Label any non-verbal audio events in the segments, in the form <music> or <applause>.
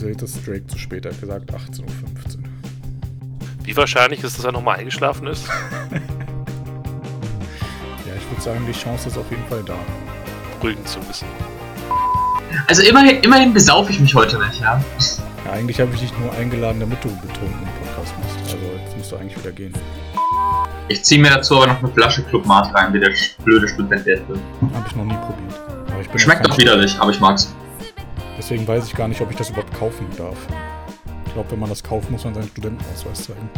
Also jetzt ist Drake zu spät, hat gesagt 18.15 Uhr. Wie wahrscheinlich ist, dass er nochmal eingeschlafen ist? <laughs> ja, ich würde sagen, die Chance ist auf jeden Fall da. Beruhigend zu wissen. Also immerhin, immerhin besaufe ich mich heute nicht, ja. Ja, eigentlich habe ich dich nur eingeladen, damit du betrunken einen Podcast machst. Also jetzt musst du eigentlich wieder gehen. Ich ziehe mir dazu aber noch eine Flasche Club Mate rein, wie der blöde Student der will. Habe ich noch nie probiert. Aber ich bin Schmeckt auch doch widerlich, aber ich mag's. Deswegen weiß ich gar nicht, ob ich das überhaupt kaufen darf. Ich glaube, wenn man das kauft, muss man seinen Studentenausweis zeigen.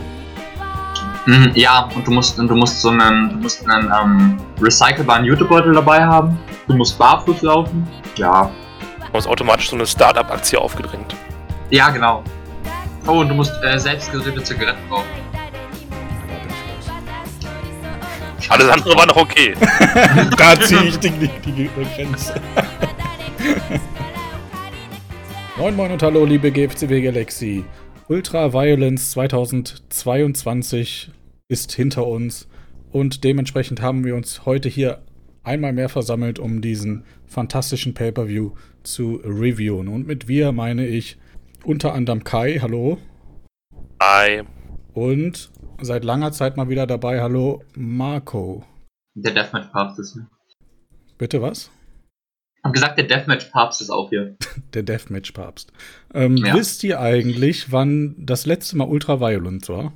Mhm, ja, und du musst, und du musst so einen, du musst einen ähm, recycelbaren Jutebeutel dabei haben. Du musst barfuß laufen. Ja. Du hast automatisch so eine Startup-Aktie aufgedrängt. Ja, genau. Oh, und du musst äh, selbstgerührte Zigaretten kaufen. Alles andere war noch okay. <laughs> da ziehe ich die, die, die Grenze. <laughs> moin moin und hallo liebe GFCW Galaxy. Ultra Violence 2022 ist hinter uns und dementsprechend haben wir uns heute hier einmal mehr versammelt, um diesen fantastischen Pay-per-View zu reviewen. Und mit wir meine ich unter anderem Kai, hallo. Hi. Und seit langer Zeit mal wieder dabei, hallo Marco. Der Deathmatch-Papst ist hier. Bitte was? Ich hab gesagt, der Deathmatch-Papst ist auch hier. <laughs> Der Deathmatch-Papst. Ähm, Ja. Wisst ihr eigentlich, wann das letzte Mal Ultra Violence war?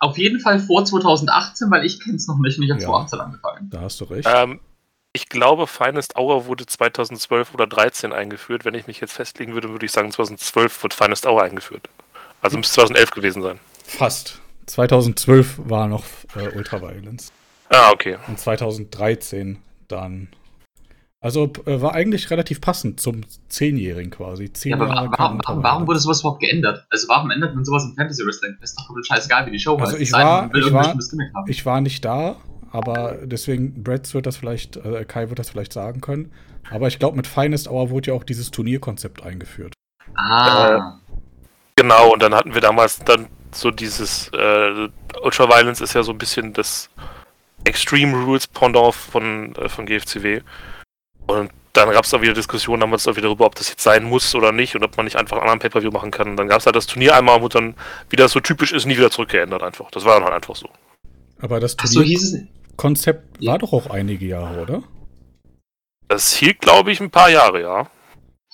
Auf jeden Fall vor 2018, weil ich kenn's noch nicht und ich habe Ja. 2018 angefangen. Da hast du recht. Ähm, ich glaube, Finest Hour wurde 2012 oder 13 eingeführt. Wenn ich mich jetzt festlegen würde, würde ich sagen, 2012 wird Finest Hour eingeführt. Also müsste 2011 gewesen sein. Fast. 2012 war noch äh, Ultra Violence. Ah, okay. Und 2013 dann. Also äh, war eigentlich relativ passend zum Zehnjährigen quasi. Zehn Ja, aber Jahre warum, warum, warum, wurde sowas überhaupt geändert? Also warum ändert man sowas im Fantasy Wrestling? Das ist doch komplett scheißegal, wie die Show Also heißt. ich war- ich war-. Ich war nicht da, aber deswegen, Brett wird das vielleicht, äh, Kai wird das vielleicht sagen können. Aber ich glaube, mit Finest Hour wurde ja auch dieses Turnierkonzept eingeführt. Ah. Genau, und dann hatten wir damals dann so dieses äh, Ultra Violence ist ja so ein bisschen das Extreme Rules Pendant von, äh, von GFCW. Und dann gab es da wieder Diskussionen damals auch wieder darüber, ob das jetzt sein muss oder nicht und ob man nicht einfach einen anderen Pay-Per-View machen kann. Und dann gab es halt das Turnier einmal und dann, wie das so typisch ist, nie wieder zurückgeändert einfach. Das war dann halt einfach so. Aber das Ach so, hieß es. Turnierkonzept Ja. war doch auch einige Jahre, oder? Das hielt, glaube ich, ein paar Jahre, ja.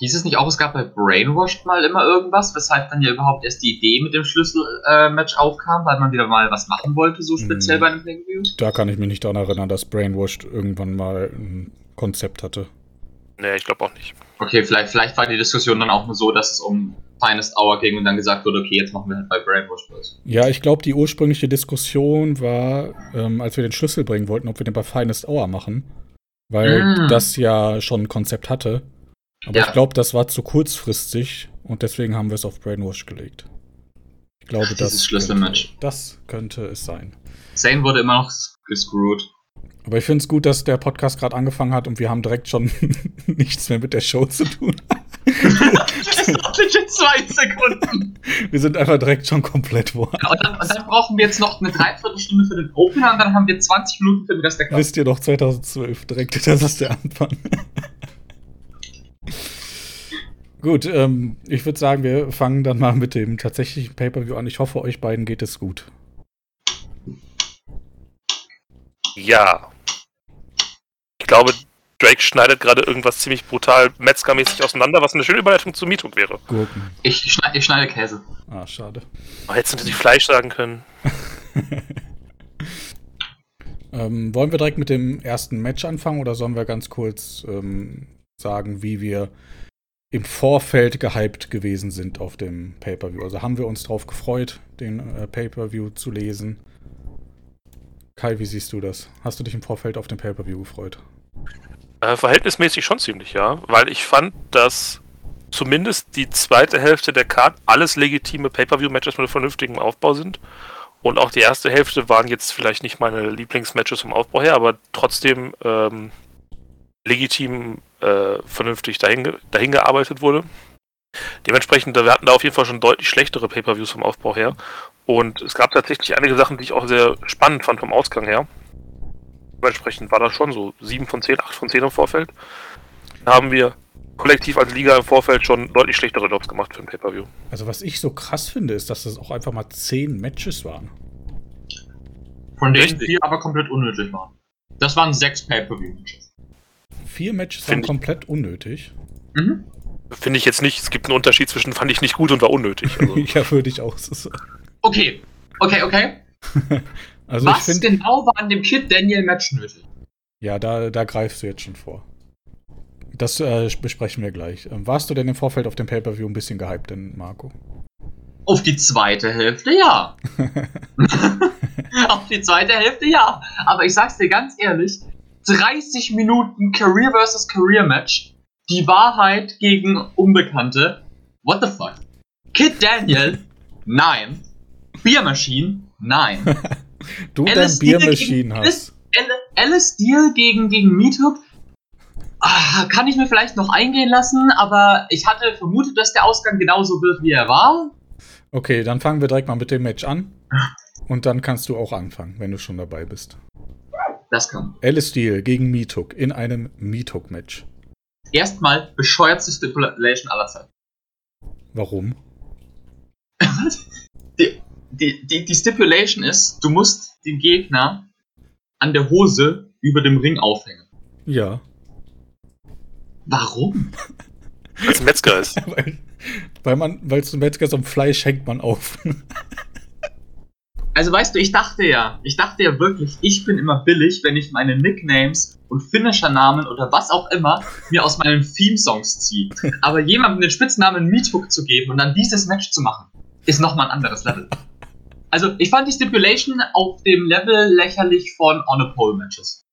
Hieß es nicht auch, es gab bei Brainwashed mal immer irgendwas, weshalb dann ja überhaupt erst die Idee mit dem Schlüsselmatch aufkam, weil man wieder mal was machen wollte, so speziell Mhm. bei einem Pay-Per-View? Da kann ich mich nicht daran erinnern, dass Brainwashed irgendwann mal ein Konzept hatte. Nee, ich glaube auch nicht. Okay, vielleicht, vielleicht war die Diskussion dann auch nur so, dass es um Finest Hour ging und dann gesagt wurde, okay, jetzt machen wir halt bei Brainwashed was. Ja, ich glaube, die ursprüngliche Diskussion war, ähm, als wir den Schlüssel bringen wollten, ob wir den bei Finest Hour machen. Weil Mm. das ja schon ein Konzept hatte. Aber Ja. ich glaube, das war zu kurzfristig und deswegen haben wir es auf Brainwash gelegt. Ich glaube, Ach, das, dieses Schlüsselmatch. könnte, das könnte es sein. Zane wurde immer noch gescrewt. Aber ich finde es gut, dass der Podcast gerade angefangen hat und wir haben direkt schon <laughs> nichts mehr mit der Show zu tun. das ist legit zwei Sekunden. Wir sind einfach direkt schon komplett woanders. Und dann, und dann brauchen wir jetzt noch eine Dreiviertelstunde für den Opener und dann haben wir 20 Minuten für den Rest der Klasse. Wisst ihr doch, 2012 direkt, das ist der Anfang. <laughs> Gut, ähm, ich würde sagen, wir fangen dann mal mit dem tatsächlichen Pay-Per-View an. Ich hoffe, euch beiden geht es gut. Ja. Ich glaube, Drake schneidet gerade irgendwas ziemlich brutal Metzger-mäßig auseinander, was eine schöne Überleitung zum Meetup wäre. Gurken. Ich, schneide, ich schneide Käse. Ah, schade. Oh, hättest du natürlich Fleisch sagen können. <laughs> Ähm, wollen wir direkt mit dem ersten Match anfangen oder sollen wir ganz kurz ähm, sagen, wie wir im Vorfeld gehypt gewesen sind auf dem Pay-Per-View? Also haben wir uns darauf gefreut, den äh, Pay-Per-View zu lesen? Kai, wie siehst du das? Hast du dich im Vorfeld auf den Pay-Per-View gefreut? Äh, verhältnismäßig schon ziemlich, ja. Weil ich fand, dass zumindest die zweite Hälfte der Card alles legitime Pay-Per-View-Matches mit vernünftigem Aufbau sind. Und auch die erste Hälfte waren jetzt vielleicht nicht meine Lieblingsmatches vom Aufbau her, aber trotzdem ähm, legitim äh, vernünftig dahin, dahin gearbeitet wurde. Dementsprechend, wir hatten da auf jeden Fall schon deutlich schlechtere Pay-Per-Views vom Aufbau her. Und es gab tatsächlich einige Sachen, die ich auch sehr spannend fand vom Ausgang her. Dementsprechend war das schon so 7 von 10, 8 von 10 im Vorfeld. Dann haben wir kollektiv als Liga im Vorfeld schon deutlich schlechtere Jobs gemacht für ein Pay-Per-View. Also was ich so krass finde, ist, dass es auch einfach mal zehn Matches waren. Von denen Richtig. vier aber komplett unnötig waren. Das waren sechs Pay-Per-View-Matches. Vier Matches Find waren ich- komplett unnötig. Mhm. Finde ich jetzt nicht. Es gibt einen Unterschied zwischen fand ich nicht gut und war unnötig. <laughs> Also, ja, würde ich auch so sagen. Okay, okay, okay. <laughs> Also ich Was finde, genau war an dem Kid Daniel-Match nötig? ja, da, da greifst du jetzt schon vor. Das äh, besprechen wir gleich. Ähm, warst du denn im Vorfeld auf dem Pay-Per-View ein bisschen gehypt, denn Marco? Auf die zweite Hälfte ja. <laughs> Auf die zweite Hälfte ja. Aber ich sag's dir ganz ehrlich: 30 Minuten Career versus Career Match. Die Wahrheit gegen Unbekannte. What the fuck? Kid Daniel? <laughs> Nein. Beer Machine? Nein. <laughs> Du dein Alice Steele Biermaschinen gegen hast. Alice- Steele gegen, gegen Meathook? Ah, kann ich mir vielleicht noch eingehen lassen, aber ich hatte vermutet, dass der Ausgang genauso wird, wie er war. Okay, dann fangen wir direkt mal mit dem Match an. Und dann kannst du auch anfangen, wenn du schon dabei bist. Das kann. Alice Steel gegen Meathook in einem Meathook-Match. Erstmal bescheuertste Stipulation aller Zeiten. Warum? <laughs> Die, die, die, die Stipulation ist, du musst den Gegner an der Hose über dem Ring aufhängen. Ja. Warum? als Metzger ist. <laughs> weil, weil man, weil es zum Metzger so ein Fleisch hängt man auf. Also weißt du, ich dachte ja, ich dachte ja wirklich, ich bin immer billig, wenn ich meine Nicknames und Finisher-Namen oder was auch immer mir aus meinen Theme-Songs ziehe. Aber jemandem den Spitznamen Meathook zu geben und dann dieses Match zu machen, ist nochmal ein anderes Level. Also ich fand die Stipulation auf dem Level lächerlich von On a Pole Matches.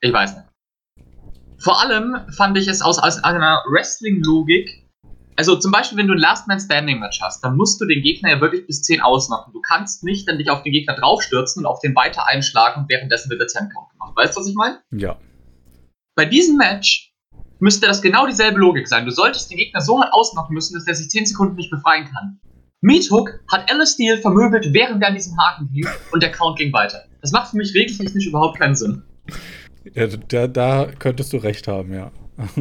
Ich weiß nicht. Vor allem fand ich es aus, aus einer Wrestling-Logik also zum Beispiel, wenn du ein Last Man Standing Match hast, dann musst du den Gegner ja wirklich bis 10 ausmachen. Du kannst nicht dann dich auf den Gegner draufstürzen und auf den weiter einschlagen und währenddessen wird der 10 Count gemacht. Weißt du, was ich meine? ja. Bei diesem Match müsste das genau dieselbe Logik sein. Du solltest den Gegner so hart ausmachen müssen, dass der sich 10 Sekunden nicht befreien kann. Meathook hat Alice Steel vermöbelt, während er an diesem Haken hielt und der Count ging weiter. Das macht für mich regeltechnisch überhaupt keinen Sinn. ja da, da könntest du recht haben, ja. <laughs>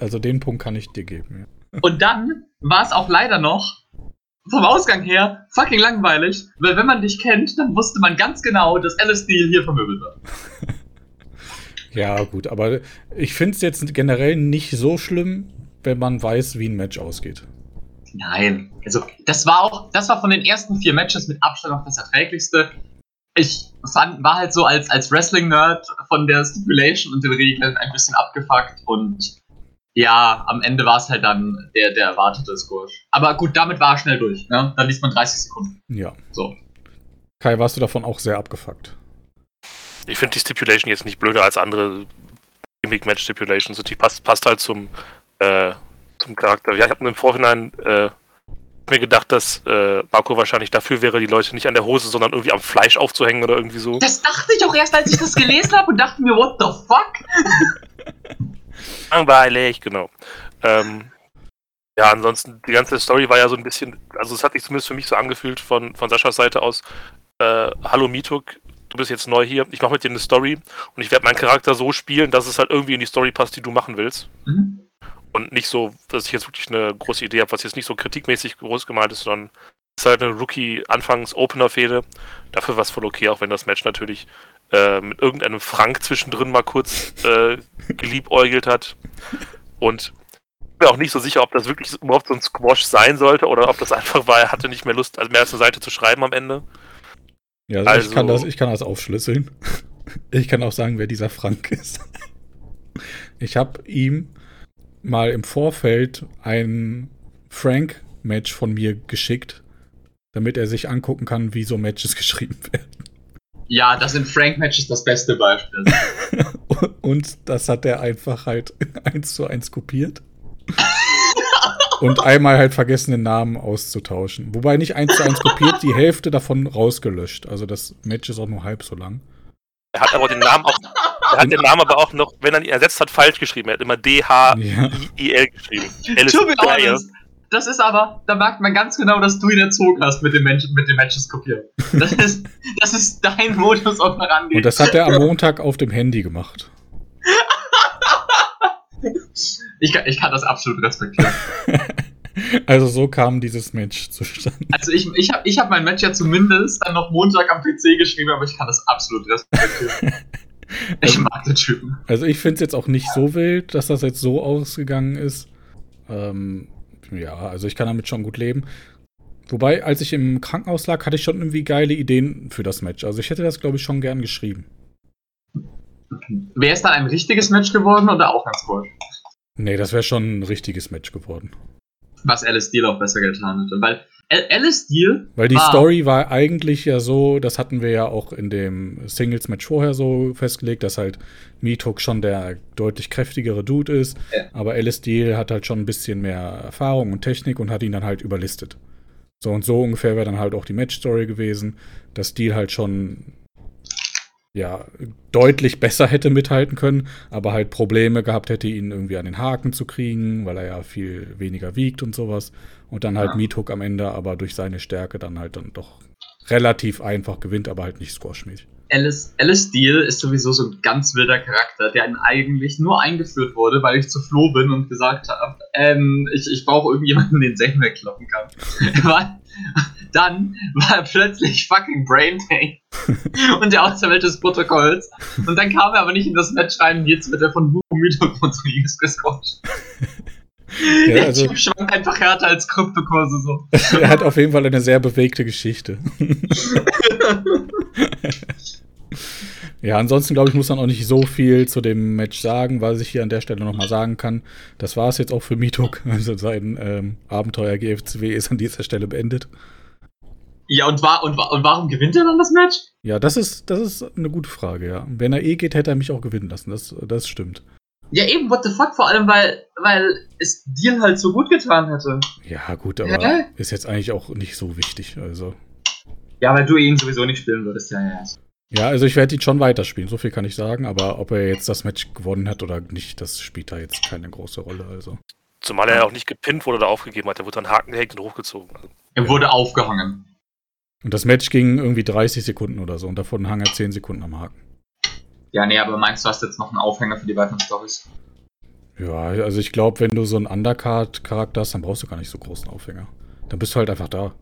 Also den Punkt kann ich dir geben, ja. Und dann war es auch leider noch vom Ausgang her fucking langweilig, weil wenn man dich kennt, dann wusste man ganz genau, dass Alice Steele hier vermöbelt wird. <laughs> Ja, gut, aber ich finde es jetzt generell nicht so schlimm, wenn man weiß, wie ein Match ausgeht. Nein, also das war auch, das war von den ersten vier Matches mit Abstand noch das erträglichste. Ich fand, war halt so als, als Wrestling-Nerd von der Stipulation und den Regeln ein bisschen abgefuckt und ja, am Ende war es halt dann der, der erwartete Squash. Aber gut, damit war er schnell durch, ne? Dann liest man 30 Sekunden. Ja. So. Kai, warst du davon auch sehr abgefuckt? Ich finde die Stipulation jetzt nicht blöder als andere Gimmick-Match-Stipulations. Und die passt, passt halt zum, äh, zum Charakter. Ja, ich habe im Vorhinein äh, mir gedacht, dass äh, Marco wahrscheinlich dafür wäre, die Leute nicht an der Hose, sondern irgendwie am Fleisch aufzuhängen oder irgendwie so. Das dachte ich auch erst, als ich das gelesen habe und dachte mir, what the fuck? Langweilig, genau. Ähm, ja, ansonsten, die ganze Story war ja so ein bisschen, also es hat sich zumindest für mich so angefühlt von, von Saschas Seite aus, äh, hallo Mituk, du bist jetzt neu hier, ich mache mit dir eine Story und ich werde meinen Charakter so spielen, dass es halt irgendwie in die Story passt, die du machen willst. Mhm. Und nicht so, dass ich jetzt wirklich eine große Idee habe, was jetzt nicht so kritikmäßig groß gemalt ist, sondern es ist halt eine Rookie-Anfangs-Opener-Fehde. Dafür war es voll okay, auch wenn das Match natürlich äh, mit irgendeinem Frank zwischendrin mal kurz äh, <laughs> geliebäugelt hat. Und ich bin auch nicht so sicher, ob das wirklich überhaupt so ein Squash sein sollte oder ob das einfach war, er hatte nicht mehr Lust, also mehr als eine Seite zu schreiben am Ende. Ja, also Also- ich, kann das, ich kann das aufschlüsseln. <laughs> Ich kann auch sagen, wer dieser Frank ist. Ich habe ihm mal im Vorfeld ein Frank-Match von mir geschickt, damit er sich angucken kann, wie so Matches <laughs> geschrieben werden. Ja, das sind Frank-Matches das beste Beispiel. <laughs> Und das hat er einfach halt <laughs> eins zu eins kopiert. Und einmal halt vergessen, den Namen auszutauschen. Wobei nicht eins zu eins kopiert, die Hälfte davon rausgelöscht. Also das Match ist auch nur halb so lang. Er hat aber den Namen auch, hat den Namen aber auch noch, wenn er ihn ersetzt hat, falsch geschrieben. Er hat immer D-H-I-I-L geschrieben. Alice das ist aber, da merkt man ganz genau, dass du ihn erzogen hast mit den, Menschen, mit den Matches kopieren. Das ist, das ist dein Modus operandi. Und das hat er am Montag auf dem Handy gemacht. Ich kann, ich kann das absolut respektieren. <laughs> Also so kam dieses Match zustande. Also ich, ich habe ich hab mein Match ja zumindest dann noch Montag am PC geschrieben, aber ich kann das absolut respektieren. <laughs> Ich mag den Typen. Also ich finde es jetzt auch nicht so wild, dass das jetzt so ausgegangen ist. Ähm, ja, also ich kann damit schon gut leben. Wobei, als ich im Krankenhaus lag, hatte ich schon irgendwie geile Ideen für das Match. Also ich hätte das, glaube ich, schon gern geschrieben. Wäre es dann ein richtiges Match geworden oder auch ganz cool? Nee, das wäre schon ein richtiges Match geworden. Was Alice Steele auch besser getan hätte. Weil Alice Steele. Weil die war- Story war eigentlich ja so, das hatten wir ja auch in dem Singles-Match vorher so festgelegt, dass halt Meathook schon der deutlich kräftigere Dude ist, Ja. aber Alice Steele hat halt schon ein bisschen mehr Erfahrung und Technik und hat ihn dann halt überlistet. So und so ungefähr wäre dann halt auch die Match-Story gewesen, dass Steele halt schon ja, deutlich besser hätte mithalten können, aber halt Probleme gehabt hätte, ihn irgendwie an den Haken zu kriegen, weil er ja viel weniger wiegt und sowas. Und dann halt Ja. Meathook am Ende aber durch seine Stärke dann halt dann doch relativ einfach gewinnt, aber halt nicht squashmäßig. Alice, Alice Steele ist sowieso so ein ganz wilder Charakter, der eigentlich nur eingeführt wurde, weil ich zu Flo bin und gesagt habe, ähm, ich, ich brauche irgendjemanden, den Zane wegkloppen kann. <laughs> Weil- Dann war er plötzlich fucking Brain Pain <laughs> und der Auserwählte des Protokolls. Und dann kam er aber nicht in das Match rein und jetzt wird er von Hugo Mito Rodriguez gesquasht. <laughs> Ja, der also- Typ schwankt einfach härter als Kryptokurse so. er hat auf jeden Fall eine sehr bewegte Geschichte. <laughs> ja, ansonsten glaube ich, muss man auch nicht so viel zu dem Match sagen, was ich hier an der Stelle nochmal sagen kann. Das war es jetzt auch für Mitok. <laughs> Also sein ähm, Abenteuer GFCW ist an dieser Stelle beendet. Ja, und, war, und, und warum gewinnt er dann das Match? Ja, das ist, das ist eine gute Frage, ja. Wenn er eh geht, hätte er mich auch gewinnen lassen. Das, das stimmt. Ja, eben, what the fuck, vor allem, weil, weil es Deal halt so gut getan hätte. Ja, gut, aber Hä? ist jetzt eigentlich auch nicht so wichtig. Also. Ja, weil du ihn sowieso nicht spielen würdest, ja, ja. Ja, also ich werde ihn schon weiterspielen, so viel kann ich sagen, aber ob er jetzt das Match gewonnen hat oder nicht, das spielt da jetzt keine große Rolle. Also. Zumal er ja auch nicht gepinnt wurde oder aufgegeben hat. Er wurde dann Haken gehängt und hochgezogen. Also, Er wurde aufgehangen. Und das Match ging irgendwie 30 Sekunden oder so und davon hang er 10 Sekunden am Haken. Ja, nee, aber meinst du, hast jetzt noch einen Aufhänger für die weiteren Stories? Ja, also ich glaube, wenn du so einen Undercard-Charakter hast, dann brauchst du gar nicht so großen Aufhänger. Dann bist du halt einfach da.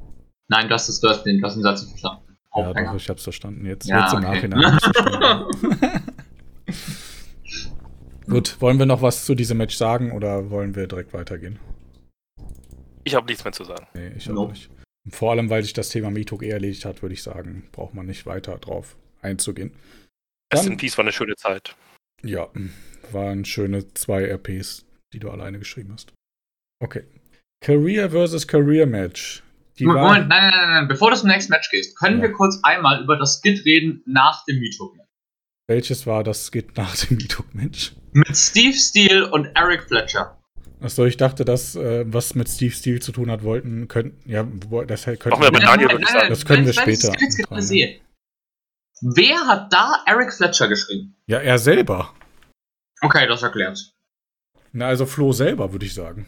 Nein, es, du hast, den, du hast den Satz nicht verstanden. Ja, doch, ich hab's verstanden. Jetzt, Ja, jetzt im okay. Nachhinein. <laughs> Gut, wollen wir noch was zu diesem Match sagen oder wollen wir direkt weitergehen? ich habe nichts mehr zu sagen. Nee, ich auch Nope. nicht. Vor allem, weil sich das Thema Mitok eh erledigt hat, würde ich sagen, braucht man nicht weiter drauf einzugehen. Rest in Peace war eine schöne Zeit. Ja, waren schöne zwei RPs, die du alleine geschrieben hast. Okay. Career versus Career Match. Die Moment, nein, nein, nein, nein, bevor du zum nächsten Match gehst, können Ja. wir kurz einmal über das Skit reden nach dem Meetup. welches war das Skit nach dem Mitok-Match? Mit Steve Steele und Eric Fletcher. Achso, ich dachte, das, äh, was mit Steve Steele zu tun hat, wollten, könnten, ja, das könnten Machen wir mit Daniel, würde ich sagen. Das können wir später. Wer hat da Eric Fletcher geschrieben? Ja, er selber. Okay, das erklärt. Na, also Flo selber, würde ich sagen.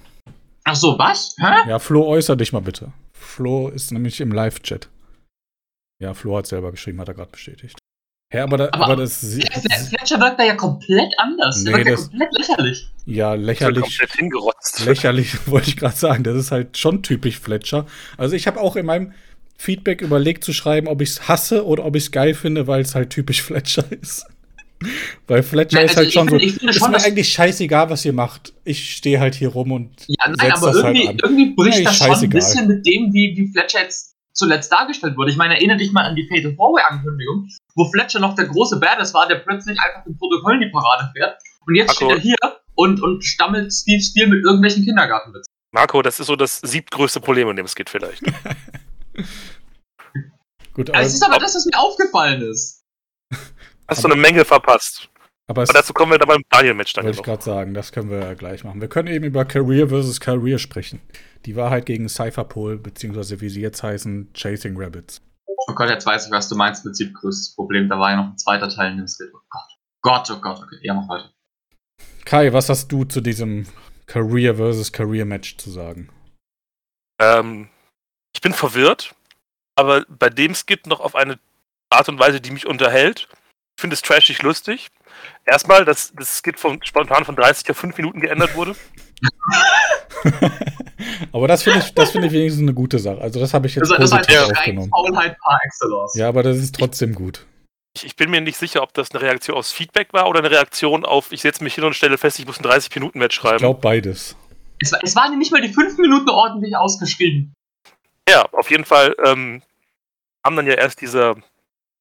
Ach so, was? Hä? Ja, Flo, äußer dich mal bitte. Flo ist nämlich im Live-Chat. Ja, Flo hat selber geschrieben, hat er gerade bestätigt. Hä, aber, da, aber, Aber- das Ja, Fletcher wirkt da ja komplett anders. Nee, der wirkt ja das- komplett lächerlich. ja lächerlich. komplett hingerotzt. Lächerlich, <laughs> wollte ich gerade sagen. Das ist halt schon typisch Fletcher. Also ich habe auch in meinem Feedback überlegt zu schreiben, ob ich es hasse oder ob ich es geil finde, weil es halt typisch <laughs> Fletcher ist. <laughs> Weil Fletcher Nein, ist also halt ich schon finde- so. ich finde ist schon, mir dass- eigentlich scheißegal, was ihr macht. Ich stehe halt hier rum und Ja, nein, setz aber das halt irgendwie, an. irgendwie bricht Ja, das schon scheißegal. ein bisschen mit dem, wie, wie Fletcher jetzt zuletzt dargestellt wurde. Ich meine, erinnere dich mal an die Fatal Four-Way-Ankündigung, wo Fletcher noch der große Badass war, der plötzlich einfach im Protokoll in die Parade fährt. Und jetzt Marco. steht er hier und, und stammelt Steve Steele mit irgendwelchen Kindergartenwitzen. Marco, das ist so das siebtgrößte Problem in dem Skit vielleicht. <laughs> gut, aber, Also, es ist aber das, was mir aufgefallen ist. <laughs> Hast du eine Menge verpasst. aber es, Aber dazu kommen wir dann beim Daniel-Match dann wollte ich gerade sagen, das können wir ja gleich machen. Wir können eben über Career versus Career sprechen. Die Wahrheit gegen Cypherpole, beziehungsweise wie sie jetzt heißen, Chasing Rabbits. Oh Gott, jetzt weiß ich, was du meinst mit siebgrößtes Problem. Da war ja noch ein zweiter Teil in dem Skit. Oh Gott. Gott, oh Gott, okay. Ja, mach weiter. Kai, was hast du zu diesem Career versus Career Match zu sagen? Ähm, ich bin verwirrt, aber bei dem Skit noch auf eine Art und Weise, die mich unterhält. Ich finde es trashig lustig. Erstmal, dass das Skit von, spontan von 30 auf 5 Minuten geändert wurde. <laughs> aber das finde ich, das finde ich wenigstens eine gute Sache. Also das habe ich jetzt Das, das ist positiv rein aufgenommen. Faulheit par excellence. Ja, aber das ist trotzdem gut. Ich, ich bin mir nicht sicher, ob das eine Reaktion aufs Feedback war oder eine Reaktion auf, ich setze mich hin und stelle fest, ich muss ein 30-Minuten-Match Ich schreiben. glaube beides. Es, war- es waren nicht mal die fünf Minuten ordentlich ausgeschrieben. Ja, auf jeden Fall ähm, kam dann ja erst dieser,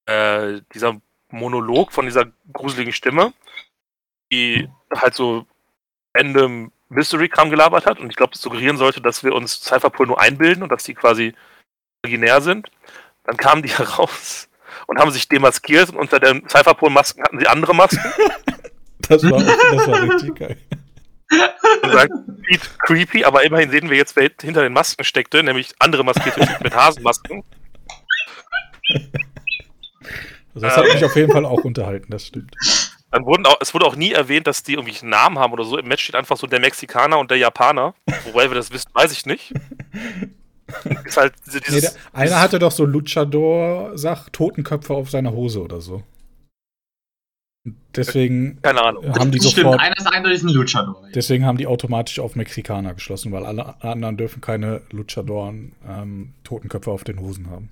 äh, dieser Monolog von dieser gruseligen Stimme, die halt so random Mystery-Kram gelabert hat und ich glaube, das suggerieren sollte, dass wir uns Cypherpool nur einbilden und dass die quasi originär sind. Dann kamen die <laughs> heraus und haben sich demaskiert und unter den Cypherpool-Masken hatten sie andere Masken. <laughs> Das war, das war richtig geil. Und sagt, sieht creepy, aber immerhin sehen wir jetzt, wer hinter den Masken steckte, nämlich andere maskierte Typen mit Hasenmasken. Also das hat mich auf jeden Fall auch unterhalten, das stimmt. Dann wurden auch, es wurde auch nie erwähnt, dass die irgendwie einen Namen haben oder so. Im Match steht einfach so der Mexikaner und der Japaner. Wobei wir das wissen, weiß ich nicht. <laughs> Ist halt diese- Nee, dieses, der, einer hatte doch so Luchador-Sach, Totenköpfe auf seiner Hose oder so. Deswegen keine Ahnung. haben die Das stimmt, sofort, einer ist eindeutig ein Luchador. deswegen haben die automatisch auf Mexikaner geschlossen, weil alle anderen dürfen keine Luchadoren ähm, Totenköpfe auf den Hosen haben.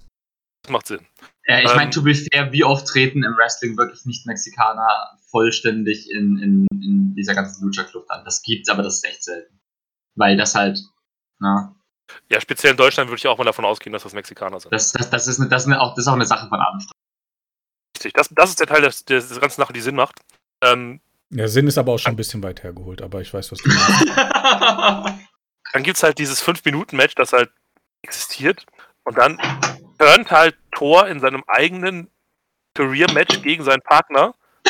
Das macht Sinn. Ja, ich Ähm, meine, to be fair, wie oft treten im Wrestling wirklich nicht Mexikaner vollständig in, in, in dieser ganzen Lucha-Kluft an? Das gibt's, aber das ist echt selten. Weil das halt, na, Ja, speziell in Deutschland würde ich auch mal davon ausgehen, dass das Mexikaner sind. das, das, das, ist, eine, das, ist eine, auch, das ist auch eine Sache von Abendstunden. Richtig. Das, das ist der Teil des, des, der ganzen Sache, die Sinn macht. Ähm, Der Sinn ist aber auch schon ein bisschen weit hergeholt, aber ich weiß, was du meinst. <laughs> dann gibt es halt dieses 5-Minuten-Match, das halt existiert. Und dann turnt halt Thor in seinem eigenen Career-Match gegen seinen Partner. <laughs>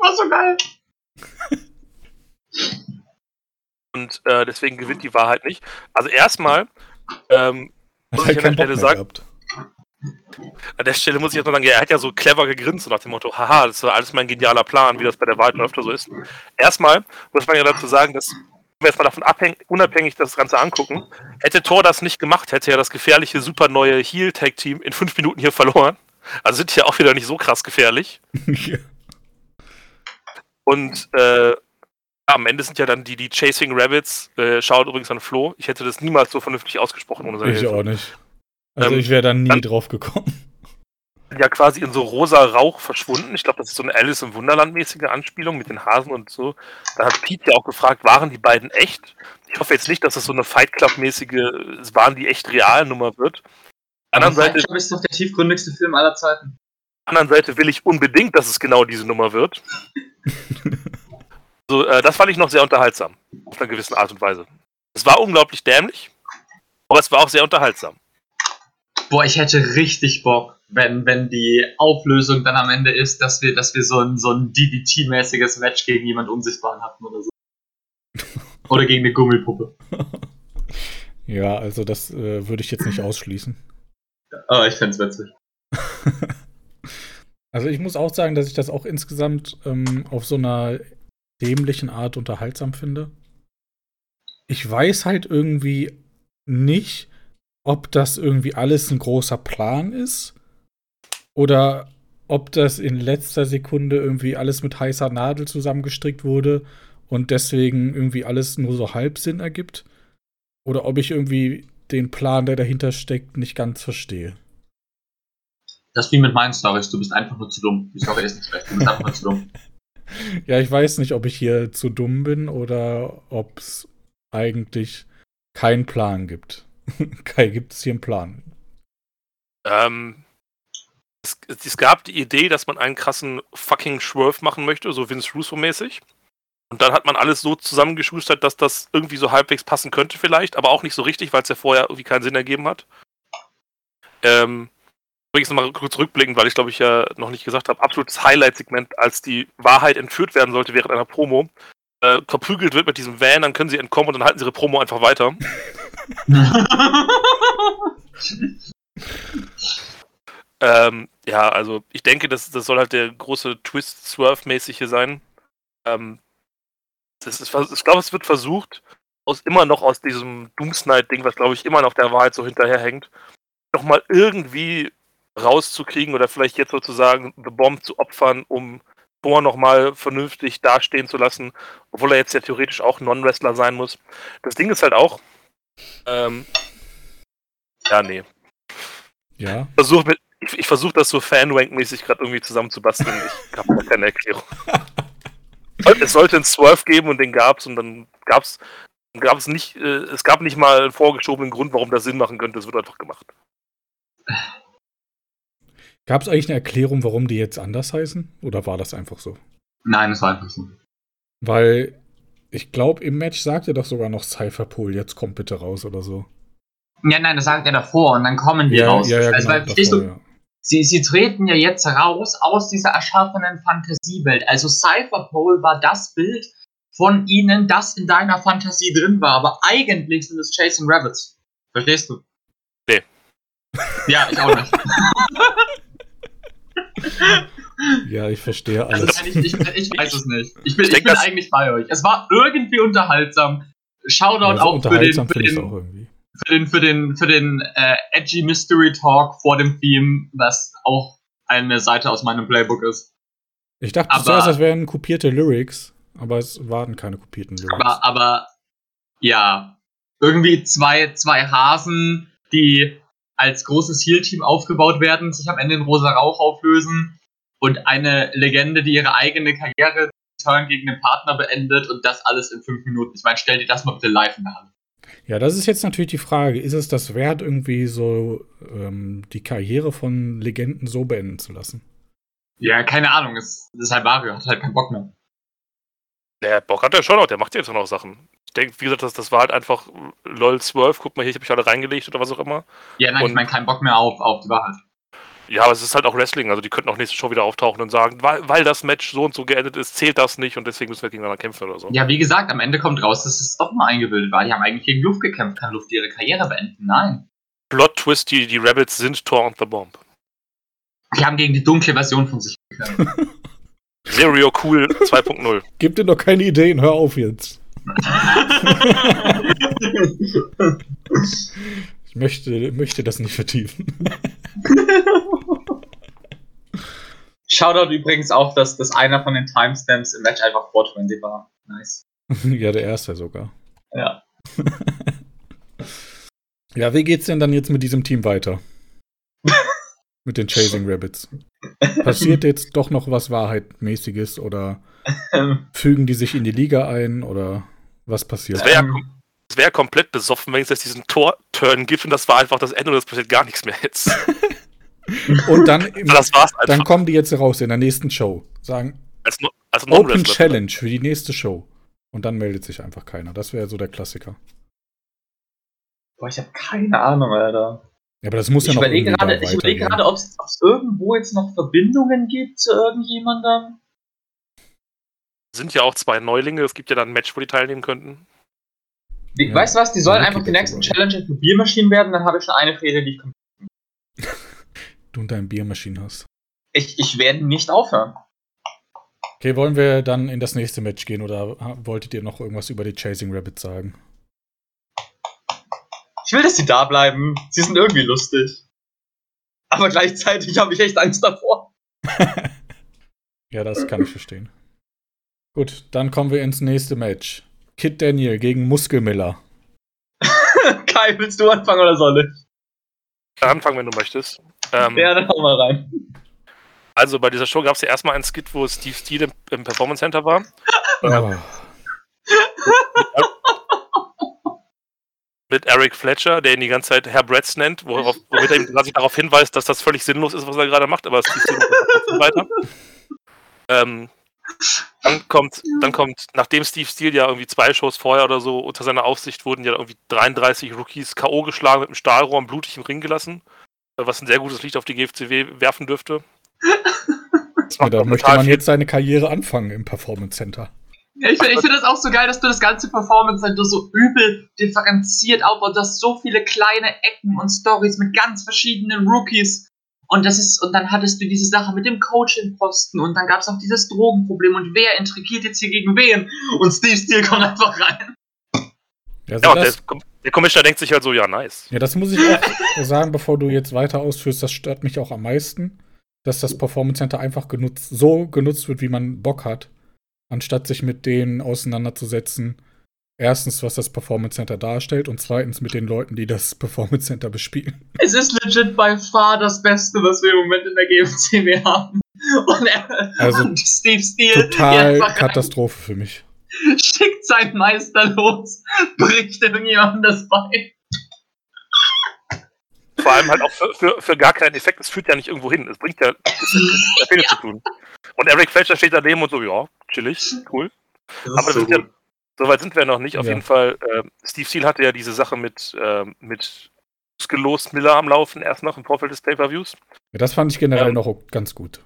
War so geil. Und äh, deswegen gewinnt die Wahrheit nicht. Also erstmal ähm, Muss ich an der Stelle sagen- gehabt. An der Stelle muss ich jetzt mal sagen, er hat ja so clever gegrinst, so nach dem Motto, haha, das war alles mein genialer Plan, wie das bei der Wahl schon öfter so ist. Erstmal muss man ja dazu sagen, dass, wir jetzt mal davon abhäng, unabhängig das Ganze angucken, hätte Thor das nicht gemacht, hätte er das gefährliche, super neue Heel-Tag-Team in fünf Minuten hier verloren. Also sind die ja auch wieder nicht so krass gefährlich. <laughs> Ja. Und äh, am Ende sind ja dann die, die Chasing Rabbits, äh, schaut übrigens an Flo. Ich hätte das niemals so vernünftig ausgesprochen ohne seine ich Hilfe. auch nicht. Also Ähm, ich wäre da nie dann- drauf gekommen. Ja quasi in so rosa Rauch verschwunden. Ich glaube, das ist so eine Alice im Wunderland-mäßige Anspielung mit den Hasen und so. Da hat Pete ja auch gefragt, waren die beiden echt? Ich hoffe jetzt nicht, dass es so eine Fight Club-mäßige, es waren die echt real Nummer wird. Anderen Seite, Club ist doch der tiefgründigste Film aller Zeiten. anderen Seite will ich unbedingt, dass es genau diese Nummer wird. <laughs> so, äh, das fand ich noch sehr unterhaltsam. Auf einer gewissen Art und Weise. Es war unglaublich dämlich, aber es war auch sehr unterhaltsam. Boah, ich hätte richtig Bock, wenn, wenn die Auflösung dann am Ende ist, dass wir, dass wir so ein, so ein DDT-mäßiges Match gegen jemand Unsichtbaren hatten oder so. <laughs> Oder gegen eine Gummipuppe. Ja, also das äh, würde ich jetzt nicht ausschließen. Aber ich fänd's witzig. <laughs> Also ich muss auch sagen, dass ich das auch insgesamt ähm, auf so einer dämlichen Art unterhaltsam finde. Ich weiß halt irgendwie nicht, ob das irgendwie alles ein großer Plan ist oder ob das in letzter Sekunde irgendwie alles mit heißer Nadel zusammengestrickt wurde und deswegen irgendwie alles nur so halb Sinn ergibt. Oder ob ich irgendwie den Plan, der dahinter steckt, nicht ganz verstehe. Das ist wie mit meinen Stories. Du bist einfach nur zu dumm. Die Story ist nicht schlecht. Du bist einfach nur zu dumm. <laughs> Ja, ich weiß nicht, ob ich hier zu dumm bin oder ob es eigentlich keinen Plan gibt. <laughs> Kai, gibt es hier einen Plan? Ähm, es, es gab die Idee, dass man einen krassen fucking Schwurf machen möchte, so Vince Russo-mäßig. Und dann hat man alles so zusammengeschustert, dass das irgendwie so halbwegs passen könnte vielleicht, aber auch nicht so richtig, weil es ja vorher irgendwie keinen Sinn ergeben hat. Ähm, übrigens nochmal kurz rückblickend, weil ich glaube ich ja noch nicht gesagt habe, absolutes Highlight-Segment, als die Wahrheit entführt werden sollte während einer Promo. Äh, verprügelt wird mit diesem Van, dann können sie entkommen und dann halten sie ihre Promo einfach weiter. <laughs> Ähm, ja, also ich denke, das, das soll halt der große Twist-Swerve-mäßige sein. Ähm, das ist, ich glaube, es wird versucht, aus immer noch aus diesem Doomsnight-Ding, was glaube ich immer noch der Wahrheit so hinterherhängt, nochmal irgendwie rauszukriegen oder vielleicht jetzt sozusagen The Bomb zu opfern, um Thor nochmal vernünftig dastehen zu lassen, obwohl er jetzt ja theoretisch auch Non-Wrestler sein muss. Das Ding ist halt auch, ähm, ja, nee. Ja. Versuch mit, ich, ich versuche das so Fanwank-mäßig gerade irgendwie zusammenzubasteln. Ich habe da keine Erklärung. <laughs> es sollte einen Swerve geben und den gab's und dann gab's gab es nicht, äh, es gab nicht mal einen vorgeschobenen Grund, warum das Sinn machen könnte. Es wird einfach gemacht. Gab es eigentlich eine Erklärung, warum die jetzt anders heißen? Oder war das einfach so? Nein, es war einfach so. Weil ich glaube, im Match sagt er doch sogar noch Cypherpool, jetzt kommt bitte raus oder so. Ja, nein, das sagt er davor und dann kommen die ja, raus. Ja, ja, also, genau, davor, du, ja. sie, sie treten ja jetzt raus aus dieser erschaffenen Fantasiewelt. Also Cypherpole war das Bild von ihnen, das in deiner Fantasie drin war, aber eigentlich sind es Chasing Rabbits. Verstehst du? Nee. Ja, ich auch nicht. <laughs> Ja, ich verstehe Also, alles. nein, ich, ich, ich weiß es nicht. Ich bin, Ich ich denk, bin das- eigentlich bei euch. Es war irgendwie unterhaltsam. Shoutout Ja, auch für den, unterhaltsam für finde ich es den, auch irgendwie. für den, für den, für den äh, edgy Mystery Talk vor dem Theme, was auch eine Seite aus meinem Playbook ist. Ich dachte aber- zuerst, das wären kopierte Lyrics, aber es waren keine kopierten Lyrics. Aber, aber ja, irgendwie zwei, zwei Hasen, die als großes Heal-Team aufgebaut werden, sich am Ende in rosa Rauch auflösen und eine Legende, die ihre eigene Karriere Turn gegen den Partner beendet und das alles in fünf Minuten. Ich meine, stell dir das mal bitte live in der Hand. Ja, das ist jetzt natürlich die Frage. Ist es das wert, irgendwie so ähm, die Karriere von Legenden so beenden zu lassen? Ja, keine Ahnung, es es ist halt Mario, hat halt keinen Bock mehr. Der Bock hat er schon noch, der macht jetzt auch noch Sachen. Ich denke, wie gesagt, das, das war halt einfach LOL 12, guck mal hier, ich habe mich alle reingelegt oder was auch immer. Ja, nein, ich Und- meine, keinen Bock mehr auf, auf die Wahrheit. Ja, aber es ist halt auch Wrestling, also die könnten auch nächste Show wieder auftauchen und sagen, weil, weil das Match so und so geendet ist, zählt das nicht und deswegen müssen wir gegeneinander kämpfen oder so. Ja, wie gesagt, am Ende kommt raus, dass es doch mal eingebildet war. Die haben eigentlich gegen Luft gekämpft, kann Luft ihre Karriere beenden. Nein. Plot Twist, die, die Rebels sind Thor und the Bomb. Die haben gegen die dunkle Version von sich gekämpft. <laughs> Zero Cool <laughs> 2.0. Gib dir doch keine Ideen, hör auf jetzt. Ich möchte, möchte das nicht vertiefen. Shoutout übrigens auch, dass, dass einer von den Timestamps im Match einfach 420 war. Nice. <laughs> ja, der erste sogar. Ja. <laughs> Ja, wie geht's denn dann jetzt mit diesem Team weiter? <laughs> mit den Chasing Rabbits. Passiert jetzt doch noch was Wahrheitmäßiges oder Ähm, fügen die sich in die Liga ein oder was passiert? Das wäre ja ähm, es wär komplett besoffen, wenn es jetzt diesen Tor-Turn gibt und das war einfach das Ende und es passiert gar nichts mehr jetzt. <laughs> Und dann, im, <laughs> Das war's einfach. dann kommen die jetzt raus in der nächsten Show. Sagen, als, no- als Open Non-Wrestler. Challenge für die nächste Show. Und dann meldet sich einfach keiner. Das wäre so der Klassiker. boah, ich habe keine Ahnung, Alter. Ja, aber das muss ja Ich noch überlege irgendwie gerade, da ich überlege gerade, ob es irgendwo jetzt noch Verbindungen gibt zu irgendjemandem. Sind ja auch zwei Neulinge, es gibt ja dann ein Match, wo die teilnehmen könnten. Die, Ja. Weißt du was, die sollen Ja, einfach die nächsten. Challenger für Biermaschinen werden, dann habe ich schon eine Fehde, die ich kom- Du und deine Biermaschine hast. Ich, ich werde nicht aufhören. Okay, wollen wir dann in das nächste Match gehen oder wolltet ihr noch irgendwas über die Chasing Rabbits sagen? Ich will, dass sie da bleiben. Sie sind irgendwie lustig. Aber gleichzeitig habe ich echt Angst davor. <laughs> Ja, das kann ich verstehen. Gut, dann kommen wir ins nächste Match. Kid Daniel gegen Muskelmiller. <laughs> Kai, willst du anfangen oder soll ich? Anfangen, wenn du möchtest. Ähm, Ja, dann hau mal rein. Also bei dieser Show gab es ja erstmal einen Skit, wo Steve Steele im, im Performance Center war. Oh, Mit Eric Fletcher, der ihn die ganze Zeit Herr Bretz nennt, worauf, womit er ihm quasi darauf hinweist, dass das völlig sinnlos ist, was er gerade macht, aber Steve Steele <laughs> macht das trotzdem weiter. Ähm, dann kommt, dann kommt, nachdem Steve Steele ja irgendwie zwei Shows vorher oder so unter seiner Aufsicht wurden ja irgendwie 33 Rookies K.O. geschlagen mit einem Stahlrohr und blutig im Ring gelassen, äh, was ein sehr gutes Licht auf die GFCW werfen dürfte. <laughs> Ja, da möchte man jetzt seine Karriere anfangen im Performance Center. Ja, ich finde find das auch so geil, dass du das ganze Performance halt so übel differenziert aufbaust. Du hast so viele kleine Ecken und Stories mit ganz verschiedenen Rookies. Und das ist, und dann hattest du diese Sache mit dem Coaching-Posten und dann gab es auch dieses Drogenproblem und wer intrigiert jetzt hier gegen wen? Und Steve Steele kommt einfach rein. Ja, also Ja, und der, das, der Commissioner denkt sich halt so, ja, nice. ja, das muss ich auch <laughs> sagen, bevor du jetzt weiter ausführst, das stört mich auch am meisten. dass das Performance Center einfach genutzt, so genutzt wird, wie man Bock hat, anstatt sich mit denen auseinanderzusetzen. Erstens, was das Performance Center darstellt und zweitens mit den Leuten, die das <laughs> Performance Center bespielen. Es ist legit by far das Beste, was wir im Moment in der GFCW haben. Und, er, Also, und Steve Steele Total <laughs> Katastrophe für mich. schickt seinen Meister los, <laughs> bricht irgendjemandem das Bein. Vor allem halt auch für, für, für gar keinen Effekt. Es führt ja nicht irgendwo hin. Es bringt ja hat ja zu tun. Und Eric Fletcher steht daneben und so, ja, chillig, cool. Das Aber das sind ja, so weit sind wir noch nicht. Auf Ja. jeden Fall, äh, Steve Steele hatte ja diese Sache mit, äh, mit gelost Miller am Laufen, erst noch im Vorfeld des Pay-Per-Views. Ja, das fand ich generell Ja. noch ganz gut.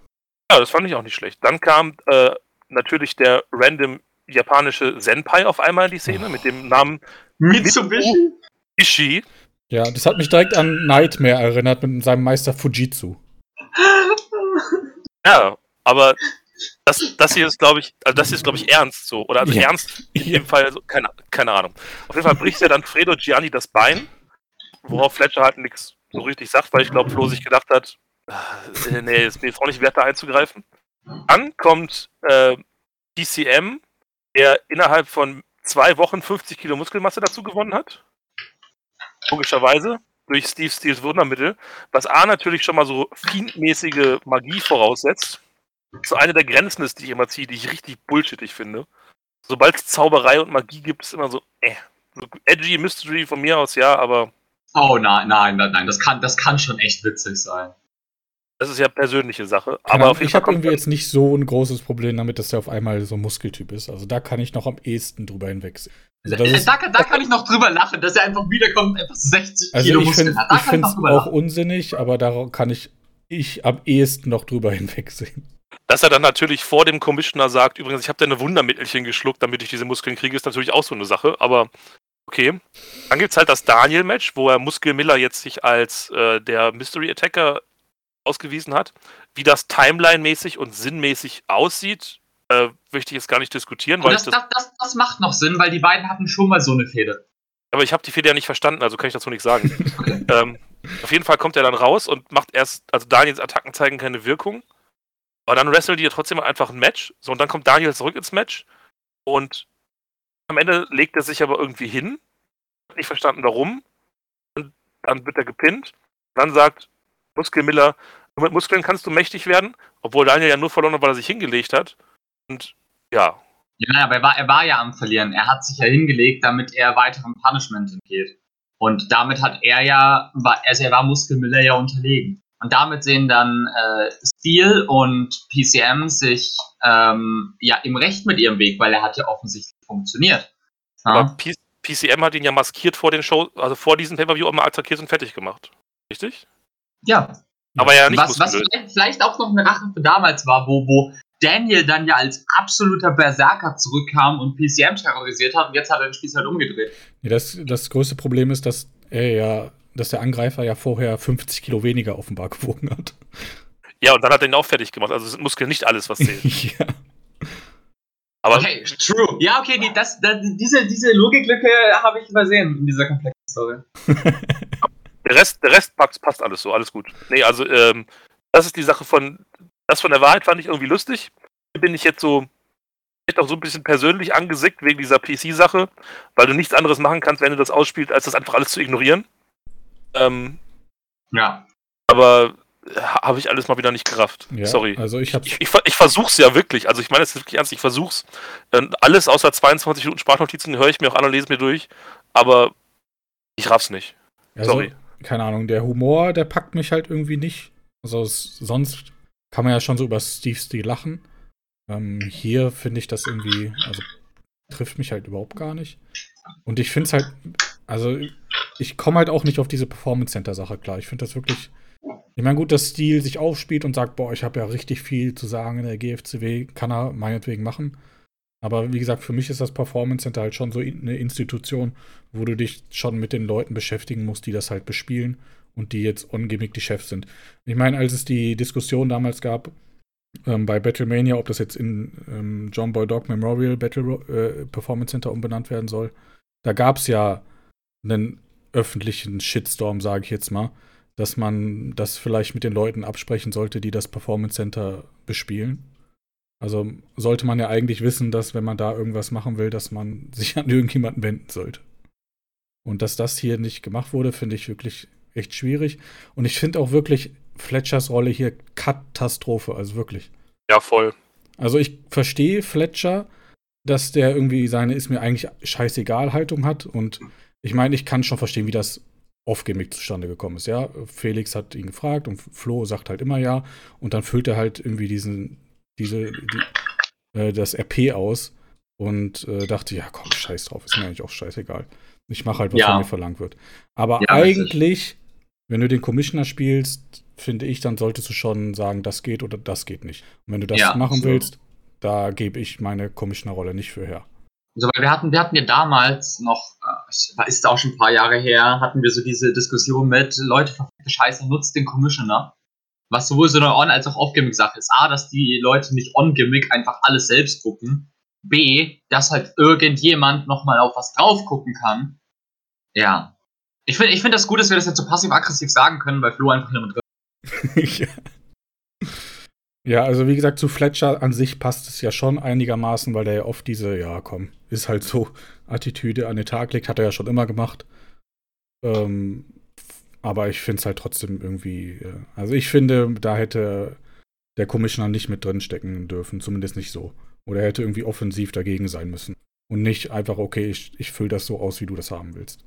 Ja, das fand ich auch nicht schlecht. Dann kam äh, natürlich der random japanische Senpai auf einmal in die Szene mit dem Namen Mitsubishi? Ishii. Ja, das hat mich direkt an Nightmare erinnert mit seinem Meister Fujitsu. Ja, aber das, das hier ist, glaube ich, also das hier ist, glaube ich, ernst so. Oder also Ja. ernst in Ja. dem Fall, also, keine, keine Ahnung. Auf jeden Fall bricht ja dann Fredo Gianni das Bein, worauf Fletcher halt nichts so richtig sagt, weil ich glaube, Flo sich gedacht hat, äh, nee, ist mir jetzt auch nicht wert, da einzugreifen. Dann kommt äh, PCM, der innerhalb von zwei Wochen 50 Kilo Muskelmasse dazu gewonnen hat. Logischerweise. Durch Steve Steels Wundermittel. Was A natürlich schon mal so fiendmäßige Magie voraussetzt. So eine der Grenzen ist, die ich immer ziehe, die ich richtig bullshittig finde. Sobald es Zauberei und Magie gibt, ist immer so, äh. So edgy Mystery von mir aus, ja, aber Oh nein, nein, nein, nein, das kann, das kann schon echt witzig sein. das ist ja persönliche Sache. Keine Aber Ahnung, auf jeden ich habe irgendwie jetzt nicht so ein großes Problem damit, dass der auf einmal so ein Muskeltyp ist. Also da kann ich noch am ehesten drüber hinwegsehen. Also, <laughs> da, kann- da kann ich noch drüber lachen, dass er einfach wiederkommt und einfach 60 also Kilo ich Muskeln finde hat. Da ich finde es auch lachen. unsinnig, aber da kann ich, ich am ehesten noch drüber <laughs> hinwegsehen. Dass er dann natürlich vor dem Commissioner sagt, übrigens, ich habe deine Wundermittelchen geschluckt, damit ich diese Muskeln kriege, ist natürlich auch so eine Sache, aber okay. Dann gibt es halt das Daniel-Match, wo er Muskel Miller jetzt sich als äh, der Mystery Attacker ausgewiesen hat. Wie das Timeline-mäßig und sinnmäßig aussieht, äh, möchte ich jetzt gar nicht diskutieren, das, das, das, das, macht noch Sinn, weil die beiden hatten schon mal so eine Fehde. aber ich habe die Fehde ja nicht verstanden, also kann ich dazu nichts sagen. <laughs> Ähm, auf jeden Fall kommt er dann raus und macht erst, also Daniels Attacken zeigen keine Wirkung. Aber dann wrestelt die ja trotzdem einfach ein Match. So, und dann kommt Daniel zurück ins Match. Und am Ende legt er sich aber irgendwie hin. Hat nicht verstanden, warum. Und dann wird er gepinnt. Dann sagt Muskel Miller, nur mit Muskeln kannst du mächtig werden. Obwohl Daniel ja nur verloren hat, weil er sich hingelegt hat. Und ja, Ja, aber er war, er war ja am Verlieren. Er hat sich ja hingelegt, damit er weiterem Punishment entgeht. Und damit hat er ja, also er war Muskelmiller ja unterlegen. Und damit sehen dann äh, Steel und PCM sich ähm, ja im Recht mit ihrem Weg, weil er hat ja offensichtlich funktioniert. aber Ja, P PCM hat ihn ja maskiert vor den Show, also vor diesem Pay-Per-View auch mal attackiert und fertig gemacht. Richtig? ja. Aber ja nicht was, was vielleicht, vielleicht auch noch eine Rache für damals war, wo, wo Daniel dann ja als absoluter Berserker zurückkam und PCM terrorisiert hat und jetzt hat er den Spieß halt umgedreht. Nee, das, das größte Problem ist, dass er ja, dass der Angreifer ja vorher 50 Kilo weniger offenbar gewogen hat. Ja, und dann hat er ihn auch fertig gemacht. Also sind Muskeln nicht alles, was zählt. <laughs> ja. Aber Okay, true. Ja, okay, die, das, das, diese, diese Logiklücke habe ich übersehen in dieser komplexen Story. <laughs> der Rest, der Rest passt, passt alles so, alles gut. Nee, also ähm, das ist die Sache von, das von der Wahrheit fand ich irgendwie lustig. Hier bin ich jetzt so, vielleicht auch so ein bisschen persönlich angesickt wegen dieser PC-Sache, weil du nichts anderes machen kannst, wenn du das ausspielst, als das einfach alles zu ignorieren. Ähm, Ja. aber äh, habe ich alles mal wieder nicht gerafft. ja. Sorry. Also ich. Ich, ich, ich versuch's ja wirklich. Also ich meine das ist wirklich ernst. Ich versuch's. Ähm, alles außer 22 Minuten Sprachnotizen höre ich mir auch an und lese mir durch. Aber ich raff's nicht. Also, Sorry. keine Ahnung, der Humor, der packt mich halt irgendwie nicht. Also es, sonst kann man ja schon so über Steve Steel lachen. Ähm, hier finde ich das irgendwie, also trifft mich halt überhaupt gar nicht. Und ich finde es halt, also ich komme halt auch nicht auf diese Performance Center Sache klar. Ich finde das wirklich, ich meine gut, dass Steel sich aufspielt und sagt, boah, ich habe ja richtig viel zu sagen in der GFCW, kann er meinetwegen machen. Aber wie gesagt, für mich ist das Performance Center halt schon so in- eine Institution, wo du dich schon mit den Leuten beschäftigen musst, die das halt bespielen und die jetzt ungimmick die Chefs sind. Ich meine, als es die Diskussion damals gab ähm, bei Battlemania, ob das jetzt in ähm, John Boy Dog Memorial Battle äh, Performance Center umbenannt werden soll, da gab es ja einen öffentlichen Shitstorm, sage ich jetzt mal, dass man das vielleicht mit den Leuten absprechen sollte, die das Performance Center bespielen. Also sollte man ja eigentlich wissen, dass wenn man da irgendwas machen will, dass man <laughs> sich an irgendjemanden wenden sollte. Und dass das hier nicht gemacht wurde, finde ich wirklich echt schwierig. Und ich finde auch wirklich Fletchers Rolle hier Katastrophe, also wirklich. Ja, voll. Also ich verstehe Fletcher, dass der irgendwie seine ist mir eigentlich scheißegal Haltung hat und ich meine, ich kann schon verstehen, wie das off-gimmick zustande gekommen ist, ja. Felix hat ihn gefragt und Flo sagt halt immer ja und dann füllt er halt irgendwie diesen, diese, die, äh, das RP aus und äh, dachte, ja komm, scheiß drauf, ist mir eigentlich auch scheißegal. Ich mache halt, was ja. von mir verlangt wird. Aber ja, eigentlich, wenn du den Commissioner spielst, finde ich, dann solltest du schon sagen, das geht oder das geht nicht. Und wenn du das ja, machen so. willst, da gebe ich meine Commissioner-Rolle nicht für her. Also, weil wir hatten, wir hatten ja damals noch, äh, ist auch schon ein paar Jahre her, hatten wir so diese Diskussion mit, Leute, verfickte Scheiße, nutzt den Commissioner. Was sowohl so eine On- als auch Off-Gimmick-Sache ist. A, dass die Leute nicht On-Gimmick einfach alles selbst gucken. B, dass halt irgendjemand nochmal auf was drauf gucken kann. Ja. Ich finde ich find das gut, dass wir das jetzt so passiv-aggressiv sagen können, weil Flo einfach hier mit <laughs> drin ja. Ja, also wie gesagt, zu Fletcher an sich passt es ja schon einigermaßen, weil der ja oft diese, ja komm, ist halt so <laughs> Attitüde an den Tag legt, hat er ja schon immer gemacht. Ähm, aber ich finde es halt trotzdem irgendwie, äh, also ich finde, da hätte der Commissioner nicht mit drin stecken dürfen, zumindest nicht so. Oder er hätte irgendwie offensiv dagegen sein müssen. Und nicht einfach, okay, ich, ich fülle das so aus, wie du das haben willst.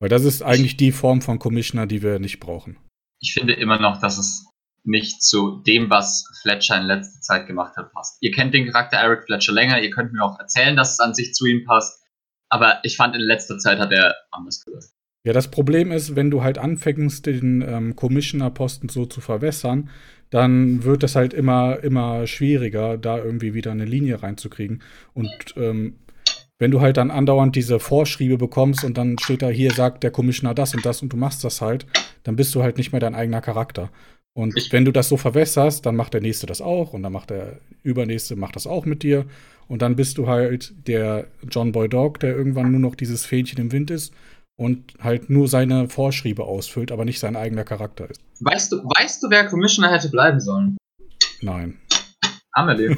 Weil das ist eigentlich die Form von Commissioner, die wir nicht brauchen. Ich finde immer noch, dass es nicht zu dem, was Fletcher in letzter Zeit gemacht hat, passt. Ihr kennt den Charakter Eric Fletcher länger, ihr könnt mir auch erzählen, dass es an sich zu ihm passt, aber ich fand in letzter Zeit hat er anders gewirkt. Ja, das Problem ist, wenn du halt anfängst, den ähm, Commissioner-Posten so zu verwässern, dann wird es halt immer, immer schwieriger, da irgendwie wieder eine Linie reinzukriegen. Und ähm, wenn du halt dann andauernd diese Vorschriebe bekommst und dann steht da, hier sagt der Commissioner das und das und du machst das halt, dann bist du halt nicht mehr dein eigener Charakter. Und ich wenn du das so verwässerst, dann macht der nächste das auch und dann macht der übernächste macht das auch mit dir und dann bist du halt der John Boy Dog, der irgendwann nur noch dieses Fähnchen im Wind ist und halt nur seine Vorschriebe ausfüllt, aber nicht sein eigener Charakter ist. Weißt du, weißt du, wer Commissioner hätte bleiben sollen? Nein. Amelie.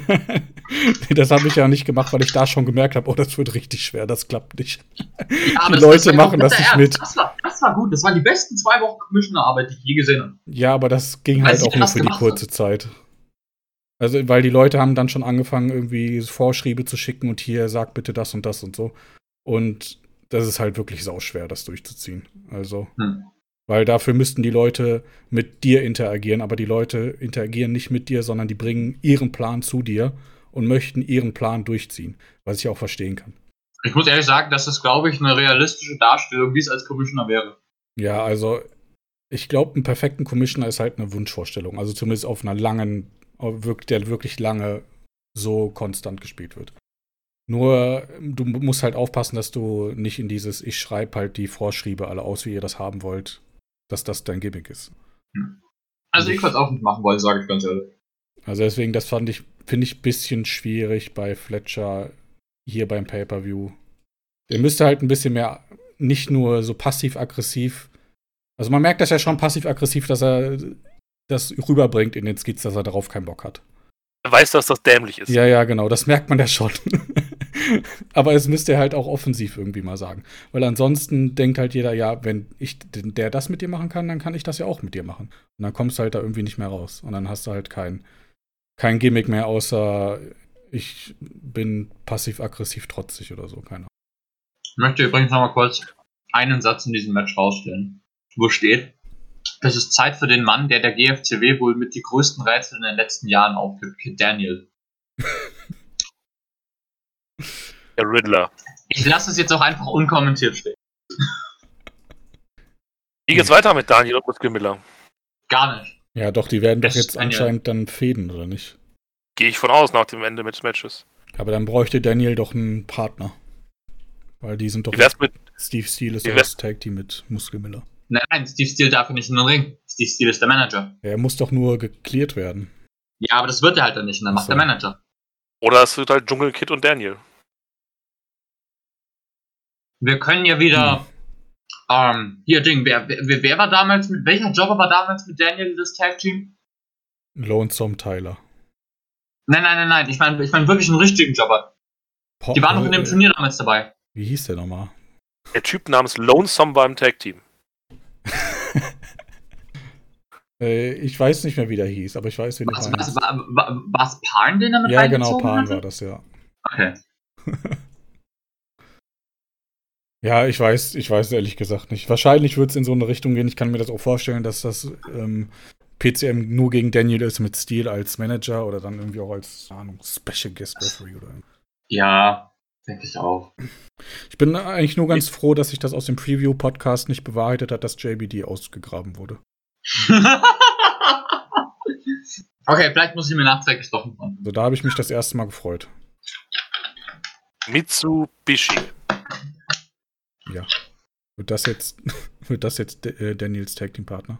<laughs> das habe ich ja nicht gemacht, weil ich da schon gemerkt habe, oh, das wird richtig schwer, das klappt nicht. Ja, die Leute machen das nicht mit. Das war, das war gut, das waren die besten zwei Wochen Commissioner-Arbeit, die ich je gesehen habe. Ja, aber das ging weil halt auch nur für die kurze hat. Zeit. Also, weil die Leute haben dann schon angefangen, irgendwie Vorschriebe zu schicken und hier, sag bitte das und das und so. Und das ist halt wirklich sauschwer, das durchzuziehen. Also. Hm. Weil dafür müssten die Leute mit dir interagieren, aber die Leute interagieren nicht mit dir, sondern die bringen ihren Plan zu dir und möchten ihren Plan durchziehen, was ich auch verstehen kann. Ich muss ehrlich sagen, das ist, glaube ich, eine realistische Darstellung, wie es als Commissioner wäre. Ja, also ich glaube, einen perfekten Commissioner ist halt eine Wunschvorstellung. Also zumindest auf einer langen, der wirklich lange so konstant gespielt wird. Nur, du musst halt aufpassen, dass du nicht in dieses, ich schreibe halt die Vorschriebe alle aus, wie ihr das haben wollt, dass das dein Gimmick ist. Hm. Also ich würde es auch nicht machen wollen, sage ich ganz ehrlich. Also deswegen, das fand ich, finde ich ein bisschen schwierig bei Fletcher hier beim Pay-Per-View. Der müsste halt ein bisschen mehr, nicht nur so passiv-aggressiv. Also man merkt das ja schon passiv-aggressiv, dass er das rüberbringt in den Skits, dass er darauf keinen Bock hat. Er weiß, dass das dämlich ist. Ja, ja, genau, das merkt man ja schon. <laughs> Aber es müsste er halt auch offensiv irgendwie mal sagen. Weil ansonsten denkt halt jeder, ja, wenn ich der das mit dir machen kann, dann kann ich das ja auch mit dir machen. Und dann kommst du halt da irgendwie nicht mehr raus. Und dann hast du halt kein, kein Gimmick mehr, außer ich bin passiv-aggressiv trotzig oder so, keine Ahnung. Ich möchte übrigens noch mal kurz einen Satz in diesem Match rausstellen, wo steht, es ist Zeit für den Mann, der der GFCW wohl mit die größten Rätsel in den letzten Jahren aufgibt, Kid Daniel. <laughs> Der Riddler. Ich lasse es jetzt auch einfach unkommentiert stehen. Wie geht's weiter mit Daniel und Muskel Miller? Gar nicht. Ja, doch, die werden doch jetzt anscheinend dann fäden, oder nicht? Gehe ich von aus nach dem Ende des Matches. Aber dann bräuchte Daniel doch einen Partner. Weil die sind doch. Wie mit Steve Steele ist das Tag Team mit Muskel Miller. Nein, nein, Steve Steele darf nicht in den Ring. Steve Steele ist der Manager. Er muss doch nur geklärt werden. Ja, aber das wird er halt dann nicht und dann macht der Manager. Oder es wird halt Dschungel Kid und Daniel. Wir können ja wieder hm. Ähm, hier Ding, wer, wer, wer war damals mit, welcher Jobber war damals mit Daniel das Tag Team? Lonesome Tyler. Nein, nein, nein, nein, ich meine ich mein wirklich einen richtigen Jobber. Po- Die waren noch in dem Turnier damals dabei. Wie hieß der nochmal? Der Typ namens Lonesome war im Tag-Team. <laughs> Äh, ich weiß nicht mehr, wie der hieß, aber ich weiß, wie der Was, war. was, war, war, war's Pan, den er mit Ja, genau, Pan hatte? war das, ja. Okay. <laughs> Ja, ich weiß, ich weiß ehrlich gesagt nicht. Wahrscheinlich wird es in so eine Richtung gehen. Ich kann mir das auch vorstellen, dass das ähm, PCM nur gegen Daniel ist mit Steel als Manager oder dann irgendwie auch als, keine Ahnung, Special Guest Referee oder. Ja, denke ich auch. Ich bin eigentlich nur ganz froh, dass sich das aus dem Preview-Podcast nicht bewahrheitet hat, dass JBD ausgegraben wurde. <laughs> okay, vielleicht muss ich mir nachträglich doch machen. Also da habe ich mich das erste Mal gefreut. Mitsubishi. Ja. Wird das jetzt, <laughs> wird das jetzt äh, Daniels Tag Team Partner?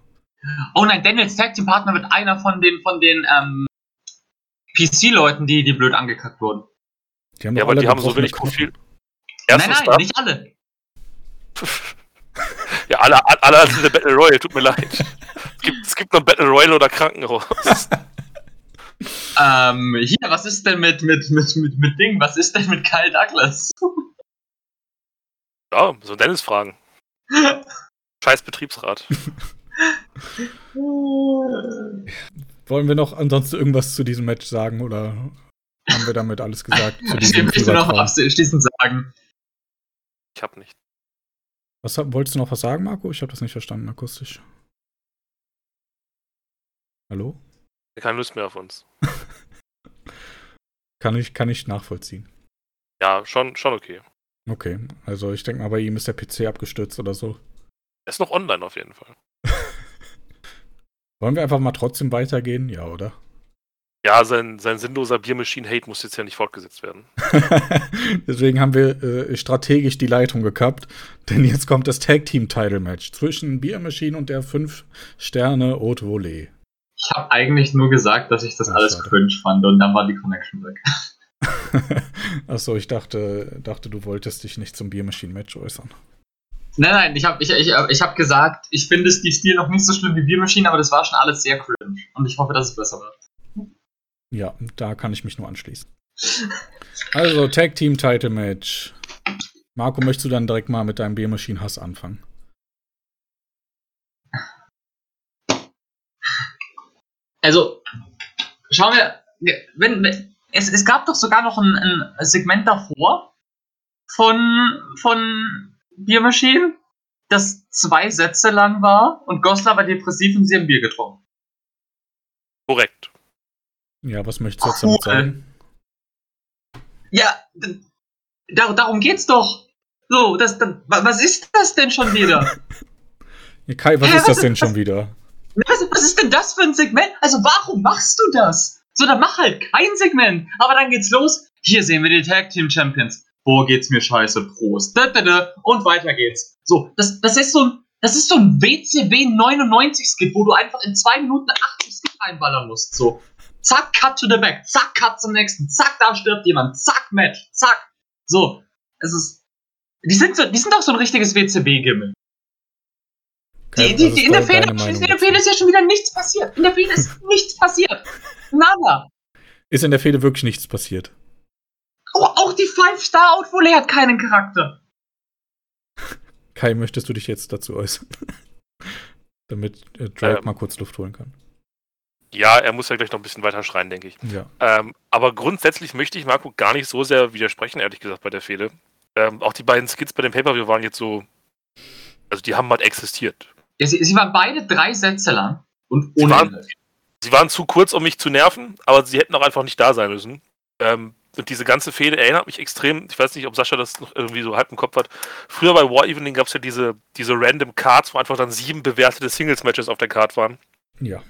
Oh nein, Daniels Tag Team Partner wird einer von den, von den ähm, PC-Leuten, die, die blöd angekackt wurden. Die haben Ja, aber die haben so wenig. Profil. nein, Erstens nein, das. nicht alle. <laughs> Ja, alle, alle sind der Battle Royale, tut mir leid. <laughs> Es gibt, es gibt noch Battle Royale oder Krankenhaus. Ähm, hier, was ist denn mit, mit, mit, mit, mit Ding? Was ist denn mit Kyle Douglas? Ja, so Dennis fragen. <laughs> Scheiß Betriebsrat. <laughs> Wollen wir noch ansonsten irgendwas zu diesem Match sagen oder haben wir damit alles gesagt? zu Ich möchte noch abschließend sagen. Ich hab nicht. Was, wolltest du noch was sagen, Marco? Ich habe das nicht verstanden akustisch. Hallo? Keine Lust mehr auf uns. <laughs> Kann ich, kann ich nachvollziehen. Ja, schon, schon okay. Okay, also ich denke mal, bei ihm ist der PC abgestürzt oder so. Er ist noch online auf jeden Fall. <laughs> Wollen wir einfach mal trotzdem weitergehen? Ja, oder? Ja, sein, sein sinnloser Biermaschinen-Hate muss jetzt ja nicht fortgesetzt werden. <laughs> Deswegen haben wir äh, strategisch die Leitung gekappt, denn jetzt kommt das Tag Team Title Match zwischen Beer Machine und der 5 Sterne Haute Volée. Ich habe eigentlich nur gesagt, dass ich das Ah, alles schade. cringe fand und dann war die Connection weg. <laughs> <laughs> Achso, ich dachte, dachte, du wolltest dich nicht zum Beer Machine Match äußern. Nein, nein, ich habe ich, ich, ich hab gesagt, ich finde Steve Stil noch nicht so schlimm wie Beer Machine, aber das war schon alles sehr cringe. Und ich hoffe, dass es besser wird. Ja, da kann ich mich nur anschließen. Also, Tag Team Title Match. Marco, möchtest du dann direkt mal mit deinem Beer Machine Hass anfangen? Also, schauen wir, wenn, wenn es, es gab doch sogar noch ein, ein Segment davor von, von Beer Machine, das zwei Sätze lang war und Goslar war depressiv und sie haben Bier getrunken. Korrekt. Ja, was möchtest du jetzt damit Cool. sagen? Ja, d- dar darum geht's doch. So, das, das, wa- was ist das denn schon wieder? <laughs> Ja, Kai, was Hä, ist das was- denn schon wieder? Was, was ist denn das für ein Segment? Also warum machst du das? So, dann mach halt kein Segment. Aber dann geht's los. Hier sehen wir die Tag Team Champions. Boah, geht's mir scheiße. Prost. Und weiter geht's. So, das, das ist so ein, das ist so ein WCW 99 Skit, wo du einfach in zwei Minuten 80 Skit einballern musst. So, zack, cut to the back. Zack, cut zum nächsten. Zack, da stirbt jemand. Zack, Match. Zack. So, es ist, die sind so, die sind auch so ein richtiges WCW-Gimmel. Die, die, in der Fehde in der? Fehde ist ja schon wieder nichts passiert. In der Fehde ist <laughs> nichts passiert. Nada. Ist in der Fehde wirklich nichts passiert? Oh, auch die Five-Star-Outvolley hat keinen Charakter. <laughs> Kai, möchtest du dich jetzt dazu äußern? <laughs> Damit äh, Drake Ähm. mal kurz Luft holen kann. Ja, er muss ja gleich noch ein bisschen weiter schreien, denke ich. Ja. Ähm, aber grundsätzlich möchte ich Marco gar nicht so sehr widersprechen, ehrlich gesagt, bei der Fehde. Ähm, auch die beiden Skits bei dem Pay-Per-View waren jetzt so. Also, die haben halt existiert. Ja, sie, sie waren beide drei Sätze lang und Sie ohne waren- Inhalt. Sie waren zu kurz, um mich zu nerven, aber sie hätten auch einfach nicht da sein müssen. Ähm, und diese ganze Fehde erinnert mich extrem, ich weiß nicht, ob Sascha das noch irgendwie so halb im Kopf hat. Früher bei War Evening gab es ja diese, diese random Cards, wo einfach dann sieben bewertete Singles-Matches auf der Card waren. Ja.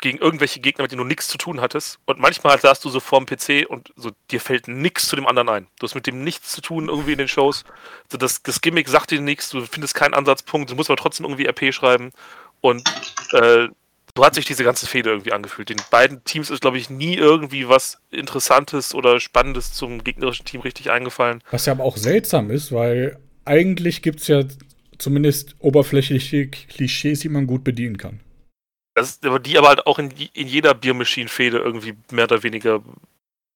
Gegen irgendwelche Gegner, mit denen du nichts zu tun hattest. Und manchmal saßt du so vorm PC und so, dir fällt nichts zu dem anderen ein. Du hast mit dem nichts zu tun irgendwie in den Shows. So, das, das Gimmick sagt dir nichts, du findest keinen Ansatzpunkt, du musst aber trotzdem irgendwie RP schreiben. Und äh, so hat sich diese ganze Fehde irgendwie angefühlt. Den beiden Teams ist, glaube ich, nie irgendwie was Interessantes oder Spannendes zum gegnerischen Team richtig eingefallen. Was ja aber auch seltsam ist, weil eigentlich gibt es ja zumindest oberflächliche Klischees, die man gut bedienen kann. Das die aber halt auch in, in jeder Biermaschinen-Fehde irgendwie mehr oder weniger.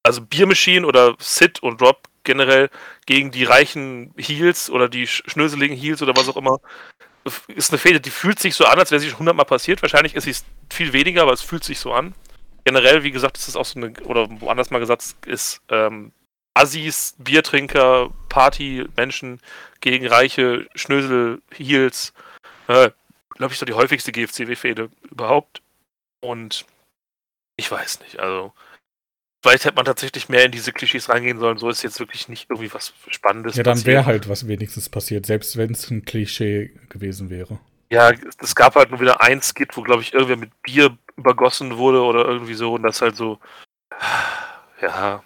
Also Biermaschinen oder Sid und Rob generell gegen die reichen Heels oder die schnöseligen Heels oder was auch immer. Ist eine Fehde, die fühlt sich so an, als wäre sie schon hundertmal passiert. Wahrscheinlich ist sie viel weniger, aber es fühlt sich so an. Generell, wie gesagt, ist es auch so eine, oder woanders mal gesagt, ist ähm, Assis, Biertrinker, Party-Menschen gegen reiche Schnösel-Heels. Äh, glaube ich, so die häufigste GFCW-Fehde überhaupt. Und ich weiß nicht, also vielleicht hätte man tatsächlich mehr in diese Klischees reingehen sollen. So ist jetzt wirklich nicht irgendwie was Spannendes. Ja, dann wäre halt was wenigstens passiert, selbst wenn es ein Klischee gewesen wäre. Ja, es gab halt nur wieder ein Skit, wo, glaube ich, irgendwer mit Bier übergossen wurde oder irgendwie so und das halt so. Ja.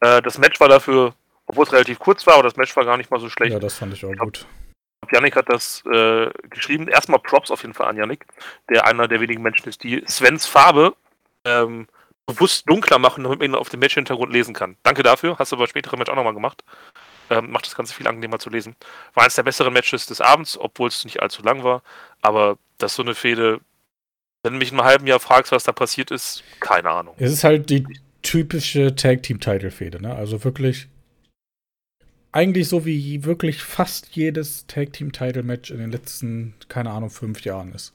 Äh, das Match war dafür, obwohl es relativ kurz war, aber das Match war gar nicht mal so schlecht. Ja, das fand ich auch gut. Yannick hat das äh, geschrieben. Erstmal Props auf jeden Fall an Yannick, der einer der wenigen Menschen ist, die Svens Farbe ähm, bewusst dunkler machen, damit man ihn auf dem Match-Hintergrund lesen kann. Danke dafür. Hast du aber spätere Match auch nochmal gemacht. Ähm, macht das Ganze viel angenehmer zu lesen. War eines der besseren Matches des Abends, obwohl es nicht allzu lang war. Aber das ist so eine Fehde. Wenn du mich in einem halben Jahr fragst, was da passiert ist, keine Ahnung. Es ist halt die typische Tag-Team-Title-Fehde, ne? Also wirklich eigentlich so wie wirklich fast jedes Tag Team Title Match in den letzten, keine Ahnung, fünf Jahren ist.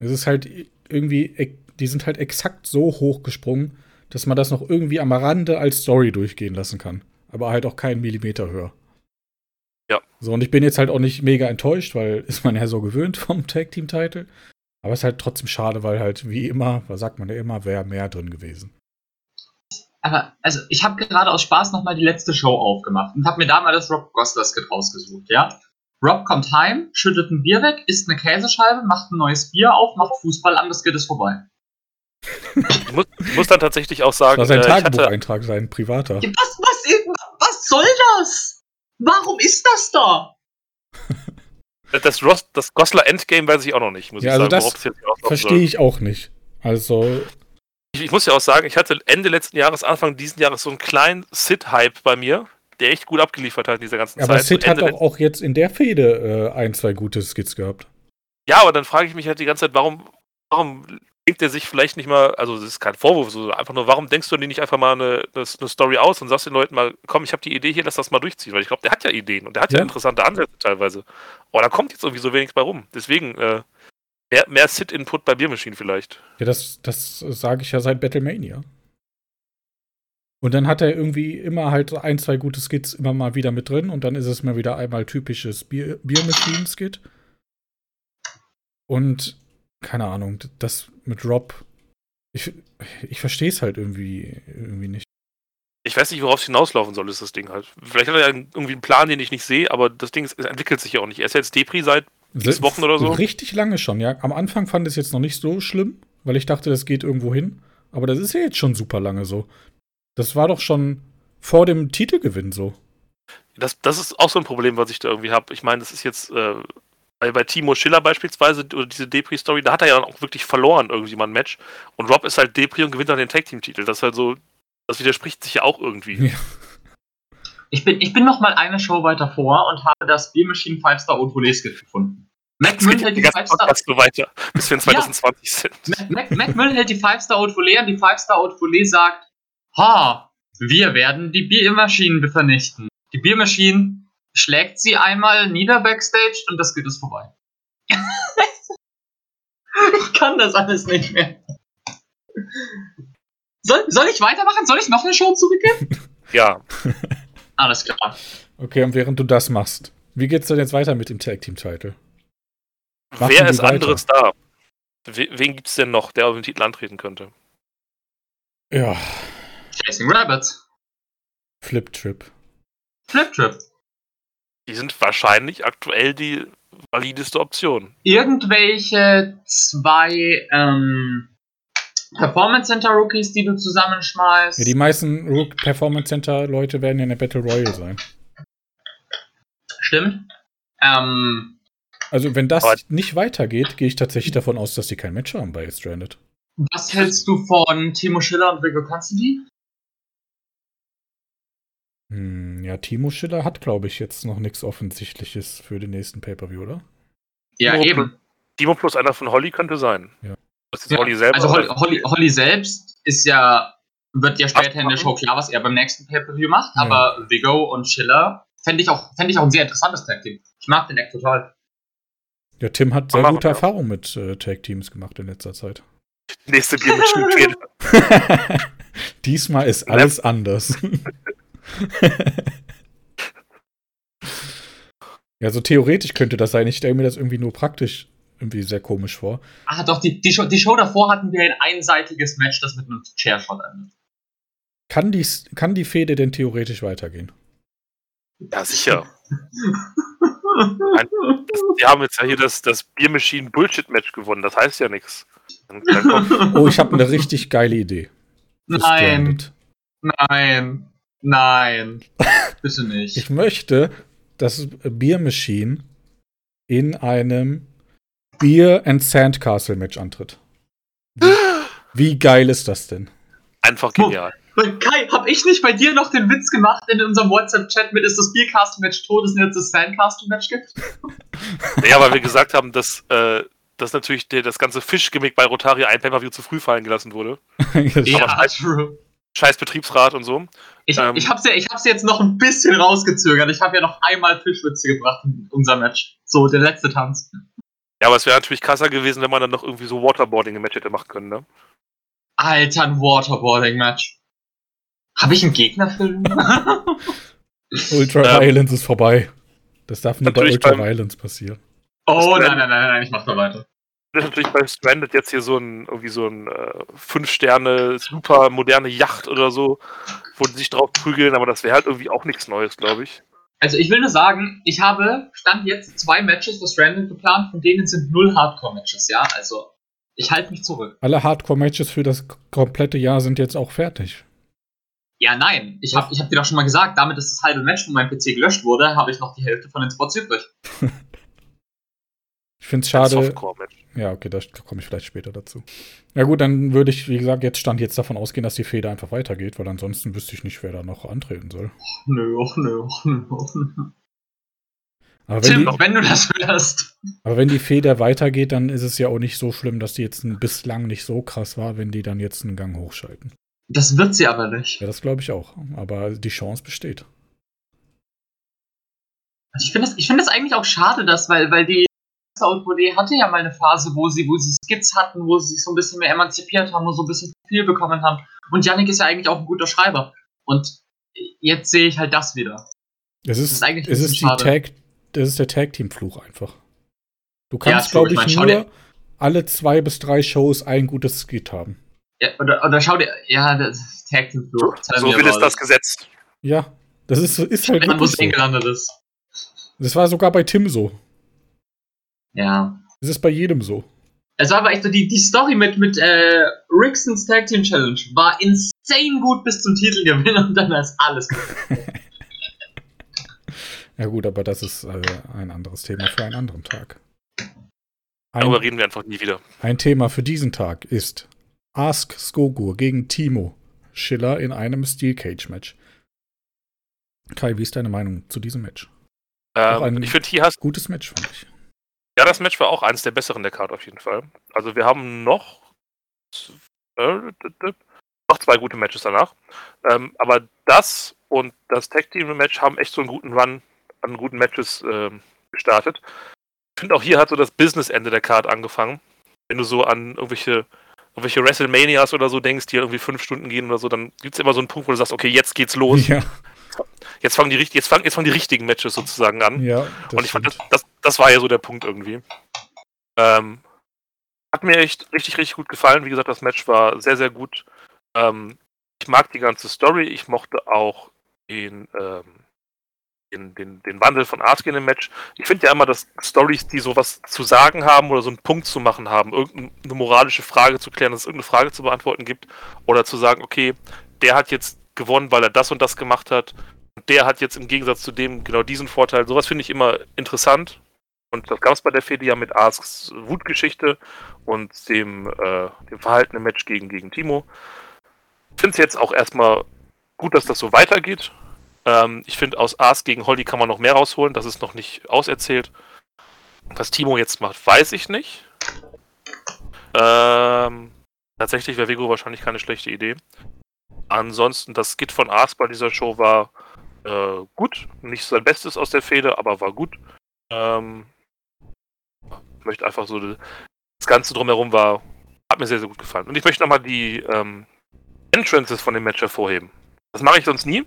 Es ist halt irgendwie, die sind halt exakt so hochgesprungen, dass man das noch irgendwie am Rande als Story durchgehen lassen kann. Aber halt auch keinen Millimeter höher. Ja. So, und ich bin jetzt halt auch nicht mega enttäuscht, weil <laughs> ist man ja so gewöhnt vom Tag Team Title. Aber es ist halt trotzdem schade, weil halt wie immer, was sagt man ja immer, wäre mehr drin gewesen. Aber, also, ich habe gerade aus Spaß nochmal die letzte Show aufgemacht und habe mir da mal das Rob Gosler-Skit rausgesucht, ja? Rob kommt heim, schüttet ein Bier weg, isst eine Käsescheibe, macht ein neues Bier auf, macht Fußball an, das Skit ist vorbei. Ich <laughs> muss, muss dann tatsächlich auch sagen, das war sein äh, Tagebucheintrag, sein privater. Was, was, was soll das? Warum ist das da? Das, Ross, das Gosler Endgame weiß ich auch noch nicht, muss ja, ich also sagen. Das verstehe ich auch nicht. Also, ich, ich, muss ja auch sagen, ich hatte Ende letzten Jahres, Anfang diesen Jahres so einen kleinen Sid-Hype bei mir, der echt gut abgeliefert hat in dieser ganzen aber Zeit. Aber Sid hat auch, auch jetzt in der Fehde äh, ein, zwei gute Skits gehabt. Ja, aber dann frage ich mich halt die ganze Zeit, warum, warum denkt er sich vielleicht nicht mal, also das ist kein Vorwurf, so einfach nur, warum denkst du dir nicht einfach mal eine, eine, Story aus und sagst den Leuten mal, komm, ich habe die Idee hier, lass das mal durchziehen, weil ich glaube, der hat ja Ideen und der hat ja, ja interessante Ansätze teilweise. Aber da kommt jetzt irgendwie so wenig bei rum. Deswegen, äh, Mehr, mehr Sit-Input bei Biermaschinen vielleicht. Ja, das, das sage ich ja seit Battlemania. Und dann hat er irgendwie immer halt ein, zwei gute Skits immer mal wieder mit drin und dann ist es mal wieder einmal typisches Bier Biermaschinen-Skit. Und keine Ahnung, das mit Rob, ich, ich verstehe es halt irgendwie, irgendwie nicht. Ich weiß nicht, worauf es hinauslaufen soll, ist das Ding halt. Vielleicht hat er ja irgendwie einen Plan, den ich nicht sehe, aber das Ding ist, entwickelt sich ja auch nicht. Er ist jetzt Depri seit sechs Wochen oder so. Richtig lange schon, ja. Am Anfang fand ich es jetzt noch nicht so schlimm, weil ich dachte, das geht irgendwo hin. Aber das ist ja jetzt schon super lange so. Das war doch schon vor dem Titelgewinn so. Das, das ist auch so ein Problem, was ich da irgendwie habe. Ich meine, das ist jetzt äh, bei, bei Timo Schiller beispielsweise, oder diese Depri-Story, da hat er ja auch wirklich verloren, irgendwie mal ein Match. Und Rob ist halt Depri und gewinnt dann den Tag-Team-Titel. Das ist halt so, das widerspricht sich ja auch irgendwie. Ja. Ich bin, ich bin noch mal eine Show weiter vor und habe das Beer Machine 5 Star Skit gefunden. Mac Müll hält die 5 Star so weiter, bis wir in 2020 ja. sind. Mac, Mac, Müll hält die 5 Star Autolé und die 5 Star Autolé sagt, ha, wir werden die Biermaschinen vernichten. Die Biermaschine schlägt sie einmal nieder backstage und das geht es vorbei. <laughs> ich kann das alles nicht mehr. Soll, soll ich weitermachen? Soll ich noch eine Show zurückgeben? Ja. <laughs> Alles klar. Okay, und während du das machst, wie geht's denn jetzt weiter mit dem Tag Team Title? Wer ist weiter? anderes da? Wen gibt's denn noch, der auf den Titel antreten könnte? Ja. Chasing Rabbits. Flip Trip. Flip Trip. Die sind wahrscheinlich aktuell die valideste Option. Irgendwelche zwei ähm, Performance Center Rookies, die du zusammenschmeißt. Ja, die meisten Rook Performance Center Leute werden ja in der Battle Royale sein. Stimmt. Ähm, also, wenn das nicht weitergeht, gehe ich tatsächlich davon aus, dass die kein Match haben bei Stranded. Was hältst du von Timo Schiller und Rico Constantine? Hm, ja, Timo Schiller hat, glaube ich, jetzt noch nichts Offensichtliches für den nächsten Pay-Per-View, oder? Ja, Timo eben. Timo plus einer von Holly könnte sein. Ja. Das ist Ja, Holly selber. also Holly, Holly, Holly selbst ist ja, wird ja später in der Show klar, was er beim nächsten Pay-Per-View macht, Ja. aber Vigo und Schiller fände ich, auch, fänd ich auch ein sehr interessantes Tag-Team. Ich mag den Act total. Ja, Tim hat sehr gute wir. Erfahrungen mit äh, Tag-Teams gemacht in letzter Zeit. Nächste Bier mit Schimpfehler. <laughs> Diesmal ist alles anders. <laughs> ja, so theoretisch könnte das sein. Ich stelle mir das irgendwie nur praktisch irgendwie sehr komisch vor. Ah, doch, die, die, Show, die Show davor hatten wir ein einseitiges Match, das mit einem Chairshot endet. Kann die, kann die Fehde denn theoretisch weitergehen? Ja, sicher. Die haben jetzt ja hier das, das Biermaschinen Bullshit-Match gewonnen. Das heißt ja nichts. Oh, ich habe eine richtig geile Idee. Nein, nein, nein. Bitte nicht. Ich möchte, dass Beer Machine in einem Beer and Sandcastle Match antritt. Wie, wie geil ist das denn? einfach genial. Weil, Kai, hab ich nicht bei dir noch den Witz gemacht in unserem WhatsApp-Chat mit, ist das Biercastle-Match tot, dass es jetzt das Sandcastle-Match gibt? <laughs> Ja, weil wir gesagt haben, dass, äh, dass natürlich der, das ganze Fischgimmick bei Rotari ein Pay-Per-View zu früh fallen gelassen wurde. <laughs> Ja, true. Scheiß Betriebsrat und so. Ich, Ähm. ich, hab's ja, ich hab's jetzt noch ein bisschen rausgezögert. Ich habe ja noch einmal Fischwitze gebracht in unser Match. So, der letzte Tanz. Ja, aber es wäre natürlich krasser gewesen, wenn man dann noch irgendwie so Waterboarding im Match hätte machen können, ne? Alter, ein Waterboarding-Match. Habe ich einen Gegnerfilm? <laughs> Ultra Ähm, Violence ist vorbei. Das darf nur bei Ultra beim- Violence passieren. oh, nein, nein, nein, nein, ich mach mal weiter. Das ist natürlich bei Stranded jetzt hier so ein, irgendwie so ein äh, fünf Sterne, super moderne Yacht oder so, wo die sich drauf prügeln, aber das wäre halt irgendwie auch nichts Neues, glaube ich. Also ich will nur sagen, ich habe Stand jetzt zwei Matches fürs Random geplant, von denen sind null Hardcore-Matches, ja? Also ich halte mich zurück. Alle Hardcore-Matches für das komplette Jahr sind jetzt auch fertig. Ja, nein, ich habe ich hab dir doch schon mal gesagt, damit dass das halbe Match von meinem PC gelöscht wurde, habe ich noch die Hälfte von den Spots übrig. <laughs> Ich finde es schade. Ja, okay, da komme ich vielleicht später dazu. Ja gut, dann würde ich, wie gesagt, jetzt stand jetzt davon ausgehen, dass die Fehde einfach weitergeht, weil ansonsten wüsste ich nicht, wer da noch antreten soll. Nö, och, nö, och, nö, och, nö. Aber wenn, Tim, die, wenn du das hörst. aber wenn die Fehde weitergeht, dann ist es ja auch nicht so schlimm, dass die jetzt ein- bislang nicht so krass war, wenn die dann jetzt einen Gang hochschalten. Das wird sie aber nicht. Ja, das glaube ich auch. Aber die Chance besteht. Also Ich finde das, ich find das eigentlich auch schade, dass, weil, weil die Outbody hatte ja mal eine Phase, wo sie, wo sie Skits hatten, wo sie sich so ein bisschen mehr emanzipiert haben und so ein bisschen viel bekommen haben. Und Yannick ist ja eigentlich auch ein guter Schreiber. Und jetzt sehe ich halt das wieder. Es ist, ist eigentlich es ist die. Tag, das ist der Tag-Team-Fluch einfach. Du kannst, true, glaube ich, ich mein, nur alle zwei bis drei Shows ein gutes Skit haben. Ja, oder, oder schau dir, ja, das Tag Team So, will es das it. Gesetz. Ja, das ist, ist halt An, wo wirklich es so. gelandet ist. Das war sogar bei Tim so. Ja. Das ist bei jedem so. Es war aber echt so, die, die Story mit, mit äh, Rixons Tag Team Challenge war insane gut bis zum Titelgewinn und dann ist alles gut. <laughs> Ja gut, aber das ist äh, ein anderes Thema für einen anderen Tag. Darüber Ein, reden wir einfach nie wieder. ein Thema für diesen Tag ist Ask Skogur gegen Timo Schiller in einem Steel Cage Match. Kai, wie ist deine Meinung zu diesem Match? Ähm, ich finde, hier hast Gutes Match, fand ich. Ja, das Match war auch eines der besseren der Card auf jeden Fall. Also wir haben noch, äh, noch zwei gute Matches danach. Ähm, aber das und das Tag Team Match haben echt so einen guten Run an guten Matches ähm, gestartet. Ich finde auch hier hat so das Business-Ende der Card angefangen. Wenn du so an irgendwelche, irgendwelche WrestleManias oder so denkst, die irgendwie fünf Stunden gehen oder so, dann gibt es immer so einen Punkt, wo du sagst, okay, jetzt geht's los. Ja, <laughs> Jetzt fangen die, jetzt fangen, jetzt fangen die richtigen Matches sozusagen an. ja. Und ich fand, das, das, das war ja so der Punkt irgendwie. Ähm, hat mir echt richtig, richtig gut gefallen. Wie gesagt, das Match war sehr, sehr gut. Ähm, ich mag die ganze Story. Ich mochte auch den, ähm, den, den, den Wandel von in dem Match. Ich finde ja immer, dass Stories, die sowas zu sagen haben oder so einen Punkt zu machen haben, irgendeine moralische Frage zu klären, dass es irgendeine Frage zu beantworten gibt oder zu sagen, okay, der hat jetzt gewonnen, weil er das und das gemacht hat und der hat jetzt im Gegensatz zu dem genau diesen Vorteil. Sowas finde ich immer interessant. Und das gab es bei der Fede ja mit Asks Wutgeschichte und dem, äh, dem Verhalten im Match gegen, gegen Timo. Ich finde es jetzt auch erstmal gut, dass das so weitergeht. Ähm, ich finde, aus Ars gegen Holly kann man noch mehr rausholen. Das ist noch nicht auserzählt. Was Timo jetzt macht, weiß ich nicht. Ähm, tatsächlich wäre Vigo wahrscheinlich keine schlechte Idee. Ansonsten, das Skit von Ars bei dieser Show war äh, gut. Nicht sein Bestes aus der Fehde, aber war gut. Ähm, ich möchte einfach so, das Ganze drumherum war, hat mir sehr, sehr gut gefallen. Und ich möchte nochmal die ähm, Entrances von dem Match hervorheben. Das mache ich sonst nie.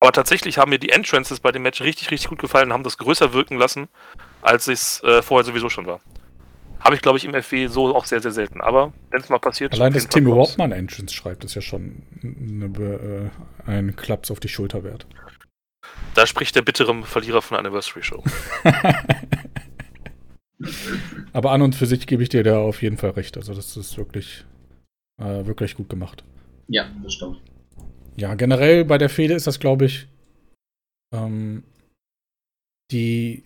Aber tatsächlich haben mir die Entrances bei dem Match richtig, richtig gut gefallen und haben das größer wirken lassen, als es äh, vorher sowieso schon war. Habe ich, glaube ich, im FW so auch sehr, sehr selten. Aber wenn es mal passiert. Allein, dass Timmy Wortmann Entrance schreibt, ist ja schon eine, äh, ein Klaps auf die Schulter wert. Da spricht der bittere Verlierer von der Anniversary Show. <laughs> Aber an und für sich gebe ich dir da auf jeden Fall recht. Also, das ist wirklich, äh, wirklich gut gemacht. Ja, das stimmt. Ja, generell bei der Fehde ist das, glaube ich, ähm, die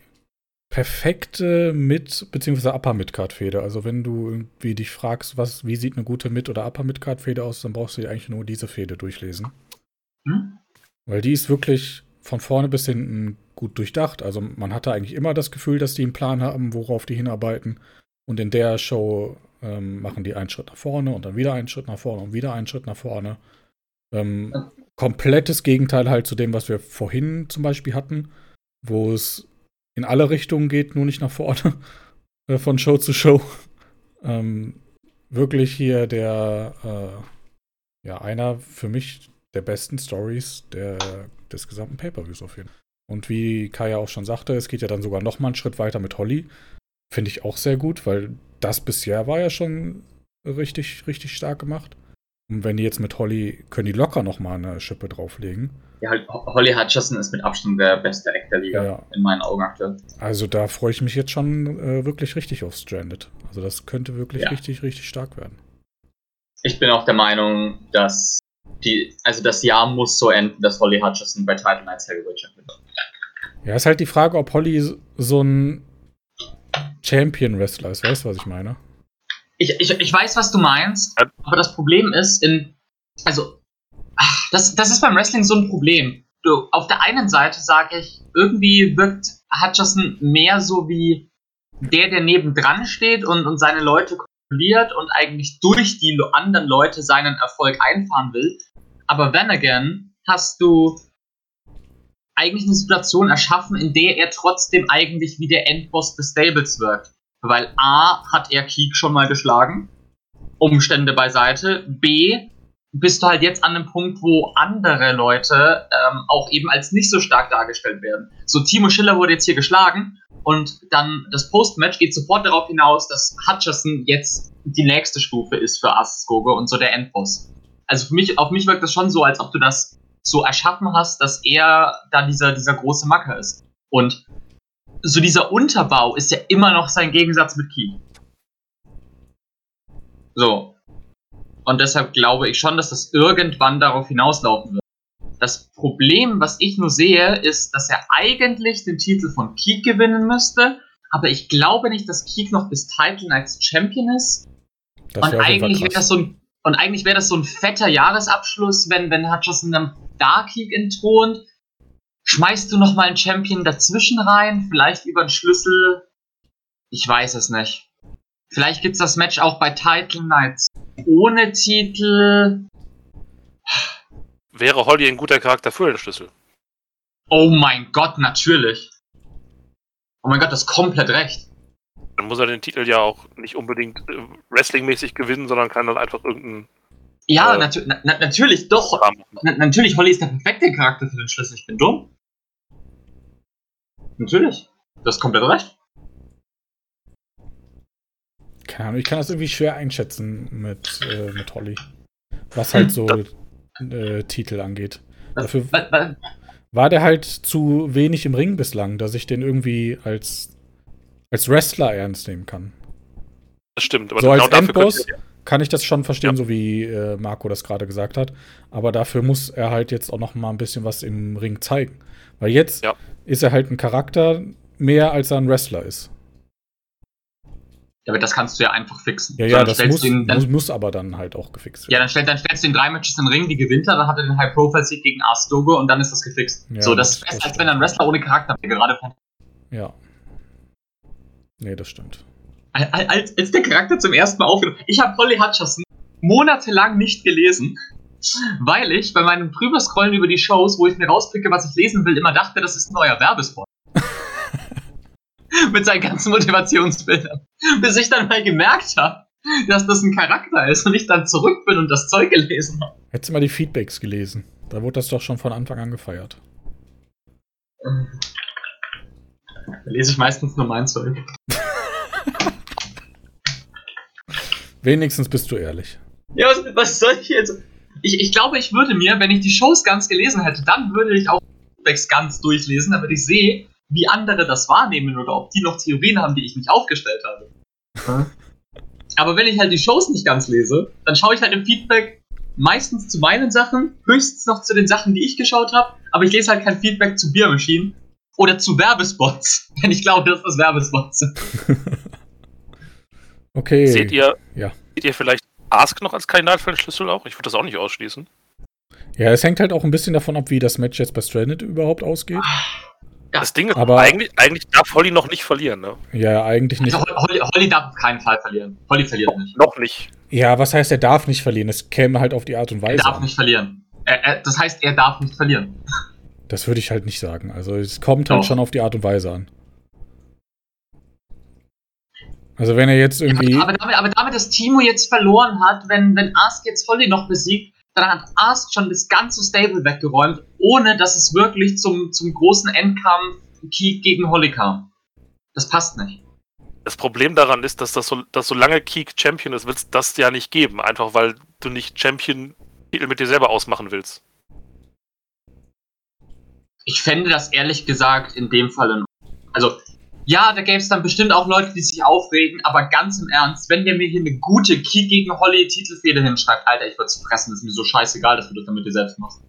perfekte Mid- bzw. Upper Midcard Fehde. Also wenn du irgendwie dich fragst, was, wie sieht eine gute Mid- oder Upper Midcard Fehde aus, dann brauchst du dir eigentlich nur diese Fehde durchlesen. Hm? Weil die ist wirklich von vorne bis hinten gut durchdacht. Also man hatte eigentlich immer das Gefühl, dass die einen Plan haben, worauf die hinarbeiten. Und in der Show ähm, machen die einen Schritt nach vorne und dann wieder einen Schritt nach vorne und wieder einen Schritt nach vorne. Ähm, komplettes Gegenteil halt zu dem, was wir vorhin zum Beispiel hatten, wo es in alle Richtungen geht, nur nicht nach vorne, <laughs> äh, von Show zu Show. Ähm, wirklich hier der, äh, ja, einer für mich der besten Stories der, des gesamten Pay-Per-Views auf jeden Fall. Und wie Kaya auch schon sagte, es geht ja dann sogar noch mal einen Schritt weiter mit Holly. Finde ich auch sehr gut, weil das bisher war ja schon richtig, richtig stark gemacht. Und wenn die jetzt mit Holly, können die locker noch mal eine Schippe drauflegen. Ja, halt, Holly Hutcherson ist mit Abstand der beste Act der Liga, ja. in meinen Augen aktuell. Also da freue ich mich jetzt schon äh, wirklich richtig auf Stranded. Also das könnte wirklich ja. richtig, richtig stark werden. Ich bin auch der Meinung, dass die, also das Jahr muss so enden, dass Holly Hutcherson bei Title Knights Heavyweight Champion wird. Ja, ist halt die Frage, ob Holly so ein Champion-Wrestler ist. Weißt du, was ich meine? Ich, ich, ich weiß, was du meinst, aber das Problem ist, in, also, ach, das, das ist beim Wrestling so ein Problem. Du, auf der einen Seite sage ich, irgendwie wirkt Hutcherson mehr so wie der, der nebendran steht und, und seine Leute kontrolliert und eigentlich durch die anderen Leute seinen Erfolg einfahren will. Aber then again hast du eigentlich eine Situation erschaffen, in der er trotzdem eigentlich wie der Endboss des Stables wirkt. Weil A hat er Keek schon mal geschlagen, Umstände beiseite. B bist du halt jetzt an einem Punkt, wo andere Leute ähm, auch eben als nicht so stark dargestellt werden. So, Timo Schiller wurde jetzt hier geschlagen und dann das Postmatch geht sofort darauf hinaus, dass Hutcherson jetzt die nächste Stufe ist für Askoge und so der Endboss. Also für mich, auf mich wirkt das schon so, als ob du das so erschaffen hast, dass er da dieser, dieser große Macker ist. Und so dieser Unterbau ist ja immer noch sein Gegensatz mit Key. So. Und deshalb glaube ich schon, dass das irgendwann darauf hinauslaufen wird. Das Problem, was ich nur sehe, ist, dass er eigentlich den Titel von Keek gewinnen müsste, aber ich glaube nicht, dass Keek noch bis Title Nights Champion ist. Und eigentlich wäre das so ein und eigentlich wäre das so ein fetter Jahresabschluss, wenn, wenn Hutchison dann Darkheek entthront. Schmeißt du nochmal einen Champion dazwischen rein? Vielleicht über einen Schlüssel? Ich weiß es nicht. Vielleicht gibt es das Match auch bei Title Nights ohne Titel. Wäre Holly ein guter Charakter für den Schlüssel? Oh mein Gott, natürlich. Oh mein Gott, das ist komplett recht. Dann muss er den Titel ja auch nicht unbedingt äh, wrestlingmäßig gewinnen, sondern kann dann einfach irgendein. Ja, äh, natu na natürlich, doch. Na natürlich, Holly ist der perfekte Charakter für den Schlüssel. Ich bin dumm. Natürlich. Du hast komplett recht. Keine Ahnung, ich kann das irgendwie schwer einschätzen mit, äh, mit Holly. Was halt so äh, Titel angeht. Dafür war der halt zu wenig im Ring bislang, dass ich den irgendwie als als Wrestler ernst nehmen kann. Das stimmt, aber so genau als Endboss kann ich das schon verstehen, ja. so wie äh, Marco das gerade gesagt hat. Aber dafür muss er halt jetzt auch noch mal ein bisschen was im Ring zeigen. Weil jetzt ja. ist er halt ein Charakter mehr, als er ein Wrestler ist. Ja, aber das kannst du ja einfach fixen. Ja, ja, das muss, ihn, dann, muss, aber dann halt auch gefixt Ja, werden. dann, stell, dann stellst du in drei Matches in den Ring, die gewinnt er, dann hat er den High-Profile-Sieg gegen Ars Dogo und dann ist das gefixt. Ja, so, das das- ist besser, als wenn ein Wrestler ohne Charakter wäre, gerade Ja. Nee, das stimmt. als, als der Charakter zum ersten Mal aufgenommen. Ich habe Holly Hutcherson monatelang nicht gelesen, weil ich bei meinem Drüberscrollen über die Shows, wo ich mir rauspicke, was ich lesen will, immer dachte, das ist ein neuer Werbespot. <laughs> Mit seinen ganzen Motivationsbildern. Bis ich dann mal gemerkt habe, dass das ein Charakter ist und ich dann zurück bin und das Zeug gelesen habe. Hättest du mal die Feedbacks gelesen. Da wurde das doch schon von Anfang an gefeiert. Da lese ich meistens nur mein Zeug. <laughs> Wenigstens bist du ehrlich. Ja, was, was soll ich jetzt? Ich, ich glaube, ich würde mir, wenn ich die Shows ganz gelesen hätte, dann würde ich auch Feedbacks ganz durchlesen, damit ich sehe, wie andere das wahrnehmen oder ob die noch Theorien haben, die ich nicht aufgestellt habe. Aber wenn ich halt die Shows nicht ganz lese, dann schaue ich halt im Feedback meistens zu meinen Sachen, höchstens noch zu den Sachen, die ich geschaut habe, aber ich lese halt kein Feedback zu Beer Machine oder zu Werbespots, <laughs> wenn ich glaube, dass das Werbespots sind. <laughs> Okay. Seht ihr, Ja. seht ihr vielleicht Ask noch als Kandidat für den Schlüssel auch? Ich würde das auch nicht ausschließen. Ja, es hängt halt auch ein bisschen davon ab, wie das Match jetzt bei Stranded überhaupt ausgeht. Ja, Das Ding ist, aber- eigentlich, eigentlich darf Holly noch nicht verlieren, ne? Ja, eigentlich nicht. Also Holly, Holly darf auf keinen Fall verlieren. Holly verliert nicht. Noch nicht. Ja, was heißt, er darf nicht verlieren? Es käme halt auf die Art und Er Weise darf an. nicht verlieren. Er, er, das heißt, er darf nicht verlieren. Das würde ich halt nicht sagen. Also es kommt halt Doch. schon auf die Art und Weise an. Also wenn er jetzt irgendwie. Aber damit, aber damit das Timo jetzt verloren hat, wenn, wenn Ask jetzt Holly noch besiegt, dann hat Ask schon das ganze Stable weggeräumt, ohne dass es wirklich zum, zum großen Endkampf Keek gegen Holly kam. Das passt nicht. Das Problem daran ist, dass das so, dass solange Keek Champion ist, wird es das ja nicht geben. Einfach weil du nicht Champion-Titel mit dir selber ausmachen willst. Ich fände das ehrlich gesagt in dem Fall in Also, ja, da gäbe es dann bestimmt auch Leute, die sich aufregen, aber ganz im Ernst, wenn der mir hier eine gute Keek gegen Holly Titelfehde hinschreibt, Alter, ich würde es fressen, das ist mir so scheißegal, dass du das dann mit dir selbst machst.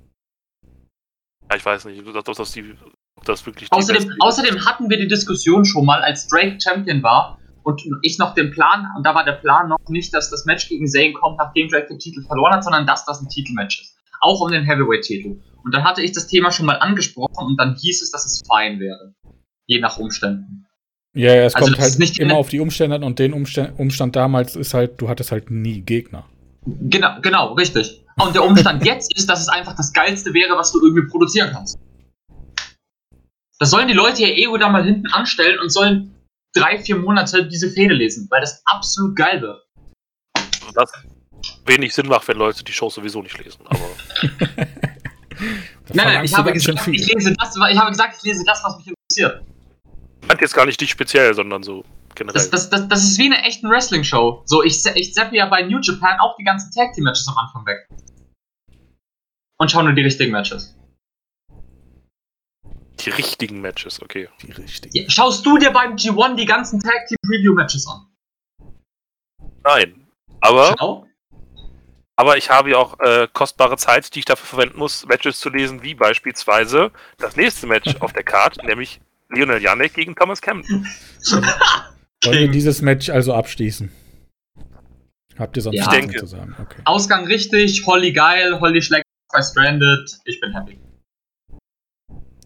Ja, ich weiß nicht, ob das, das, die, ob das wirklich die Außerdem, außerdem hatten wir die Diskussion schon mal, als Drake Champion war und ich noch den Plan, und da war der Plan noch nicht, dass das Match gegen Zayn kommt, nachdem Drake den Titel verloren hat, sondern dass das ein Titelmatch ist. Auch um den Heavyweight-Titel. Und dann hatte ich das Thema schon mal angesprochen und dann hieß es, dass es fein wäre. Je nach Umständen. Ja, ja, es Also kommt halt nicht immer auf die Umstände an und den Umstand, Umstand damals ist halt, du hattest halt nie Gegner. Genau, genau, richtig. Und der Umstand jetzt ist, dass es einfach das Geilste wäre, was du irgendwie produzieren kannst. Das sollen die Leute ihr Ego da mal hinten anstellen und sollen drei, vier Monate diese Fehde lesen, weil das absolut geil wird. was wenig Sinn macht, wenn Leute die Show sowieso nicht lesen. Aber <laughs> Nein, nein, ich habe, gesagt, ich, lese das, ich habe gesagt, ich lese das, was mich interessiert. ich fand jetzt gar nicht dich speziell, sondern so generell. Das, das, das, das ist wie eine echte Wrestling-Show. So, ich, ich zappe ja bei New Japan auch die ganzen Tag Team Matches am Anfang weg. Und schau nur die richtigen Matches. die richtigen Matches, okay. Die richtigen. Ja, schaust du dir beim G1 die ganzen Tag Team Preview Matches an? Nein. Aber, Schau. aber ich habe ja auch äh, kostbare Zeit, die ich dafür verwenden muss, Matches zu lesen, wie beispielsweise das nächste Match <laughs> auf der Card, nämlich Lionel Janek gegen Thomas Camden. <laughs> Wollen wir dieses Match also abschließen? Habt ihr sonst Ja. nichts Ich mehr denke. zu sagen? Okay. Ausgang richtig, Holly geil, Holly schlägt bei Stranded. Ich bin happy.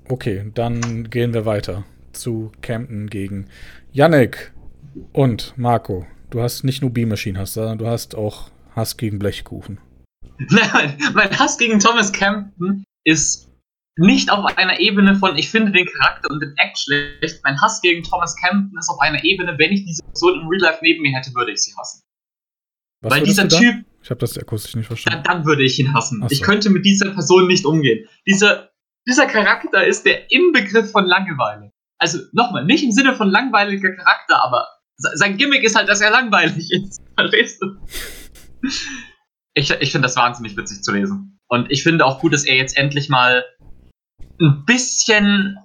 okay, dann gehen wir weiter zu Camden gegen Yannick und Marco. Du hast nicht nur B-Machine hast, sondern du hast auch Hass gegen Blechkuchen. Nein, <laughs> mein Hass gegen Thomas Campton ist nicht auf einer Ebene von, ich finde den Charakter und den Act schlecht. Mein Hass gegen Thomas Campton ist auf einer Ebene, wenn ich diese Person im Real Life neben mir hätte, würde ich sie hassen. Was Weil dieser? Typ, Ich habe das akustisch nicht verstanden. dann würde ich ihn hassen. So. Ich könnte mit dieser Person nicht umgehen. Dieser, dieser Charakter ist der Inbegriff von Langeweile. Also nochmal, nicht im Sinne von langweiliger Charakter, aber se- sein Gimmick ist halt, dass er langweilig ist. <laughs> Verstehst du? Ich, ich finde das wahnsinnig witzig zu lesen. Und ich finde auch gut, dass er jetzt endlich mal ein bisschen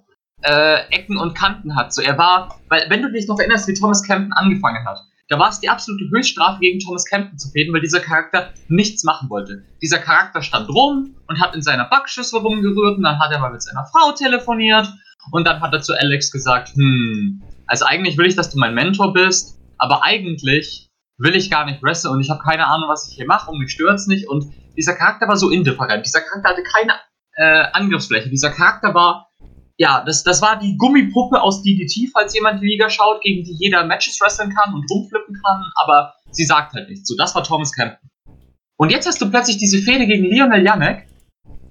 äh, Ecken und Kanten hat. So, er war, weil, wenn du dich noch erinnerst, wie Thomas Campton angefangen hat, da war es die absolute Höchststrafe, gegen Thomas Campton zu fäden, weil dieser Charakter nichts machen wollte. Dieser Charakter stand rum und hat in seiner Backschüssel rumgerührt und dann hat er mal mit seiner Frau telefoniert und dann hat er zu Alex gesagt, hm, also eigentlich will ich, dass du mein Mentor bist, aber eigentlich will ich gar nicht wresteln und ich habe keine Ahnung, was ich hier mache und mich stört's nicht und dieser Charakter war so indifferent. Dieser Charakter hatte keine äh, Angriffsfläche. Dieser Charakter war ja, das, das war die Gummipuppe aus DDT, falls jemand die Liga schaut, gegen die jeder Matches wresteln kann und rumflippen kann, aber sie sagt halt nichts. So, das war Thomas Campton. Und jetzt hast du plötzlich diese Fehde gegen Lionel Janek,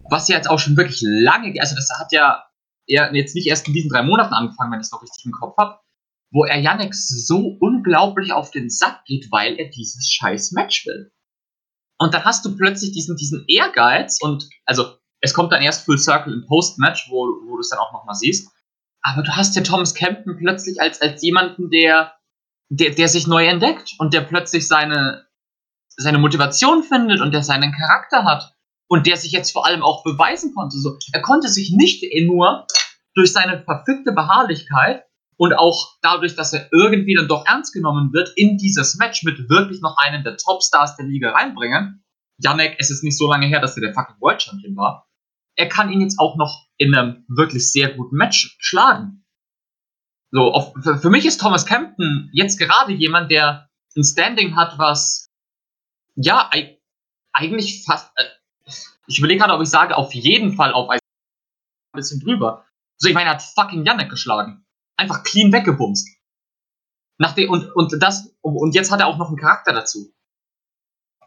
was ja jetzt auch schon wirklich lange, also das hat ja jetzt nicht erst in diesen drei Monaten angefangen, wenn ich es noch richtig im Kopf habe, wo er Janek so unglaublich auf den Sack geht, weil er dieses scheiß Match will. Und dann hast du plötzlich diesen, diesen Ehrgeiz und, also es kommt dann erst Full Circle im Post-Match, wo, wo du es dann auch nochmal siehst. Aber du hast ja Thomas Campton plötzlich als, als jemanden, der, der, der sich neu entdeckt und der plötzlich seine, seine Motivation findet und der seinen Charakter hat und der sich jetzt vor allem auch beweisen konnte. So, er konnte sich nicht nur durch seine verfickte Beharrlichkeit und auch dadurch, dass er irgendwie dann doch ernst genommen wird, in dieses Match mit wirklich noch einem der Topstars der Liga reinbringen. Janek, es ist nicht so lange her, dass er der fucking World Champion war er kann ihn jetzt auch noch in einem wirklich sehr guten Match schlagen. So, auf, für, für mich ist Thomas Campton jetzt gerade jemand, der ein Standing hat, was ja eigentlich fast. Äh, ich überlege gerade, ob ich sage, auf jeden Fall auf ein bisschen drüber. So, ich meine, er hat fucking Yannick geschlagen. Einfach clean weggebumst. Nachdem, und, und das, und jetzt hat er auch noch einen Charakter dazu.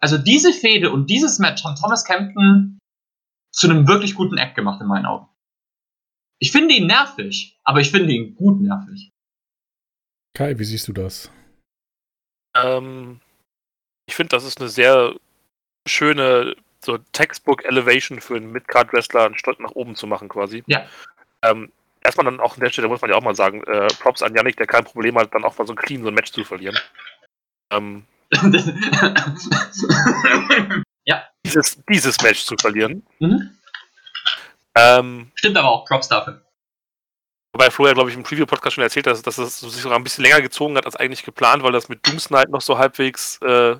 Also diese Fehde und dieses Match haben Thomas Campton zu einem wirklich guten Act gemacht in meinen Augen. Ich finde ihn nervig, aber ich finde ihn gut nervig. Kai, wie siehst du das? Ähm, ich finde, das ist eine sehr schöne so Textbook Elevation für einen Midcard Wrestler, einen Stolz nach oben zu machen quasi. Ja. Ähm, erstmal dann auch an der Stelle muss man ja auch mal sagen, äh, Props an Yannick, der kein Problem hat, dann auch mal so clean so ein Match zu verlieren. Ähm, <laughs> Ja. Dieses, dieses Match zu verlieren. Mhm. Ähm, Stimmt aber auch, Props dafür. Wobei Flo ja, glaube ich, im Preview-Podcast schon erzählt hat, dass es sich sogar ein bisschen länger gezogen hat als eigentlich geplant, weil das mit Doomsnight noch so halbwegs äh,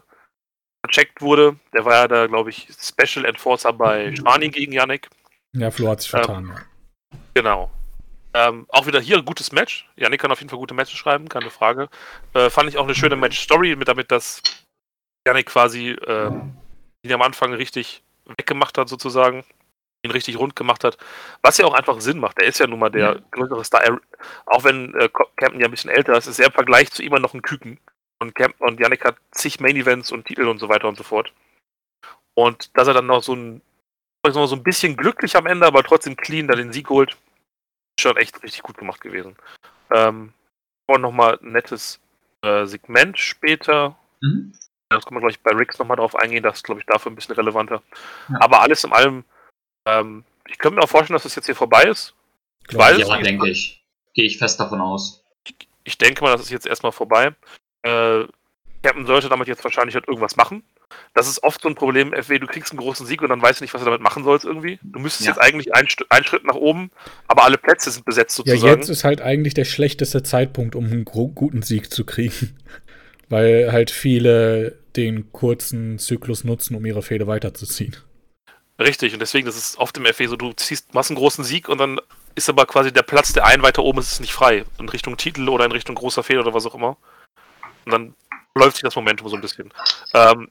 vercheckt wurde. Der war ja da, glaube ich, Special Enforcer bei Schwani gegen Yannick. Ja, Flo hat sich vertan, ähm, ja. Genau. Ähm, auch wieder hier ein gutes Match. Yannick kann auf jeden Fall gute Matches schreiben, keine Frage. Äh, fand ich auch eine schöne Match-Story, mit damit dass Yannick quasi ähm, ihn am Anfang richtig weggemacht hat, sozusagen. Ihn richtig rund gemacht hat. Was ja auch einfach Sinn macht. Er ist ja nun mal der ja. größere Star. Auch wenn äh, Campen ja ein bisschen älter ist, ist er im Vergleich zu ihm noch ein Küken. Und, Camp und Yannick hat zig Main-Events und Titel und so weiter und so fort. Und dass er dann noch so ein, so ein bisschen glücklich am Ende, aber trotzdem clean da den Sieg holt, ist schon echt richtig gut gemacht gewesen. Ähm, und nochmal ein nettes äh, Segment später. Mhm. Das kann man, glaube ich, bei Ricks nochmal drauf eingehen, das ist, glaube ich, dafür ein bisschen relevanter. Ja. Aber alles in allem, ähm, ich könnte mir auch vorstellen, dass das jetzt hier vorbei ist. Ich weiß ja, es denke ich. Gehe ich fest davon aus. Ich, ich, denke mal, das ist jetzt erstmal vorbei. Äh, Captain sollte damit jetzt wahrscheinlich halt irgendwas machen. Das ist oft so ein Problem, FW, du kriegst einen großen Sieg und dann weißt du nicht, was du damit machen sollst irgendwie. Du müsstest ja. jetzt eigentlich einen, einen, Schritt nach oben, aber alle Plätze sind besetzt sozusagen. Ja, jetzt ist halt eigentlich der schlechteste Zeitpunkt, um einen guten Sieg zu kriegen. <laughs> Weil halt viele den kurzen Zyklus nutzen, um ihre Fehde weiterzuziehen. Richtig, und deswegen, das ist oft im FE so, du ziehst, machst einen großen Sieg und dann ist aber quasi der Platz, der einen weiter oben ist, ist nicht frei. In Richtung Titel oder in Richtung großer Fehde oder was auch immer. Und dann läuft sich das Momentum so ein bisschen. Ähm,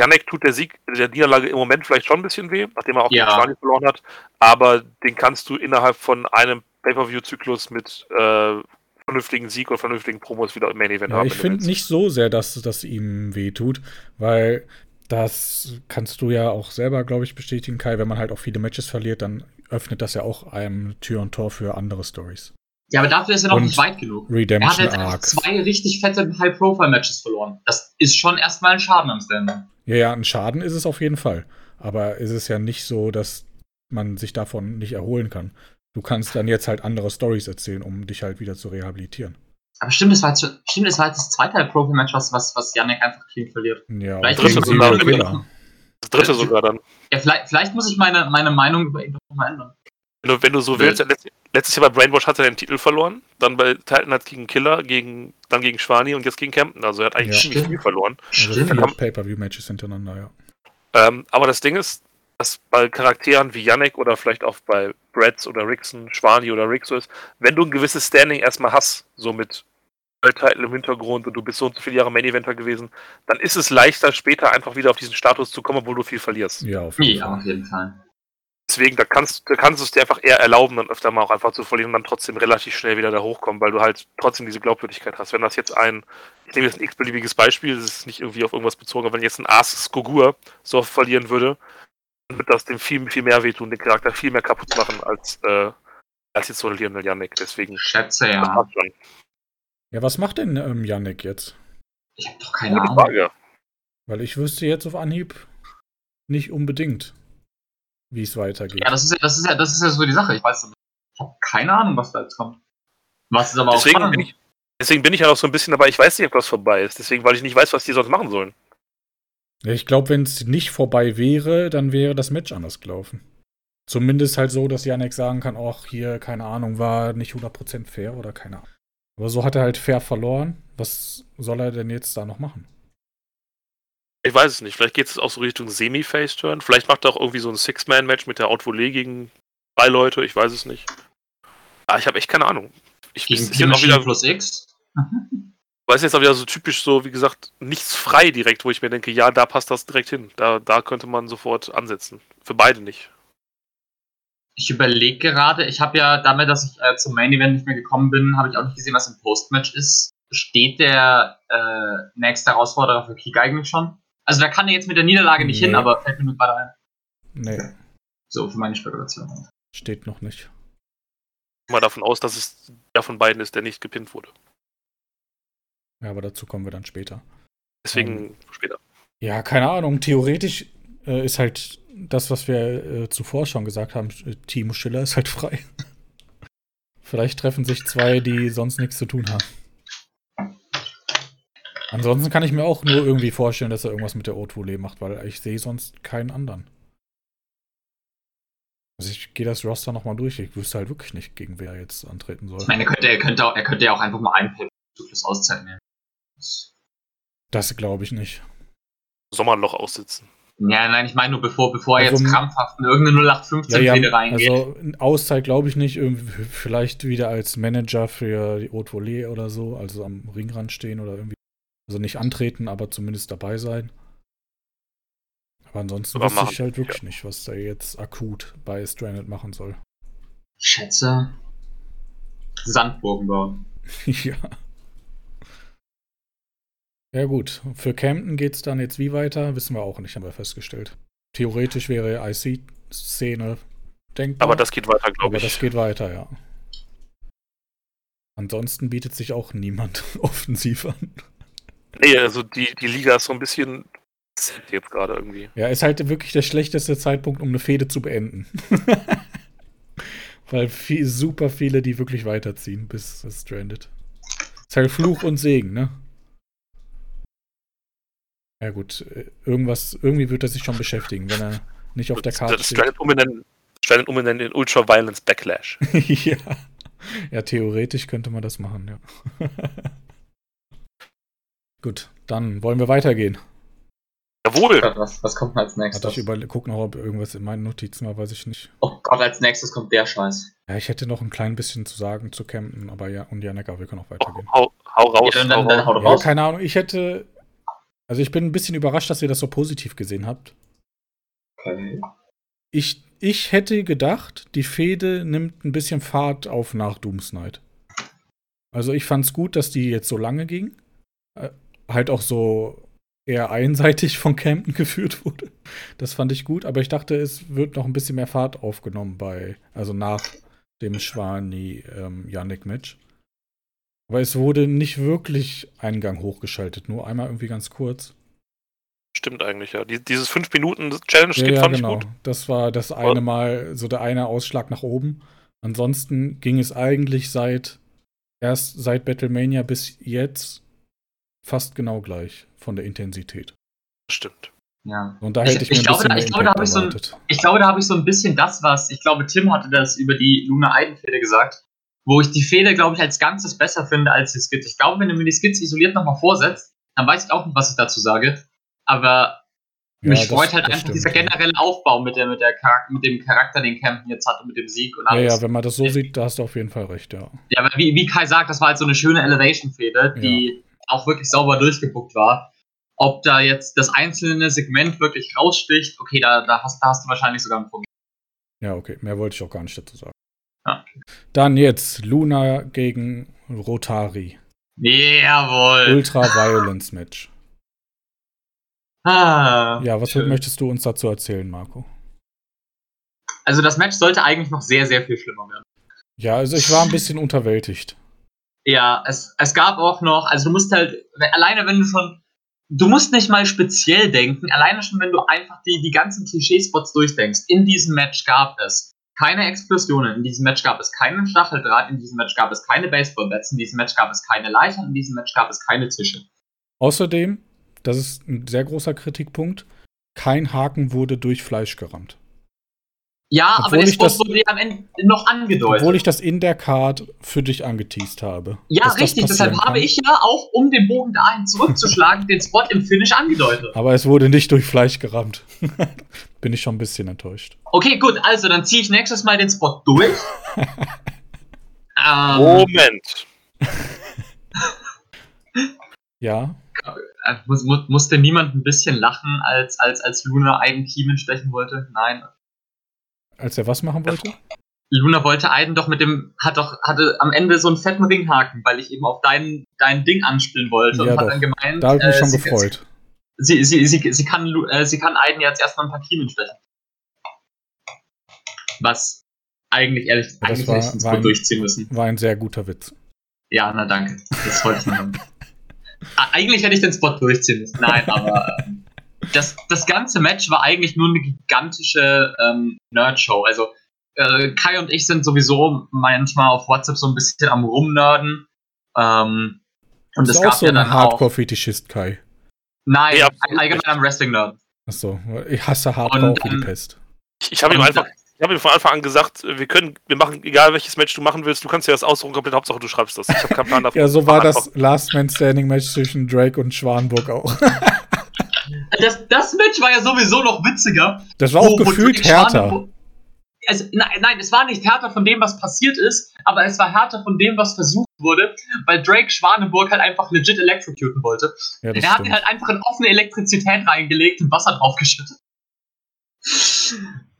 Janek tut der Sieg, der Niederlage im Moment vielleicht schon ein bisschen weh, nachdem er auch ja. den Schwani verloren hat, aber den kannst du innerhalb von einem Pay-Per-View-Zyklus mit äh, vernünftigen Sieg oder vernünftigen Promos wieder im Main Event ja, haben. Ich finde nicht so sehr, dass das ihm wehtut, weil das kannst du ja auch selber, glaube ich, bestätigen, Kai. Wenn man halt auch viele Matches verliert, dann öffnet das ja auch einem Tür und Tor für andere Stories. Ja, aber dafür ist er noch und nicht weit genug. Redemption er hat jetzt zwei richtig fette High-Profile-Matches verloren. Das ist schon erstmal ein Schaden am Standing. Ja, ja, ein Schaden ist es auf jeden Fall. Aber ist es ja nicht so, dass man sich davon nicht erholen kann. Du kannst dann jetzt halt andere Stories erzählen, um dich halt wieder zu rehabilitieren. Aber stimmt, das war jetzt, stimmt, das, war jetzt das zweite Profi-Match, was, was, was Janek einfach clean verliert. Ja, vielleicht dritte sogar, das dritte sogar dann. Ja, vielleicht, vielleicht muss ich meine, meine Meinung über ihn nochmal ändern. Wenn du, wenn du so willst, letztes Jahr bei Brainwash hat er den Titel verloren, dann bei Titan hat gegen Killer, gegen, dann gegen Schwani und jetzt gegen Campton. Also er hat eigentlich ja. ziemlich viel verloren. Also viele Pay-Per-View-Matches hintereinander, ja. Ähm, aber das Ding ist, dass bei Charakteren wie Yannick oder vielleicht auch bei Brads oder Rickson, Schwani oder Rick so ist, wenn du ein gewisses Standing erstmal hast, so mit Titel im Hintergrund und du bist so und so viele Jahre Main Eventer gewesen, dann ist es leichter, später einfach wieder auf diesen Status zu kommen, obwohl du viel verlierst. Ja, auf jeden Ja, Fall. auf jeden Fall. Deswegen, da kannst, da kannst du es dir einfach eher erlauben, dann öfter mal auch einfach zu verlieren und dann trotzdem relativ schnell wieder da hochkommen, weil du halt trotzdem diese Glaubwürdigkeit hast. Wenn das jetzt ein, ich nehme jetzt ein x-beliebiges Beispiel, das ist nicht irgendwie auf irgendwas bezogen, aber wenn jetzt ein Ars Skogur so oft verlieren würde, wird das dem viel, viel mehr wehtun, den Charakter viel mehr kaputt machen als, äh, als jetzt so ein Lionel Janek. Deswegen, Ich schätze ja. Ja, was macht denn ähm, Yannick jetzt? Ich habe doch keine Gute Ahnung. Frage. Weil ich wüsste jetzt auf Anhieb nicht unbedingt, wie es weitergeht. Ja, das ist ja, das ist ja, das ist ja so die Sache. Ich weiß. Ich habe keine Ahnung, was da jetzt kommt. Was ist aber auch Deswegen spannend. bin, ich, deswegen bin ich ja noch so ein bisschen dabei, ich weiß nicht, ob das vorbei ist. Deswegen, weil ich nicht weiß, was die sonst machen sollen. Ja, ich glaube, wenn es nicht vorbei wäre, dann wäre das Match anders gelaufen. Zumindest halt so, dass Yannick sagen kann, ach, hier, keine Ahnung, war nicht 100% fair oder keine Ahnung. Aber so hat er halt fair verloren. Was soll er denn jetzt da noch machen? Ich weiß es nicht. Vielleicht geht es auch so Richtung Semi-Face-Turn. Vielleicht macht er auch irgendwie so ein Six-Man-Match mit der Outvolley gegen drei Leute. Ich weiß es nicht. Ah, ich habe echt keine Ahnung. Ich Gegen Team ist auch wieder, plus X. <laughs> weiß jetzt auch wieder so typisch so, wie gesagt, nichts frei direkt, wo ich mir denke, ja, da passt das direkt hin. Da, da könnte man sofort ansetzen. Für beide nicht. Ich überlege gerade, ich habe ja damit, dass ich äh, zum Main Event nicht mehr gekommen bin, habe ich auch nicht gesehen, was im Postmatch ist. Steht der äh, nächste Herausforderer für Kick eigentlich schon? Also da kann er jetzt mit der Niederlage nicht Nee. hin, aber fällt mir nur gerade ein. Nee, So, für meine Spekulation. steht noch nicht. Mal davon aus, dass es der von beiden ist, der nicht gepinnt wurde. Ja, aber dazu kommen wir dann später. Deswegen später. Ja, keine Ahnung. Theoretisch äh, ist halt das, was wir äh, zuvor schon gesagt haben, äh, Timo Schiller ist halt <laughs> frei. Vielleicht treffen sich zwei, die sonst nichts zu tun haben. Ansonsten kann ich mir auch nur irgendwie vorstellen, dass er irgendwas mit der Haute macht, weil ich sehe sonst keinen anderen. Also ich gehe das Roster nochmal durch. Ich wüsste halt wirklich nicht, gegen wer er jetzt antreten soll. Ich meine, er könnte, er könnte, auch, er könnte ja auch einfach mal einen Zufluss Auszeit nehmen. Das- glaube ich nicht. Sommerloch aussitzen. Ja, nein, ich meine nur, bevor, bevor er Also, jetzt krampfhaft in irgendeine 0815 Ja, ja, reingeht. also in Auszeit glaube ich nicht. Vielleicht wieder als Manager für die Haute Volée oder so, also am Ringrand stehen oder irgendwie. Also nicht antreten, aber zumindest dabei sein. Aber ansonsten Aber wüsste ich halt wirklich nicht, was er jetzt akut bei Stranded machen soll. ich schätze. Sandburgen bauen. <laughs> ja. Ja gut, für Camden geht es dann jetzt wie weiter? Wissen wir auch nicht, haben wir festgestellt. Theoretisch wäre IC-Szene denkbar. Aber das geht weiter, glaube Aber ich. das geht weiter, ja. Ansonsten bietet sich auch niemand <laughs> offensiv an. Nee, also die, die Liga ist so ein bisschen jetzt gerade irgendwie. Ja, ist halt wirklich der schlechteste Zeitpunkt, um eine Fehde zu beenden. <laughs> Weil viel, super viele, die wirklich weiterziehen bis es Stranded. Ist halt Fluch und Segen, ne? Ja gut, äh, irgendwas, irgendwie wird er sich schon beschäftigen, wenn er nicht auf der Karte das steht. Stranded umbenennen, Stranded umbenennen in Ultra Violence Backlash. <laughs> ja. ja, theoretisch könnte man das machen, ja. <laughs> Gut, dann wollen wir weitergehen. Jawohl! Was, was kommt als Hatte nächstes? ich über, guck noch, ob irgendwas in meinen Notizen war, weiß ich nicht. Oh Gott, als nächstes kommt der Scheiß. Ja, ich hätte noch ein klein bisschen zu sagen zu Camden, aber ja, und Janek, aber wir können auch weitergehen. Hau, hau raus. Ja, dann, dann, hau dann hau Ja, raus. keine Ahnung, ich hätte. Also ich bin ein bisschen überrascht, dass ihr das so positiv gesehen habt. Okay. Ich, ich hätte gedacht, die Fehde nimmt ein bisschen Fahrt auf nach Doomsnight. Also ich fand's gut, dass die jetzt so lange ging. Äh, halt auch so eher einseitig von Camden <laughs> geführt wurde. Das fand ich gut, aber ich dachte, es wird noch ein bisschen mehr Fahrt aufgenommen bei, also nach dem Schwani-Yannick-Match. Aber es wurde nicht wirklich Eingang hochgeschaltet, nur einmal irgendwie ganz kurz. Stimmt eigentlich, ja. Die, dieses 5-Minuten-Challenge Ja, skip ja, fand genau. ich gut. Das war das eine Mal, so der eine Ausschlag nach oben. Ansonsten ging es eigentlich seit erst seit Battlemania bis jetzt fast genau gleich von der Intensität. Stimmt. Ja. Und da Ich- hätte ich, ich mir ein glaube, bisschen da- mehr ich glaube, da ich so ein-. Ich glaube, da habe ich so ein bisschen das, was, ich glaube, Tim hatte das über die Luna Eidenfehde gesagt, wo ich die Fehde, glaube ich, als Ganzes besser finde als die Skits. Ich glaube, wenn du mir die Skits isoliert nochmal vorsetzt, dann weiß ich auch nicht, was ich dazu sage. Aber Mich Ja, das- freut halt einfach stimmt, dieser ja. generelle Aufbau mit, der, mit, der Charakter, mit dem Charakter, den Camden jetzt hat und mit dem Sieg und Ja, alles. ja, wenn man das so sieht, da hast du auf jeden Fall recht, ja. Ja, aber wie, wie Kai sagt, das war halt so eine schöne Elevation-Fehde, die auch wirklich sauber durchgebuckt war. Ob da jetzt das einzelne Segment wirklich raussticht, okay, da, da, hast, da hast du wahrscheinlich sogar ein Problem. Ja, okay, mehr wollte ich auch gar nicht dazu sagen. Ja. Dann jetzt Luna gegen Rotari. Jawohl. Ultra Violence Match. Ah, Ja, was schön. möchtest du uns dazu erzählen, Marco? Also das Match sollte eigentlich noch sehr, sehr viel schlimmer werden. Ja, also ich war ein bisschen unterwältigt. Ja, es, es gab auch noch, also du musst halt, alleine wenn du schon, du musst nicht mal speziell denken, alleine schon, wenn du einfach die, die ganzen Klischeespots durchdenkst. In diesem Match gab es keine Explosionen, in diesem Match gab es keinen Stacheldraht, in diesem Match gab es keine Baseballbats, in diesem Match gab es keine Leitern, in diesem Match gab es keine Tische. Außerdem, das ist ein sehr großer Kritikpunkt, kein Haken wurde durch Fleisch gerammt. Ja, Obwohl aber der ich Spot das- wurde ja am Ende noch angedeutet. Obwohl ich das in der Card für dich angeteased habe. ja, richtig, deshalb passieren habe kann. ich ja auch, um den Bogen dahin zurückzuschlagen, <laughs> den Spot im Finish angedeutet. Aber es wurde nicht durch Fleisch gerammt. <laughs> Bin ich schon ein bisschen enttäuscht. Okay, gut, also dann ziehe ich nächstes Mal den Spot durch. <laughs> ähm, Moment. Ja, äh, muss, muss, musste niemand ein bisschen lachen, als, als, als Luna Aiden Kiemen stechen wollte? Nein. Als er was machen wollte? Luna wollte Aiden doch mit dem, hat doch, hatte am Ende so einen fetten Ringhaken, weil ich eben auf dein, dein Ding anspielen wollte Ja, und hat dann gemeint, Da habe ich mich äh, schon sie, gefreut. Sie, sie, sie, sie, kann, äh, sie kann Aiden jetzt erstmal ein paar Kiemen stechen. Was eigentlich ehrlich, Ja, das eigentlich war- den war ein- durchziehen müssen. War ein sehr guter Witz. Ja, na danke. Das wollte ich noch. <laughs> eigentlich hätte ich den Spot durchziehen müssen. Nein, aber ähm, das, das ganze Match war eigentlich nur eine gigantische ähm, Nerd-Show. Also äh, Kai und ich sind sowieso manchmal auf WhatsApp so ein bisschen am Rumnerden. Ähm, und es gab so ja ein dann. Hardcore-Fetischist, Kai? Nein, absolut allgemein am Wrestling-Nerd. Achso, ich hasse Hardcore Und, auch wie die ähm, Pest. Ich, ich habe ihm einfach, ich habe ihm von Anfang an gesagt, wir können, wir machen, egal welches Match du machen willst, du kannst dir das aussuchen, komplett Hauptsache du schreibst das. Ich habe keinen Plan <laughs> davon. Ja, so war das. Last Man Standing Match zwischen Drake und Schwanburg auch. <laughs> Das, das Match war ja sowieso noch witziger. Das war auch wo- wo gefühlt Drake härter. Schwane- Also, nein, nein, es war nicht härter von dem, was passiert ist, aber es war härter von dem, was versucht wurde, weil Drake Schwaneburg halt einfach legit electrocuten wollte. Ja, er hat ihn stimmt. halt einfach in offene Elektrizität reingelegt und Wasser draufgeschüttet.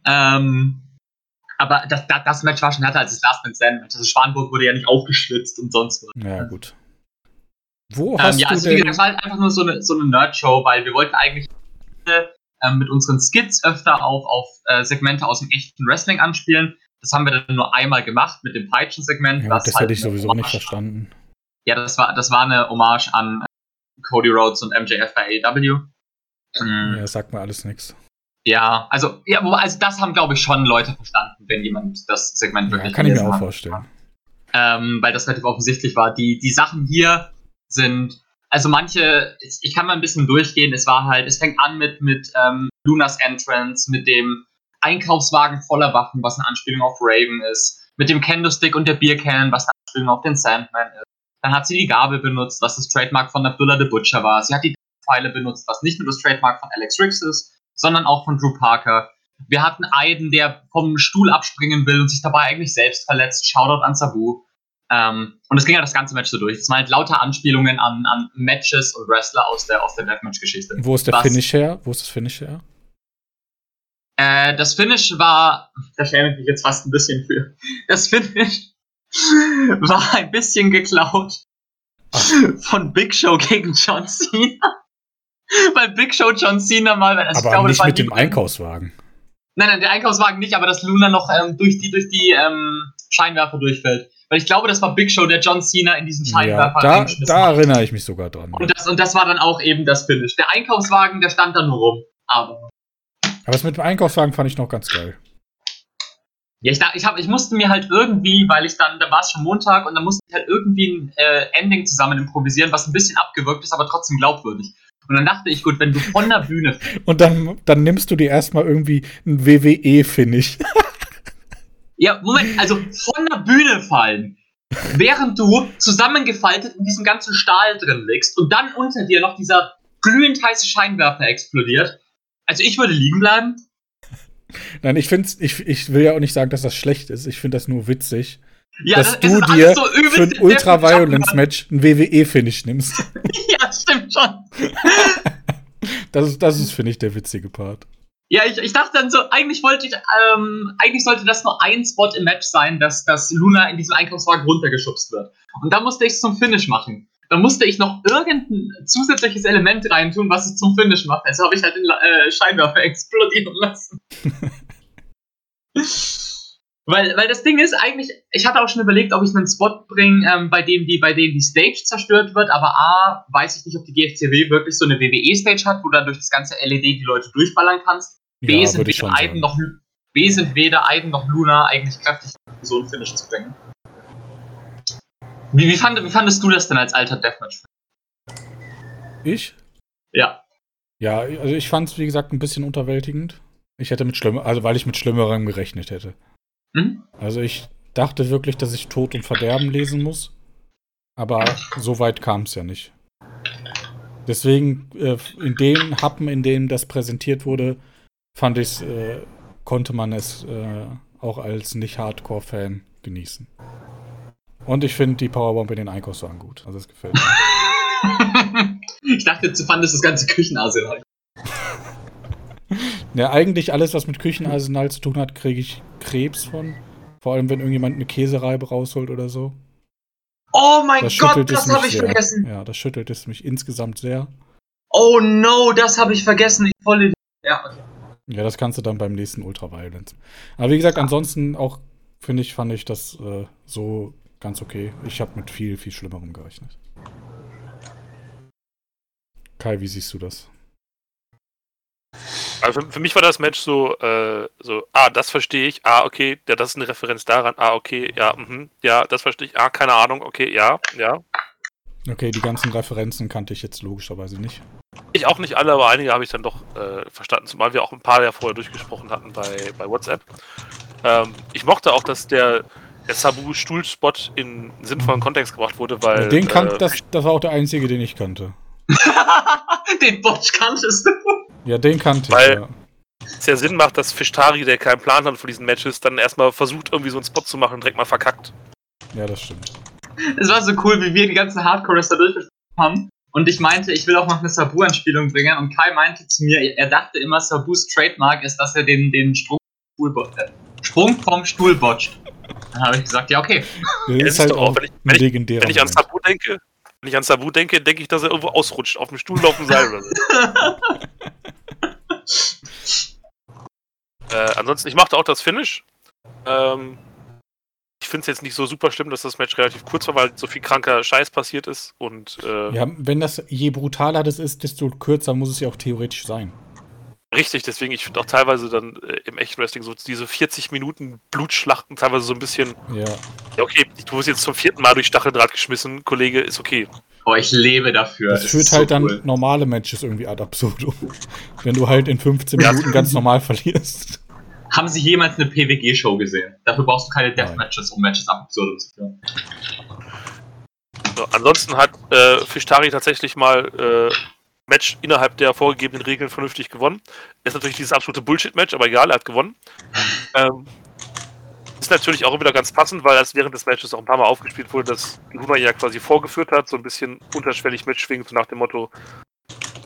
ähm, aber das, das, das Match war schon härter als das Last Man Stand Match. Also Schwanburg wurde ja nicht aufgeschlitzt und sonst was. Ja, gut. Wo Ähm, hast ja, du also wie denn. gesagt, es war halt einfach nur so eine, so eine Nerd-Show, weil wir wollten eigentlich ähm, mit unseren Skits öfter auf, auf äh, Segmente aus dem echten Wrestling anspielen. Das haben wir dann nur einmal gemacht mit dem Peitschen-Segment. ja, das halt hätte ich eine sowieso nicht Hommage- verstanden. Ja, das war, das war eine Hommage an äh, Cody Rhodes und MJF bei AEW. Mhm. Ja, sagt mir alles nichts. Ja, also, ja, also das haben, glaube ich, schon Leute verstanden, wenn jemand das Segment Ja, wirklich kann ich mir auch hat. vorstellen. ähm, weil das relativ offensichtlich war. Die, die Sachen hier sind, also manche, ich kann mal ein bisschen durchgehen, es war halt, es fängt an mit, mit ähm, Lunas Entrance, mit dem Einkaufswagen voller Waffen, was eine Anspielung auf Raven ist, mit dem Candlestick und der Biercan, was eine Anspielung auf den Sandman ist. Dann hat sie die Gabel benutzt, was das Trademark von Abdullah the Butcher war. Sie hat die Pfeile benutzt, was nicht nur das Trademark von Alex Riggs ist, sondern auch von Drew Parker. Wir hatten Aiden, der vom Stuhl abspringen will und sich dabei eigentlich selbst verletzt. Shoutout an Sabu. Ähm, und es ging ja das ganze Match so durch. Es waren halt lauter Anspielungen an, an Matches und Wrestler aus der, aus der Deathmatch-Geschichte. Wo ist der Was? Finish her? Wo ist das Finish her? Äh, das Finish war, da schäme ich mich jetzt fast ein bisschen für. Das Finish <laughs> war ein bisschen geklaut von Big Show gegen John Cena. <laughs> Weil Big Show John Cena mal, also Aber glaube, nicht mit dem Einkaufswagen. Nein, nein, der Einkaufswagen nicht, aber dass Luna noch ähm, durch die, durch die ähm, Scheinwerfer durchfällt. Weil ich glaube, das war Big Show, der John Cena in diesen Ja, Scheinwerfer da, reingeschmissen da hat. erinnere ich mich sogar dran. Und das, und das war dann auch eben das Finish. Der Einkaufswagen, der stand da nur rum. Aber. Aber das mit dem Einkaufswagen fand ich noch ganz geil. Ja, ich, da- ich, hab, ich musste mir halt irgendwie, weil ich dann, da war es schon Montag und dann musste ich halt irgendwie ein äh, Ending zusammen improvisieren, was ein bisschen abgewirkt ist, aber trotzdem glaubwürdig. Und dann dachte ich, gut, wenn du von der Bühne <laughs> Und dann, dann nimmst du dir erstmal irgendwie ein WWE-Finish. <laughs> Ja, Moment, also von der Bühne fallen, während du zusammengefaltet in diesem ganzen Stahl drin liegst und dann unter dir noch dieser glühend heiße Scheinwerfer explodiert. Also ich würde liegen bleiben. Nein, ich finde ich, ich will ja auch nicht sagen, dass das schlecht ist. Ich finde das nur witzig, Ja, dass das- du dir so für ein Ultra-Violence-Match ein WWE-Finish nimmst. <laughs> Ja, stimmt schon. <laughs> Das ist, das ist finde ich, der witzige Part. Ja, ich, ich dachte dann so, eigentlich wollte ich, ähm, eigentlich sollte das nur ein Spot im Match sein, dass, dass Luna in diesem Einkaufswagen runtergeschubst wird. Und dann musste ich es zum Finish machen. Dann musste ich noch irgendein zusätzliches Element reintun, was es zum Finish macht. Also habe ich halt den äh, Scheinwerfer explodieren lassen. <laughs> weil, weil das Ding ist eigentlich, ich hatte auch schon überlegt, ob ich einen Spot bringe, ähm, bei dem die, bei dem die Stage zerstört wird, aber A, weiß ich nicht, ob die GFCW wirklich so eine WWE-Stage hat, wo dann durch das ganze LED die Leute durchballern kannst. B, Ja, weder Aiden noch, weder Aiden noch Luna eigentlich kräftig, so ein Finish zu bringen. Wie, wie, fand, wie fandest du das denn als alter Deathmatch? Ich? Ja. Ja, also ich fand es, wie gesagt, ein bisschen unterwältigend. Ich hätte mit schlimmer, also weil ich mit Schlimmerem gerechnet hätte. Hm? Also ich dachte wirklich, dass ich Tod und Verderben lesen muss. Aber so weit kam es ja nicht. Deswegen, äh, in den Happen, in denen das präsentiert wurde, fand ich äh, konnte man es äh, auch als nicht-Hardcore-Fan genießen. Und ich finde die Powerbomb in den Einkaufswagen gut. Also es gefällt mir. <laughs> ich dachte, du fandest das ganze Küchenarsenal. <laughs> Ja, eigentlich alles, was mit Küchenarsenal zu tun hat, kriege ich Krebs von. Vor allem, wenn irgendjemand eine Käsereibe rausholt oder so. Oh mein Das Gott, das habe ich sehr. vergessen. Ja, das schüttelt es mich insgesamt sehr. Oh no, das habe ich vergessen. Ich voll ja, okay. Ja, das kannst du dann beim nächsten Ultraviolence. Aber wie gesagt, ansonsten auch, finde ich, fand ich das äh, so ganz okay. Ich habe mit viel, viel Schlimmerem gerechnet. Kai, wie siehst du das? Also für, für mich war das Match so, äh, so, ah, das verstehe ich, ah, okay, ja, das ist eine Referenz daran, ah, okay, ja, mhm, ja, das verstehe ich, ah, keine Ahnung, okay, ja, ja. Okay, die ganzen Referenzen kannte ich jetzt logischerweise nicht. Ich auch nicht alle, aber einige habe ich dann doch äh, verstanden, zumal wir auch ein paar ja vorher durchgesprochen hatten bei, bei WhatsApp. Ähm, ich mochte auch, dass der, der Sabu-Stuhlspot in sinnvollen Kontext gebracht wurde, weil. den kan äh, das, das war auch der einzige, den ich kannte. <laughs> Den Botch kanntest du. Ja, den kannte Weil- ich. Ja. es ja Sinn macht, dass Fishtari, der keinen Plan hat von diesen Matches, dann erstmal versucht, irgendwie so einen Spot zu machen und direkt mal verkackt. ja, das stimmt. Es war so cool, wie wir die ganzen Hardcore-Wrestler durchgesprochen haben. Und ich meinte, ich will auch noch eine Sabu-Anspielung bringen. Und Kai meinte zu mir, er dachte immer, Sabus Trademark ist, dass er den, den Sprung, äh, Sprung vom Stuhl botcht. Dann habe ich gesagt, ja, okay. Der ist halt auch, wenn ich- wenn ich- Wenn ich an. Sabu denke, wenn ich an Sabu denke, denke ich, dass er irgendwo ausrutscht, auf dem Stuhl oder auf dem Seil oder so. <laughs> äh, ansonsten, ich mochte auch das Finish. Ähm, finde es jetzt nicht so super schlimm, dass das Match relativ kurz war, weil so viel kranker Scheiß passiert ist. Und äh, Ja, wenn das je brutaler das ist, desto kürzer muss es ja auch theoretisch sein. richtig, deswegen, ich finde auch teilweise dann äh, im echten Wrestling so diese 40 Minuten Blutschlachten teilweise so ein bisschen, Ja. ja okay, du wirst jetzt zum vierten Mal durch Stacheldraht geschmissen, Kollege, ist okay. Oh, ich lebe dafür. Das Es führt halt so dann cool. normale Matches irgendwie ad absurdum. Wenn du halt in 15 Ja. Minuten ganz normal verlierst. Haben Sie jemals eine PWG-Show gesehen? Dafür brauchst du keine. Deathmatches, um Matches zu führen. So, ansonsten hat äh, Fishtari tatsächlich mal äh, Match innerhalb der vorgegebenen Regeln vernünftig gewonnen. Ist natürlich dieses absolute Bullshit-Match, aber egal, er hat gewonnen. Ähm, ist natürlich auch wieder ganz passend, weil das während des Matches auch ein paar Mal aufgespielt wurde, dass Luna ja quasi vorgeführt hat, so ein bisschen unterschwellig mitschwingt, so nach dem Motto,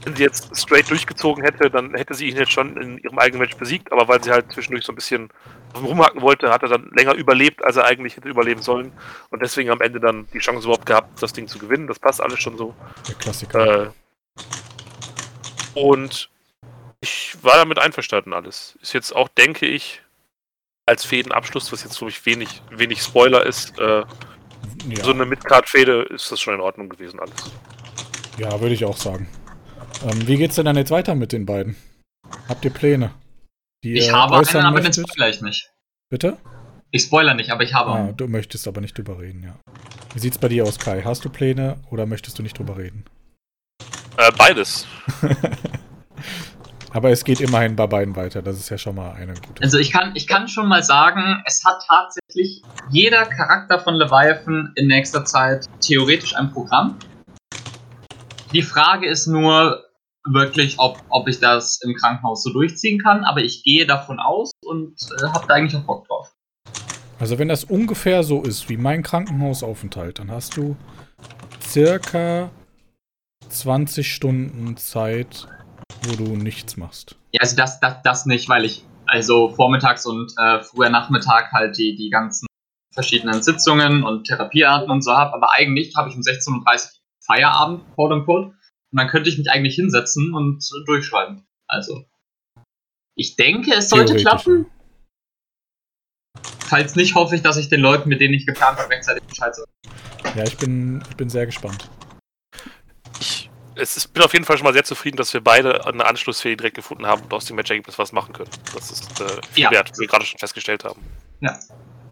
wenn sie jetzt straight durchgezogen hätte, dann hätte sie ihn jetzt schon in ihrem eigenen Match besiegt, aber weil sie halt zwischendurch so ein bisschen rumhacken wollte, hat er dann länger überlebt, als er eigentlich hätte überleben sollen und deswegen am Ende dann die Chance überhaupt gehabt, das Ding zu gewinnen. Das passt alles schon so. Der Klassiker. Äh, und ich war damit einverstanden alles. Ist jetzt auch, denke ich, als Fädenabschluss, was jetzt, glaube ich, wenig, wenig Spoiler ist, äh, ja, so eine Midcard-Fäde ist das schon in Ordnung gewesen alles. ja würde ich auch sagen. Ähm, wie geht's denn dann jetzt weiter mit den beiden? Habt ihr Pläne? Die Ich ihr habe einen, aber den spoiler ich nicht. Bitte? Ich spoiler nicht, aber ich habe Ah, einen. du möchtest aber nicht drüber reden, ja. Wie sieht's bei dir aus, Kai? Hast du Pläne oder möchtest du nicht drüber reden? Äh, beides. <laughs> Aber es geht immerhin bei beiden weiter. Das ist ja schon mal eine gute. Also ich kann, ich kann schon mal sagen, es hat tatsächlich jeder Charakter von Leviathan in nächster Zeit theoretisch ein Programm. Die Frage ist nur, wirklich, ob, ob ich das im Krankenhaus so durchziehen kann, aber ich gehe davon aus und äh, habe da eigentlich auch Bock drauf. Also wenn das ungefähr so ist wie mein Krankenhausaufenthalt, dann hast du circa 20 Stunden Zeit, wo du nichts machst. Ja, also das, das, das nicht, weil ich also vormittags und äh, früher Nachmittag halt die, die ganzen verschiedenen Sitzungen und Therapiearten und so habe, aber eigentlich habe ich um 16.30 Uhr Feierabend, quote unquote, und dann könnte ich mich eigentlich hinsetzen und äh, durchschreiben. Also, ich denke, es sollte klappen. Falls nicht, hoffe ich, dass ich den Leuten, mit denen ich geplant habe, rechtzeitig Bescheid sage. Ja, ich bin, ich bin sehr gespannt. Ich es ist, bin auf jeden Fall schon mal sehr zufrieden, dass wir beide eine Anschlussfähige direkt gefunden haben und aus dem Matchergebnis was machen können. Das ist äh, viel Ja. wert, wie wir gerade schon festgestellt haben. Ja.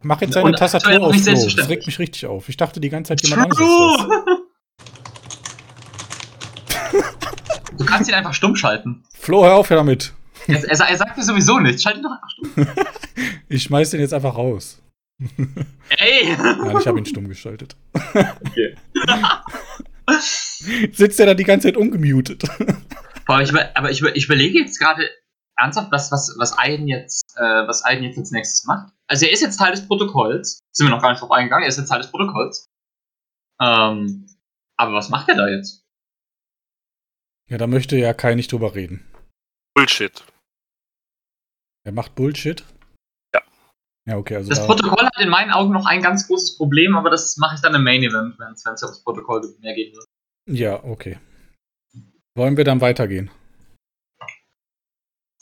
Mach jetzt deine Und Tastatur auf, Flo. Das regt mich richtig auf. Ich dachte die ganze Zeit, jemand anderes <laughs> ist das. Du kannst ihn einfach stumm schalten. Flo, hör auf damit. Er, er, er sagt dir sowieso nichts. Schalt ihn doch einfach stumm. <laughs> Ich schmeiß den jetzt einfach raus. Ey! Nein, ich habe ihn stumm geschaltet. Okay. <laughs> Sitzt er da die ganze Zeit ungemutet? <laughs> Aber ich, über- aber ich, über- ich überlege jetzt gerade ernsthaft, was, was, was Aiden jetzt, äh, was Aiden jetzt als nächstes macht. Also er ist jetzt Teil des Protokolls. Sind wir noch gar nicht drauf eingegangen. Er ist jetzt Teil des Protokolls. Ähm, aber was macht er da jetzt? Ja, da möchte ja Kai nicht drüber reden. Bullshit. Er macht Bullshit? Ja. Ja, okay, also Das da, Protokoll hat in meinen Augen noch ein ganz großes Problem, aber das mache ich dann im Main Event, wenn es ums Protokoll mehr gehen wird. Ja, okay. Wollen wir dann weitergehen?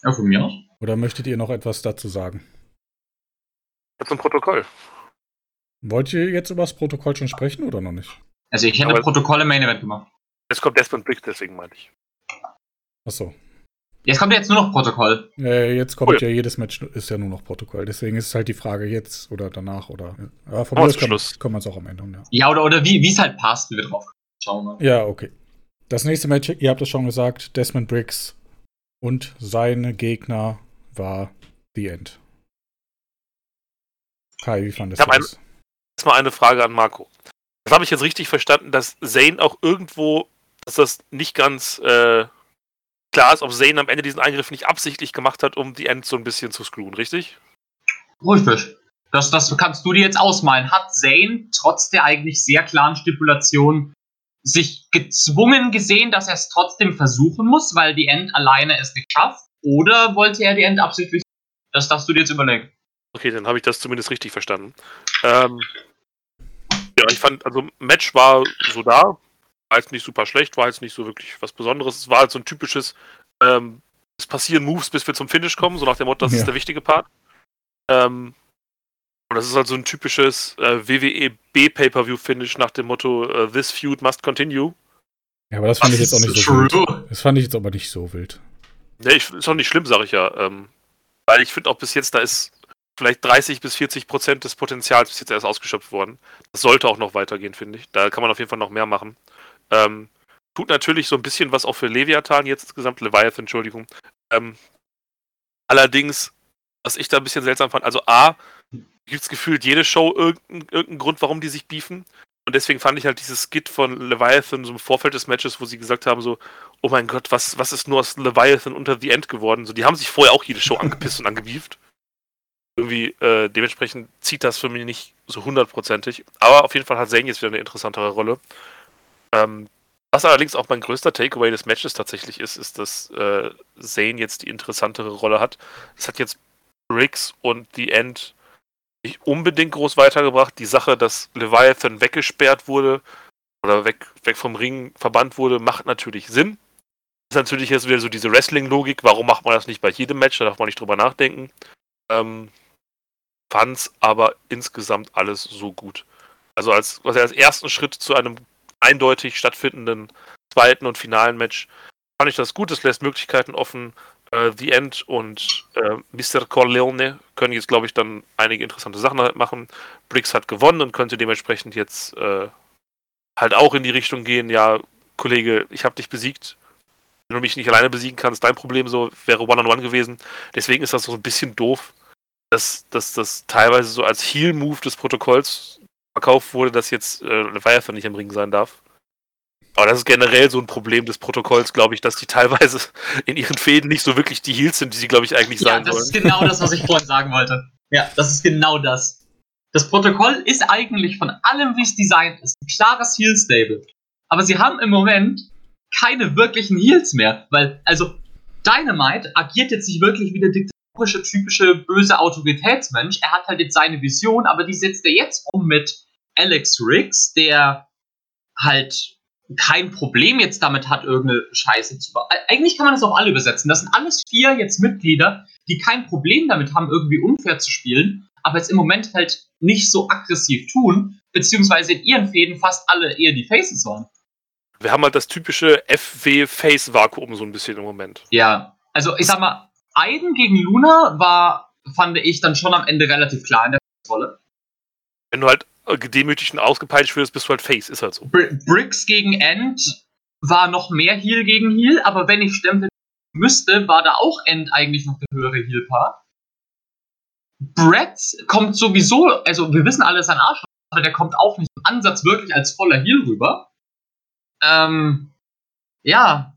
Ja, von mir aus. Oder möchtet ihr noch etwas dazu sagen? Jetzt zum Protokoll. Wollt ihr jetzt über das Protokoll schon sprechen oder noch nicht? Also ich hätte Aber- Protokoll im Main Event gemacht. Jetzt kommt Desmond Briggs, deswegen meinte ich. Achso. Jetzt kommt jetzt nur noch Protokoll. Äh, jetzt kommt Cool. ja jedes Match, ist ja nur noch Protokoll. Deswegen ist es halt die Frage jetzt oder danach oder. Ja, aus zum kann, Schluss. kann man es auch am Ende. Ja. Ja, oder, oder wie wie es halt passt, wie wir drauf. Schauen mal. ja, okay. Das nächste Match, ihr habt es schon gesagt, Desmond Briggs und seine Gegner war The End. Kai, wie fandest Ich du das? Erstmal eine Frage an Marco. Das habe ich jetzt richtig verstanden, dass Zane auch irgendwo, dass das nicht ganz äh, klar ist, ob Zane am Ende diesen Eingriff nicht absichtlich gemacht hat, um die End so ein bisschen zu screwen, richtig? Richtig. Das, das kannst du dir jetzt ausmalen. Hat Zane trotz der eigentlich sehr klaren Stipulation sich gezwungen gesehen, dass er es trotzdem versuchen muss, weil die End alleine es nicht schafft? Oder wollte er die End absichtlich? Das darfst du dir jetzt überlegen. Okay, dann habe ich das zumindest richtig verstanden. Ähm, ja, ich fand, also Match war so da, war jetzt nicht super schlecht, war jetzt nicht so wirklich was Besonderes. Es war halt so ein typisches, ähm, es passieren Moves, bis wir zum Finish kommen, so nach dem Motto, das Ja. ist der wichtige Part. Ähm, und das ist halt so ein typisches äh, WWE B-Pay-Per-View-Finish nach dem Motto, äh, this feud must continue. Ja, aber das fand ich jetzt auch nicht so True. wild. Das fand ich jetzt aber nicht so wild. Ne, ich, ist auch nicht schlimm, sage ich ja. Ähm, weil ich finde auch bis jetzt, da ist vielleicht 30 bis 40 Prozent des Potenzials bis jetzt erst ausgeschöpft worden. Das sollte auch noch weitergehen, finde ich. Da kann man auf jeden Fall noch mehr machen. Ähm, tut natürlich so ein bisschen was auch für Leviathan jetzt insgesamt, Leviathan, Entschuldigung. Ähm, allerdings, was ich da ein bisschen seltsam fand, also A, gibt es gefühlt jede Show irgendeinen irgendeinen Grund, warum die sich beefen. Und deswegen fand ich halt dieses Skit von Leviathan so im Vorfeld des Matches, wo sie gesagt haben, so, oh mein Gott, was, was ist nur aus Leviathan unter The End geworden? So, die haben sich vorher auch jede Show angepisst und angebieft. Irgendwie, äh, dementsprechend zieht das für mich nicht so hundertprozentig. Aber auf jeden Fall hat Zane jetzt wieder eine interessantere Rolle. Ähm, was allerdings auch mein größter Takeaway des Matches tatsächlich ist, ist, dass äh, Zane jetzt die interessantere Rolle hat. Es hat jetzt Briggs und The End nicht unbedingt groß weitergebracht. Die Sache, dass Leviathan weggesperrt wurde oder weg, weg vom Ring verbannt wurde, macht natürlich Sinn. ist natürlich jetzt wieder so diese Wrestling-Logik. Warum macht man das nicht bei jedem Match? Da darf man nicht drüber nachdenken. Ähm, fand's aber insgesamt alles so gut. Also als, also als ersten Schritt zu einem eindeutig stattfindenden zweiten und finalen Match fand ich das gut. Es lässt Möglichkeiten offen. Äh, The End und äh, Mr. Corleone können jetzt, glaube ich, dann einige interessante Sachen halt machen. Briggs hat gewonnen und könnte dementsprechend jetzt äh, halt auch in die Richtung gehen, ja, Kollege, ich habe dich besiegt. Wenn du mich nicht alleine besiegen kannst, dein Problem so wäre One-on-One gewesen. Deswegen ist das so ein bisschen doof, dass das teilweise so als Heal-Move des Protokolls verkauft wurde, dass jetzt äh, Leviathan nicht im Ring sein darf. Aber das ist generell so ein Problem des Protokolls, glaube ich, dass die teilweise <laughs> in ihren Fäden nicht so wirklich die Heels sind, die sie, glaube ich, eigentlich Ja, sein das sollen. ist genau das, was ich <laughs> vorhin sagen wollte. Ja, das ist genau das. Das Protokoll ist eigentlich von allem, wie es designt ist, ein klares Heal-Stable. Aber sie haben im Moment keine wirklichen Heals mehr. Weil, also, Dynamite agiert jetzt nicht wirklich wie der typische, böse Autoritätsmensch. Er hat halt jetzt seine Vision, aber die setzt er jetzt um mit Alex Riggs, der halt kein Problem jetzt damit hat, irgendeine Scheiße zu machen. Eigentlich kann man das auf alle übersetzen. Das sind alles vier jetzt Mitglieder, die kein Problem damit haben, irgendwie unfair zu spielen, aber jetzt im Moment halt nicht so aggressiv tun, beziehungsweise in ihren Fäden fast alle eher die Faces waren. Wir haben halt das typische FW-Face-Vakuum so ein bisschen im Moment. Ja, also ich sag mal, Aiden gegen Luna war, fand ich dann schon am Ende relativ klar in der Rolle. Wenn du halt äh, gedemütigt und ausgepeitscht wirst, bist du halt Face, ist halt so. Br Briggs gegen End war noch mehr Heal gegen Heal, aber wenn ich stempeln müsste, war da auch End eigentlich noch der höhere Heal-Part. Brett kommt sowieso, also wir wissen alle, sein Arsch, aber der kommt auch nicht im Ansatz wirklich als voller Heal rüber. Ähm, ja.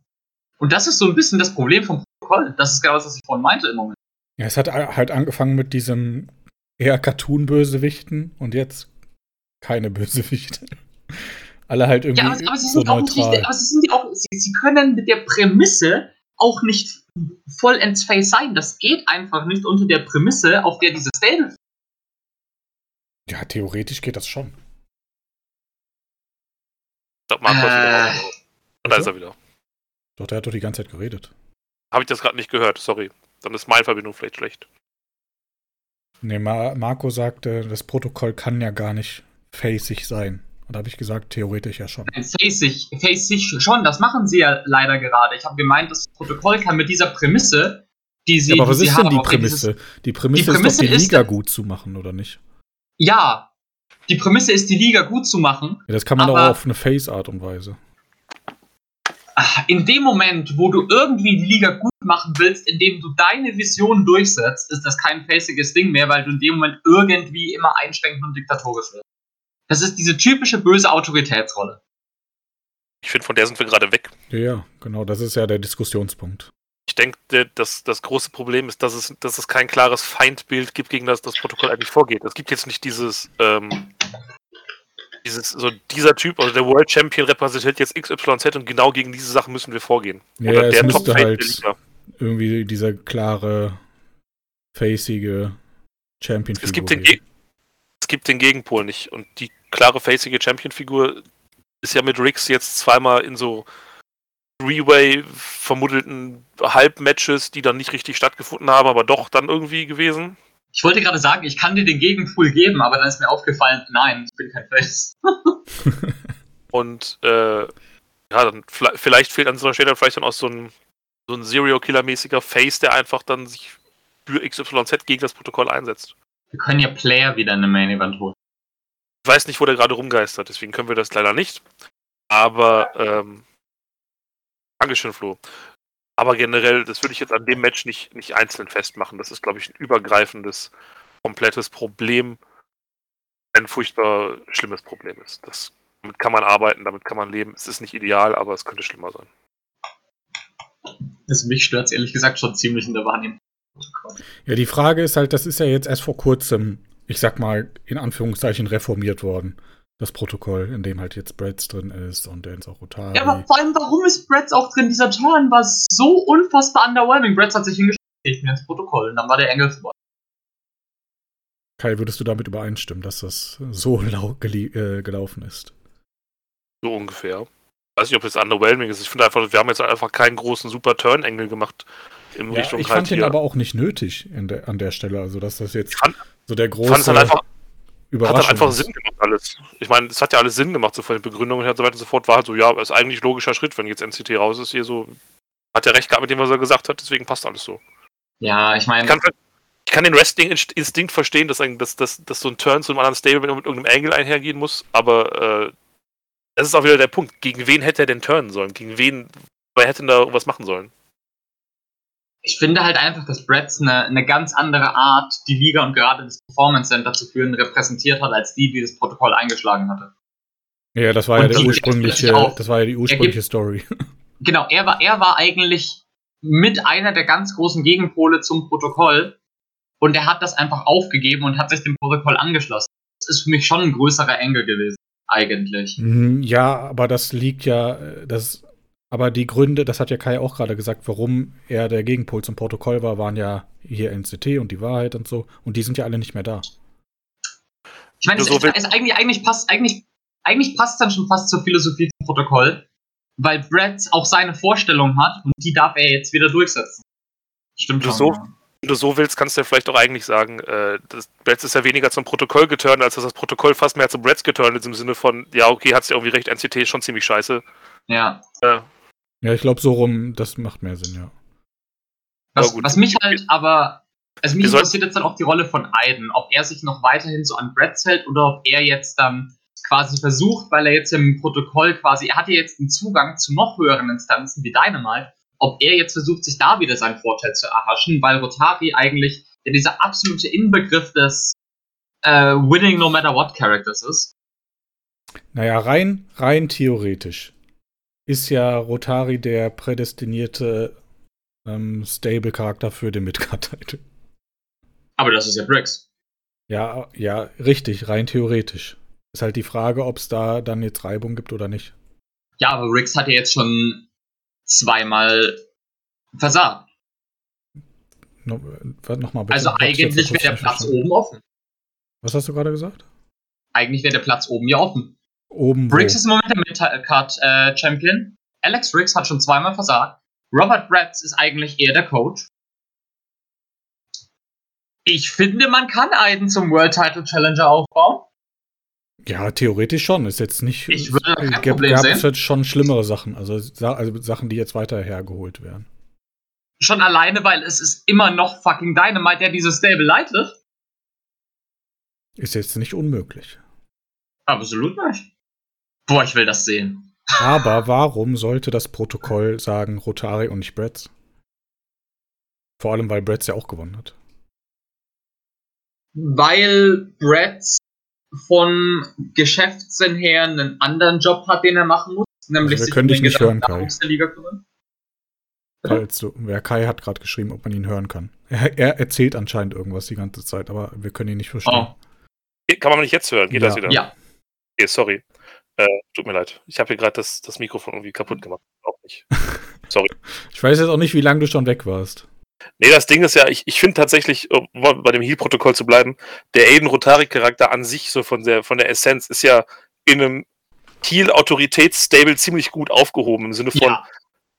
Und das ist so ein bisschen das Problem vom Protokoll. Das ist genau das, was ich vorhin meinte im Moment. Ja, es hat halt angefangen mit diesem eher Cartoon-Bösewichten und jetzt keine Bösewichte. <laughs> Alle halt irgendwie Ja, aber, aber sie so sind auch nicht, neutral. aber sie sind auch, sie, sie können mit der Prämisse auch nicht vollends Face sein. Das geht einfach nicht unter der Prämisse, auf der diese Stable. ja, theoretisch geht das schon. Ich glaub, Marco ist wieder Äh. raus. Und da ist er wieder. Doch, der hat doch die ganze Zeit geredet. Habe ich das gerade nicht gehört, sorry. Dann ist meine Verbindung vielleicht schlecht. Nee, Ma Marco sagte, das Protokoll kann ja gar nicht facig sein. Und da habe ich gesagt, theoretisch ja schon. Face sich, face sich schon, das machen sie ja leider gerade. Ich habe gemeint, das Protokoll kann mit dieser Prämisse, die sie. Ja, aber was die sie ist denn haben, die wenn dieses- Prämisse? Die Prämisse, Prämisse ist doch die ist- Liga gut zu machen, oder nicht? Ja, die Prämisse ist, die Liga gut zu machen. Ja, das kann man doch Aber- auch auf eine Face-Art und Weise. Ah, In dem Moment, wo du irgendwie die Liga gut machen willst, indem du deine Vision durchsetzt, ist das kein faciges Ding mehr, weil du in dem Moment irgendwie immer einschränkend und diktatorisch wirst. Das ist diese typische böse Autoritätsrolle. Ich finde, von der sind wir gerade weg. Ja, ja, genau, das ist ja der Diskussionspunkt. Ich denke, das, das große Problem ist, dass es, dass es kein klares Feindbild gibt, gegen das das Protokoll eigentlich vorgeht. Es gibt jetzt nicht dieses, ähm, dieses, so dieser Typ, also der World Champion repräsentiert jetzt XYZ und genau gegen diese Sachen müssen wir vorgehen. Ja, Oder der Top-Face halt der irgendwie dieser klare, facige Champion Es gibt, den es gibt den Gegenpol nicht. Und die klare, facige Champion-Figur ist ja mit Riggs jetzt zweimal in so Three-Way vermuteten Halbmatches, die dann nicht richtig stattgefunden haben, aber doch dann irgendwie gewesen. Ich wollte gerade sagen, ich kann dir den Gegenpool geben, aber dann ist mir aufgefallen, nein, ich bin kein Face. <laughs> Und äh, ja, dann vielleicht fehlt an so einer Stelle dann vielleicht dann auch so ein, so ein Serial-Killer-mäßiger Face, der einfach dann sich für XYZ gegen das Protokoll einsetzt. Wir können ja Player wieder in eine Main Event holen. Ich weiß nicht, wo der gerade rumgeistert, deswegen können wir das leider nicht. Aber, ähm, Dankeschön, Flo. Aber generell, das würde ich jetzt an dem Match nicht, nicht einzeln festmachen. Das ist, glaube ich, ein übergreifendes, komplettes Problem. Ein furchtbar schlimmes Problem ist. Das, damit kann man arbeiten, damit kann man leben. Es ist nicht ideal, aber es könnte schlimmer sein. Also mich stört es ehrlich gesagt schon ziemlich in der Wahrnehmung. Ja, die Frage ist halt, das ist ja jetzt erst vor kurzem, ich sag mal, in Anführungszeichen reformiert worden. Das Protokoll, in dem halt jetzt Brads drin ist und Dance auch Otari. Ja, aber vor allem, warum ist Bretts auch drin? Dieser Turn war so unfassbar underwhelming. Bretts hat sich hingestellt mir ins Protokoll und dann war der Engel vorbei. Kai, würdest du damit übereinstimmen, dass das so äh, gelaufen ist? So ungefähr. Ich weiß nicht, ob es underwhelming ist. Ich finde einfach, wir haben jetzt einfach keinen großen super Turn-Engel gemacht in Ja, Richtung ich halt fand ihn hier. aber auch nicht nötig in der, an der Stelle. Also, dass das jetzt Ich fand- so der Ich große fand es halt einfach, hat halt einfach. Sinn gemacht alles. Ich meine, es hat ja alles Sinn gemacht, so von den Begründungen her und so weiter und so fort. War halt so, ja, ist eigentlich ein logischer Schritt, wenn jetzt NCT raus ist, hier so. Hat er recht gehabt mit dem, was er gesagt hat, deswegen passt alles so. Ja, ich meine, Ich kann, ich kann den Wrestling-Instinkt verstehen, dass, ein, dass, dass, dass so ein Turn zu einem anderen Stable mit irgendeinem Angle einhergehen muss, aber äh, das ist auch wieder der Punkt. Gegen wen hätte er denn turnen sollen? Gegen wen, wer hätte denn da irgendwas machen sollen? Ich finde halt einfach, dass Bretts eine, eine ganz andere Art, die Liga und gerade das Performance Center zu führen, repräsentiert hat, als die, die das Protokoll eingeschlagen hatte. Ja, das war Und ja der die- ursprüngliche, das war ja die ursprüngliche Story. <laughs> Genau, er war, er war eigentlich mit einer der ganz großen Gegenpole zum Protokoll und er hat das einfach aufgegeben und hat sich dem Protokoll angeschlossen. Das ist für mich schon ein größerer Engel gewesen, eigentlich. Mhm, Ja, aber das liegt ja, das, aber die Gründe, das hat ja Kai auch gerade gesagt, warum er der Gegenpol zum Protokoll war, waren ja hier NCT und die Wahrheit und so. Und die sind ja alle nicht mehr da. Ich meine, es, So es eigentlich, eigentlich passt, eigentlich, eigentlich passt dann schon fast zur Philosophie zum Protokoll, weil Brett auch seine Vorstellung hat und die darf er jetzt wieder durchsetzen. Stimmt Du schon. so-. Wenn du so willst, kannst du ja vielleicht auch eigentlich sagen, äh, das Bretz ist ja weniger zum Protokoll geturnt, als dass das Protokoll fast mehr zum Bretz geturnt ist, im Sinne von, ja, okay, hat's ja irgendwie recht, NCT ist schon ziemlich scheiße. Ja. Äh, Ja, ich glaube, so rum, das macht mehr Sinn, ja. Was, gut. was mich halt aber, also mich Wir interessiert jetzt dann auch die Rolle von Aiden, ob er sich noch weiterhin so an Brett hält oder ob er jetzt dann quasi versucht, weil er jetzt im Protokoll quasi, er hat ja jetzt einen Zugang zu noch höheren Instanzen wie Dynamite, ob er jetzt versucht, sich da wieder seinen Vorteil zu erhaschen, weil Rotari eigentlich ja dieser absolute Inbegriff des äh, Winning No Matter What Characters ist. Naja, rein, rein theoretisch ist ja Rotari der prädestinierte ähm, Stable-Charakter für den Midcard-Title. Aber das ist ja Briggs. Ja, ja, richtig, rein theoretisch. Ist halt die Frage, ob es da dann jetzt Reibung gibt oder nicht. Ja, aber Riggs hat ja jetzt schon zweimal versagt. No, äh, Nochmal bitte. Also eigentlich wäre der Platz oben offen. Was hast du gerade gesagt? Eigentlich wäre der Platz oben ja offen. Oben wo? Briggs ist im Moment der Mid-Card-Champion. Alex Riggs hat schon zweimal versagt. Robert Bratz ist eigentlich eher der Coach. Ich finde, man kann einen zum World Title Challenger aufbauen. Ja, theoretisch schon. Ist jetzt nicht. Ich würde kein gab, Problem gab sehen. es jetzt schon schlimmere Sachen. Also, also Sachen, die jetzt weiter hergeholt werden. Schon alleine, weil es ist immer noch fucking Dynamite, der dieses Stable leitet. Ist jetzt nicht unmöglich. Absolut nicht. Boah, ich will das sehen. Aber warum sollte das Protokoll sagen Rotari und nicht Bretz? Vor allem, weil Bretz ja auch gewonnen hat. Weil Bratz von Geschäftssinn her einen anderen Job hat, den er machen muss. Nämlich Also wir können dich nicht hören, Kai. Falls du, wer Kai hat gerade geschrieben, ob man ihn hören kann. Er, er erzählt anscheinend irgendwas die ganze Zeit, aber wir können ihn nicht verstehen. Oh, kann man nicht jetzt hören, geht Ja. das wieder? ja. Okay, sorry. Äh, tut mir leid. Ich habe hier gerade das, das Mikrofon irgendwie kaputt gemacht. Auch nicht. <laughs> Sorry. Ich weiß jetzt auch nicht, wie lange du schon weg warst. Nee, das Ding ist ja, ich, ich finde tatsächlich, um bei dem Heal-Protokoll zu bleiben, der Aiden Rotari-Charakter an sich, so von der, von der Essenz, ist ja in einem Heal-Autoritäts-Stable ziemlich gut aufgehoben, im Sinne von, ja.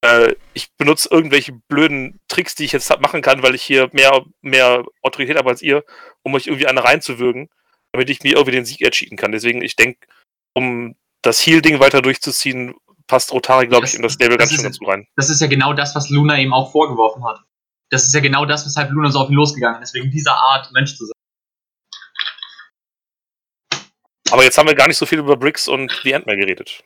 äh, ich benutze irgendwelche blöden Tricks, die ich jetzt machen kann, weil ich hier mehr, mehr Autorität habe als ihr, um euch irgendwie eine reinzuwürgen, damit ich mir irgendwie den Sieg ercheaten kann. Deswegen, ich denke, um das Heal-Ding weiter durchzuziehen, passt Rotari, glaube ich, in das Stable ganz schön gut rein. Das ist ja genau das, was Luna ihm auch vorgeworfen hat. Das ist ja genau das, weshalb Luna so auf ihn losgegangen ist, wegen dieser Art Mensch zu sein. Aber jetzt haben wir gar nicht so viel über Bricks und The Ant-Man geredet.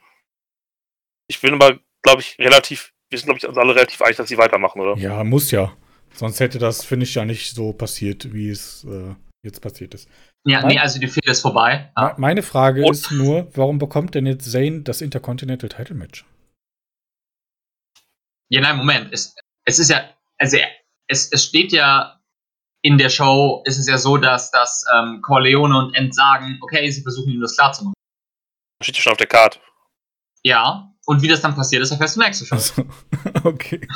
Ich bin aber, glaube ich, relativ, wir sind, glaube ich, uns alle relativ einig, dass sie weitermachen, oder? Ja, muss ja. Sonst hätte das, finde ich, ja nicht so passiert, wie es äh, jetzt passiert ist. Ja, Nein. nee, also die Fehde ist vorbei. Ja. Meine Frage Und- ist nur, warum bekommt denn jetzt Zane das Intercontinental Title Match? Ja, nein, Moment. Es, es ist ja, also es, es steht ja in der Show, ist es ja so, dass, dass ähm, Corleone und End sagen, okay, sie versuchen ihm das klarzumachen. Steht ja schon auf der Karte. Ja, und wie das dann passiert ist, erfährst du nächste Show. Also, <laughs> okay.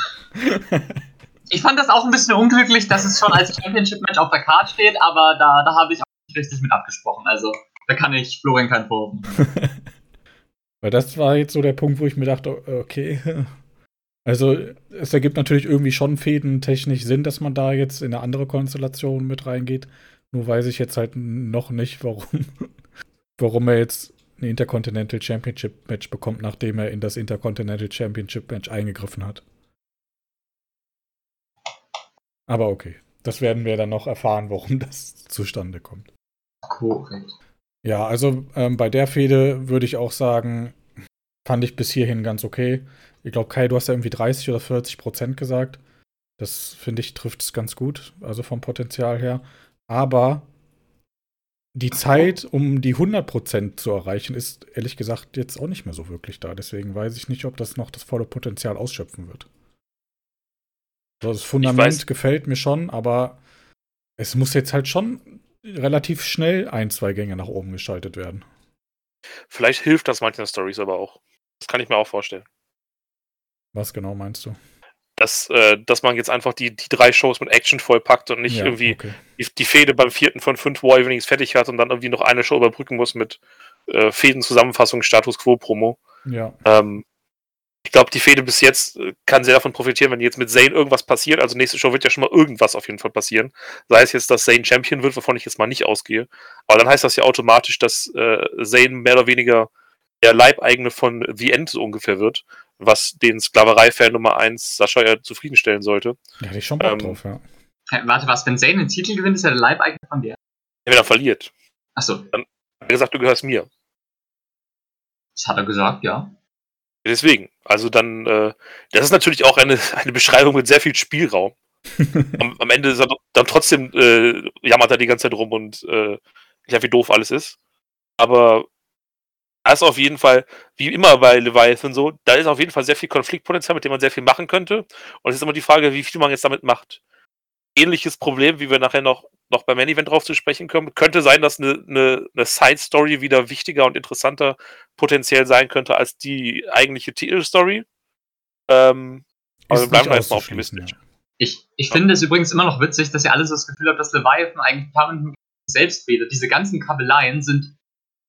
Ich fand das auch ein bisschen unglücklich, dass es schon als Championship-Match auf der Karte steht, aber da, da habe ich auch richtig mit abgesprochen. Also, da kann ich Florian keinen Vorwurf machen. <laughs> Weil das war jetzt so der Punkt, wo ich mir dachte, okay. <laughs> Also, es ergibt natürlich irgendwie schon fädentechnisch Sinn, dass man da jetzt in eine andere Konstellation mit reingeht. Nur weiß ich jetzt halt noch nicht, warum, <laughs> warum er jetzt ein Intercontinental Championship Match bekommt, nachdem er in das Intercontinental Championship Match eingegriffen hat. Aber okay. Das werden wir dann noch erfahren, warum das zustande kommt. Korrekt. Ja, also ähm, bei der Fehde würde ich auch sagen, fand ich bis hierhin ganz okay. Ich glaube, Kai, du hast ja irgendwie 30 oder 40 Prozent gesagt. Das finde ich trifft es ganz gut, also vom Potenzial her. Aber die Zeit, um die 100% zu erreichen, ist ehrlich gesagt jetzt auch nicht mehr so wirklich da. Deswegen weiß ich nicht, ob das noch das volle Potenzial ausschöpfen wird. Also das Fundament gefällt mir schon, aber es muss jetzt halt schon relativ schnell ein, zwei Gänge nach oben geschaltet werden. Vielleicht hilft das manchen Stories aber auch. Das kann ich mir auch vorstellen. Was genau meinst du? dass, äh, dass man jetzt einfach die, die drei Shows mit Action vollpackt und nicht ja, irgendwie okay. die, die Fehde beim vierten von fünf War Evenings fertig hat und dann irgendwie noch eine Show überbrücken muss mit äh, Fäden-Zusammenfassung, Status Quo-Promo. Ja. Ähm, ich glaube, die Fehde bis jetzt äh, kann sehr davon profitieren, wenn jetzt mit Zane irgendwas passiert. Also nächste Show wird ja schon mal irgendwas auf jeden Fall passieren. Sei es jetzt, dass Zane Champion wird, wovon ich jetzt mal nicht ausgehe. Aber dann heißt das ja automatisch, dass äh, Zane mehr oder weniger der Leibeigene von The End so ungefähr wird was den Sklaverei-Fan Nummer 1 Sascha ja zufriedenstellen sollte. Da hätte ich schon Bock ähm, drauf, ja. Warte, was, wenn Zane den Titel gewinnt, ist er der Leibeigene von dir? Ja, wenn er verliert. Achso. Dann hat er gesagt, du gehörst mir. Das hat er gesagt, ja. Deswegen, also dann, äh, das ist natürlich auch eine, <laughs> eine Beschreibung mit sehr viel Spielraum. <laughs> am, am, Ende ist er dann trotzdem, äh, jammert er die ganze Zeit rum und äh, ja, wie doof alles ist. Aber da ist auf jeden Fall, wie immer bei Leviathan so, da ist auf jeden Fall sehr viel Konfliktpotenzial, mit dem man sehr viel machen könnte. Und es ist immer die Frage, wie viel man jetzt damit macht. Ähnliches Problem, wie wir nachher noch, noch beim Main Event drauf zu sprechen kommen, könnte sein, dass eine, eine, eine Side-Story wieder wichtiger und interessanter potenziell sein könnte als die eigentliche Titelstory. Ähm, aber wir bleiben jetzt mal optimistisch. Ja. Ich, ich ja. finde es übrigens immer noch witzig, dass ihr alle so das Gefühl habt, dass Leviathan eigentlich permanent selbst redet. Diese ganzen Kabeleien sind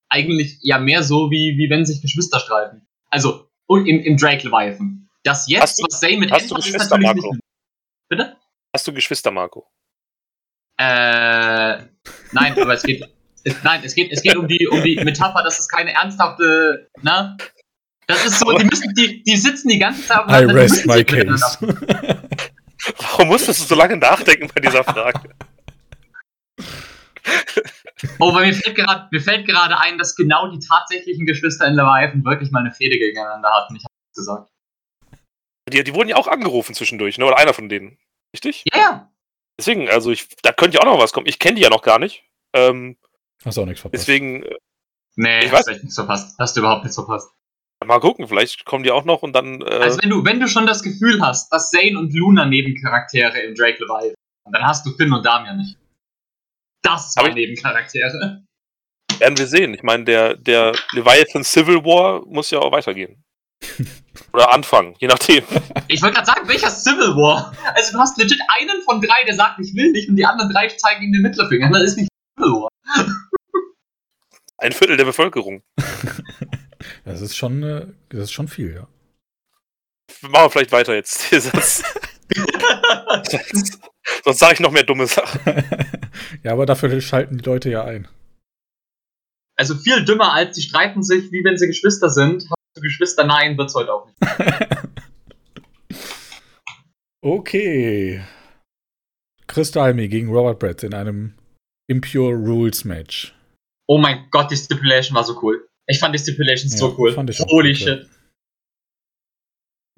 eigentlich ja mehr so, wie, wie wenn sich Geschwister streiten. Also, und im, im Drake Leviathan. Das jetzt, du, was Zane mit hast du Geschwister, ist natürlich Marco? nicht. Bitte? Hast du Geschwister, Marco? Äh, nein, aber es geht. Es, nein, es geht, es geht um die, um die Metapher, dass es keine ernsthafte, ne? Das ist so, die müssen, die, die sitzen die ganze Zeit I rest my case. Warum musstest du so lange nachdenken bei dieser Frage? Oh, weil mir fällt gerade, mir fällt gerade ein, dass genau die tatsächlichen Geschwister in Leviathan wirklich mal eine Fehde gegeneinander hatten. Ich habe es gesagt. Die, die wurden ja auch angerufen zwischendurch, ne? Oder einer von denen. Richtig? Ja, ja. Deswegen, also ich, da könnte ja auch noch was kommen. Ich kenne die ja noch gar nicht. Ähm, Hast du auch nichts verpasst. Deswegen. Äh, nee, ich hast weiß. echt nichts verpasst. Hast du überhaupt nichts verpasst. Mal gucken, vielleicht kommen die auch noch und dann. Äh also wenn du, wenn du schon das Gefühl hast, dass Zane und Luna Nebencharaktere im Drake Leviathan, dann hast du Finn und Damian nicht. Das waren Nebencharaktere. Werden wir sehen. Ich meine, der, der Leviathan Civil War muss ja auch weitergehen. Oder anfangen, je nachdem. Ich wollte gerade sagen, welcher Civil War? Also du hast legit einen von drei, der sagt, ich will nicht, und die anderen drei zeigen ihm den Mittelfinger. Das ist nicht Civil War. Ein Viertel der Bevölkerung. Das ist schon, äh, das ist schon viel, ja. Machen wir vielleicht weiter jetzt. <laughs> Sonst sage ich noch mehr dumme Sachen. <laughs> ja, aber dafür schalten die Leute ja ein. Also viel dümmer als die streiten sich, wie wenn sie Geschwister sind. Du Geschwister? Nein, wird's heute auch nicht. <laughs> okay. Chris Almi gegen Robert Brett in einem Impure Rules Match. Oh mein Gott, die Stipulation war so cool. Ich fand die Stipulation ja, so cool. Holy gut, shit.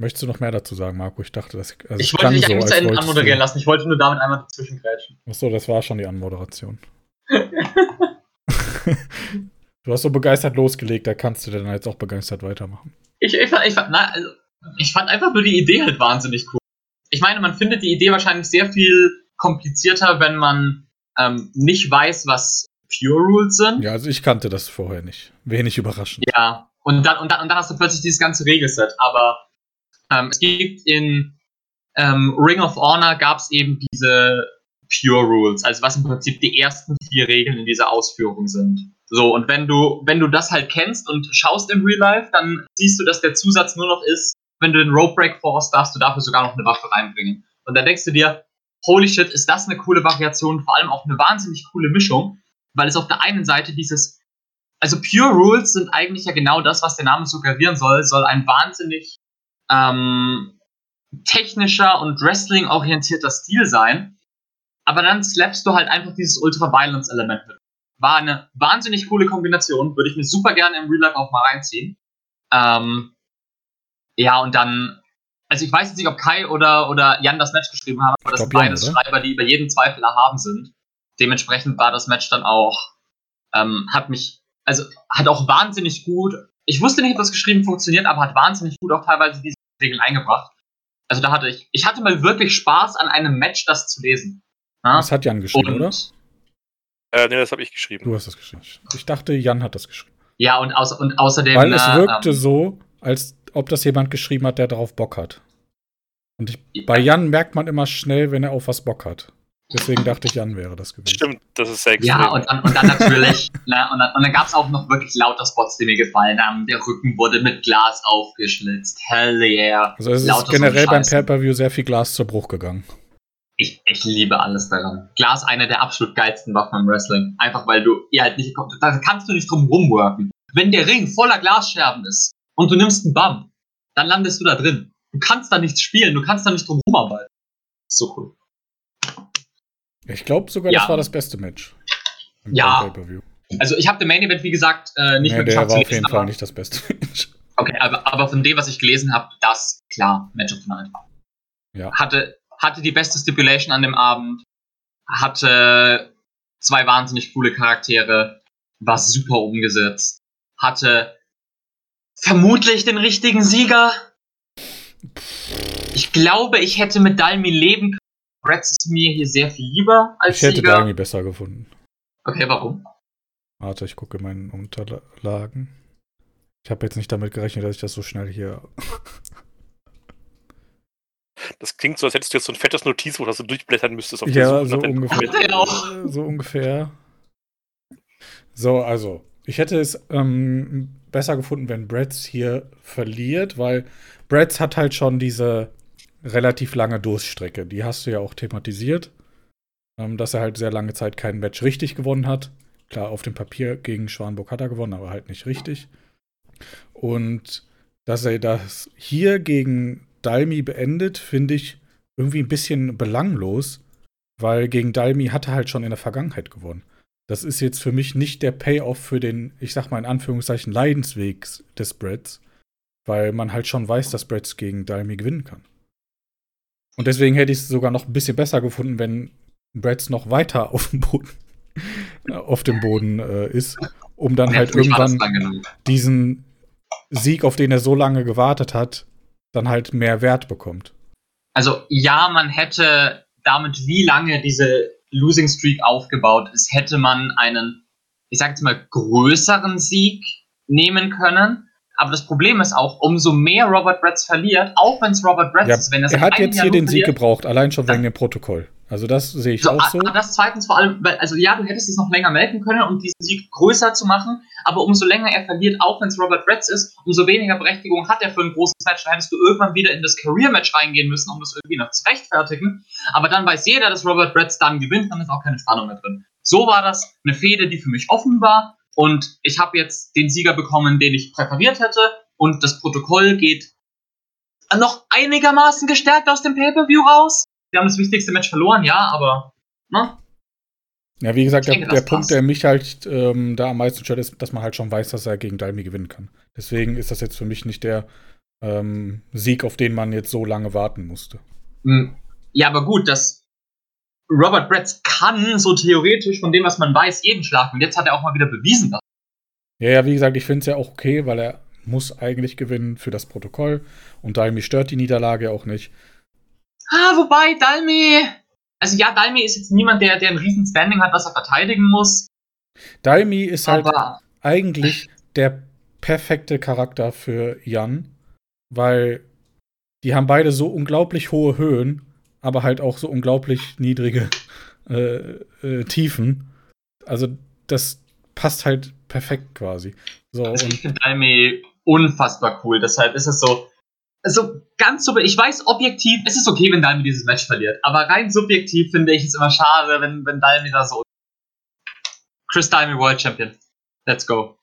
Möchtest du noch mehr dazu sagen, Marco? Ich dachte, dass also ich wollte dich so, eigentlich zu Ende anmoderieren lassen. Ich wollte nur damit einmal dazwischen grätschen. Achso, das war schon die Anmoderation. <laughs> du hast so begeistert losgelegt, da kannst du dann jetzt auch begeistert weitermachen. Ich, ich, fand, ich, na, also, ich fand einfach nur die Idee halt wahnsinnig cool. Ich meine, man findet die Idee wahrscheinlich sehr viel komplizierter, wenn man ähm, nicht weiß, was Pure Rules sind. Ja, also ich kannte das vorher nicht. Wenig überraschend. Ja, und dann, und dann, und dann hast du plötzlich dieses ganze Regelset. Aber ähm, es gibt in ähm, Ring of Honor gab es eben diese Pure Rules, also was im Prinzip die ersten vier Regeln in dieser Ausführung sind. So, und wenn du, wenn du das halt kennst und schaust im Real Life, dann siehst du, dass der Zusatz nur noch ist, wenn du den Rope Break forst, darfst du dafür sogar noch eine Waffe reinbringen. Und dann denkst du dir, holy shit, ist das eine coole Variation, vor allem auch eine wahnsinnig coole Mischung, weil es auf der einen Seite dieses, also Pure Rules sind eigentlich ja genau das, was der Name suggerieren soll, soll ein wahnsinnig ähm, technischer und Wrestling-orientierter Stil sein. Aber dann slappst du halt einfach dieses Ultra-Violence-Element mit. War eine wahnsinnig coole Kombination, würde ich mir super gerne im Real Life auch mal reinziehen. Ähm, ja, und dann, also ich weiß jetzt nicht, ob Kai oder, oder Jan das Match geschrieben haben, aber das sind beides Jan, Schreiber, die über jeden Zweifel erhaben sind. Dementsprechend war das Match dann auch Ähm, hat mich, also hat auch wahnsinnig gut, ich wusste nicht, ob das geschrieben funktioniert, aber hat wahnsinnig gut auch teilweise diese Regeln eingebracht. Also da hatte ich, ich hatte mal wirklich Spaß an einem Match, das zu lesen. Ja? Das hat Jan geschrieben, Und- oder? Äh, nee, das habe ich geschrieben. Du hast das geschrieben. Ich dachte, Jan hat das geschrieben. Ja, und, außer, und außerdem. Weil es äh, wirkte ähm, so, als ob das jemand geschrieben hat, der darauf Bock hat. Und ich, Ja. bei Jan merkt man immer schnell, wenn er auf was Bock hat. Deswegen dachte ich, Jan wäre das gewesen. Stimmt, das ist sehr extrem. Ja, und dann, und dann natürlich, <laughs> ne, und dann, und dann gab es auch noch wirklich lauter Spots, die mir gefallen haben. Der Rücken wurde mit Glas aufgeschlitzt. Hell yeah. Also es ist Lauter so generell beim. Pay-Per-View sehr viel Glas zu Bruch gegangen. Ich, ich liebe alles daran. Glas einer der absolut geilsten Waffen im Wrestling. Einfach weil du ihr halt nicht, da kannst du nicht drum rumworken. Wenn der Ring voller Glasscherben ist und du nimmst einen Bump, dann landest du da drin. Du kannst da nichts spielen, du kannst da nicht drum rumarbeiten. So cool. Ich glaube sogar, Ja. das war das beste Match. Ja. Also ich habe den Main Event, wie gesagt, äh, nicht Nee, mehr der geschafft war zu auf jeden Fall nicht das beste <laughs> Match. Okay, aber, aber von dem, was ich gelesen habe, das klar, Match of the Night. Ja. Hatte, hatte die beste Stipulation an dem Abend, hatte zwei wahnsinnig coole Charaktere, war super umgesetzt, hatte vermutlich den richtigen Sieger. Ich glaube, ich hätte mit Dalmi leben können. Bretz ist mir hier sehr viel lieber als Ich hätte Sieger. Dalmi besser gefunden. Okay, warum? Warte, ich gucke in meinen Unterlagen. Ich habe jetzt nicht damit gerechnet, dass ich das so schnell hier. Das klingt so, als hättest du jetzt so ein fettes Notizbuch, das du durchblättern müsstest auf Ja, so ungefähr. So ungefähr. So, also, ich hätte es ähm, besser gefunden, wenn Bretz hier verliert, weil Bretz hat halt schon diese relativ lange Durststrecke. Die hast du ja auch thematisiert, ähm, dass er halt sehr lange Zeit kein Match richtig gewonnen hat. Klar, auf dem Papier gegen Schwanburg hat er gewonnen, aber halt nicht richtig. Und dass er das hier gegen Dalmi beendet, finde ich irgendwie ein bisschen belanglos, weil gegen Dalmi hat er halt schon in der Vergangenheit gewonnen. Das ist jetzt für mich nicht der Payoff für den, ich sag mal in Anführungszeichen, Leidensweg des Bretts, weil man halt schon weiß, dass Bretts gegen Dalmi gewinnen kann. Und deswegen hätte ich es sogar noch ein bisschen besser gefunden, wenn Bretts noch weiter auf dem Boden, <laughs> auf dem Boden äh, ist, um dann halt irgendwann diesen Sieg, auf den er so lange gewartet hat, dann halt mehr Wert bekommt. Also ja, man hätte damit, wie lange diese Losing Streak aufgebaut ist, hätte man einen, ich sag jetzt mal, größeren Sieg nehmen können. Aber das Problem ist auch, umso mehr Robert Bretz verliert, auch wenn es Robert Bretz Ja, ist, wenn er seit hat einem jetzt Jahr hier den Sieg verliert, gebraucht, allein schon wegen dem Protokoll. Also das sehe ich so, auch so. ah, Das zweitens vor allem, weil, also ja, du hättest es noch länger melken können, um diesen Sieg größer zu machen, aber umso länger er verliert, auch wenn es Robert Bretz ist, umso weniger Berechtigung hat er für ein großes Match. Da hättest du irgendwann wieder in das Career-Match reingehen müssen, um das irgendwie noch zu rechtfertigen. Aber dann weiß jeder, dass Robert Bretz dann gewinnt, dann ist auch keine Spannung mehr drin. So war das eine Fehde, die für mich offen war und ich habe jetzt den Sieger bekommen, den ich präferiert hätte und das Protokoll geht noch einigermaßen gestärkt aus dem Pay-Per-View raus. Wir haben das wichtigste Match verloren, ja, aber ne? Ja, wie gesagt, der, denke, der das Punkt, der mich halt ähm, da am meisten stört, ist, dass man halt schon weiß, dass er gegen Dalmi gewinnen kann. Deswegen ist das jetzt für mich nicht der ähm, Sieg, auf den man jetzt so lange warten musste. Hm, Ja, aber gut, dass Robert Bretz kann so theoretisch von dem, was man weiß, jeden schlagen. Und jetzt hat er auch mal wieder bewiesen, dass Ja, ja, wie gesagt, ich finde es ja auch okay, weil er muss eigentlich gewinnen für das Protokoll und Dalmi stört die Niederlage ja auch nicht. Ah, wobei, Dalmi. Also ja, Dalmi ist jetzt niemand, der, der ein riesen Standing hat, was er verteidigen muss. Dalmi ist halt Aber eigentlich der perfekte Charakter für Jan, weil die haben beide so unglaublich hohe Höhen, aber halt auch so unglaublich niedrige äh, äh, Tiefen. Also das passt halt perfekt quasi. So also ich finde Dalmi unfassbar cool. Deshalb ist es so. Also ganz so, ich weiß objektiv, es ist okay, wenn Dalmi dieses Match verliert, aber rein subjektiv finde ich es immer schade, wenn, wenn Dalmi da so. Chris Dalmi World Champion. Let's go.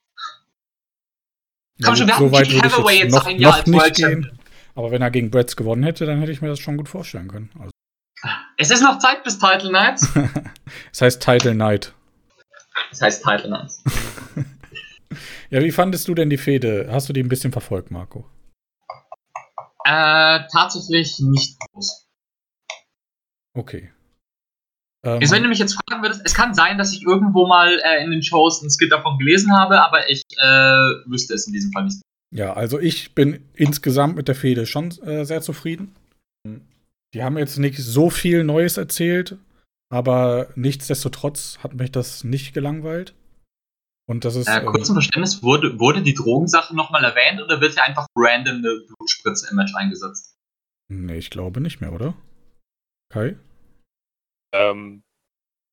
Komm schon, wir so hatten Pete Hathaway jetzt noch, ein Jahr als World gehen. Champion. Aber wenn er gegen Bretts gewonnen hätte, dann hätte ich mir das schon gut vorstellen können. Also, <laughs> Es ist noch Zeit bis Title Nights. <laughs> das heißt Title Night. Das heißt Title Nights. <laughs> Ja, wie fandest du denn die Fehde? Hast du die ein bisschen verfolgt, Marco? Äh, tatsächlich nicht groß. Okay. Ähm, Also wenn du mich jetzt fragen würdest, es kann sein, dass ich irgendwo mal äh, in den Shows ein Skit davon gelesen habe, aber ich äh, wüsste es in diesem Fall nicht. Ja, also ich bin insgesamt mit der Fehde schon äh, sehr zufrieden. Die haben jetzt nicht so viel Neues erzählt, aber nichtsdestotrotz hat mich das nicht gelangweilt. Und das ist. Äh, ähm, kurz zum Verständnis, wurde, wurde die Drogensache nochmal erwähnt oder wird hier einfach random eine Blutspritze im Match eingesetzt? nee, ich glaube nicht mehr, oder? Kai? Ähm,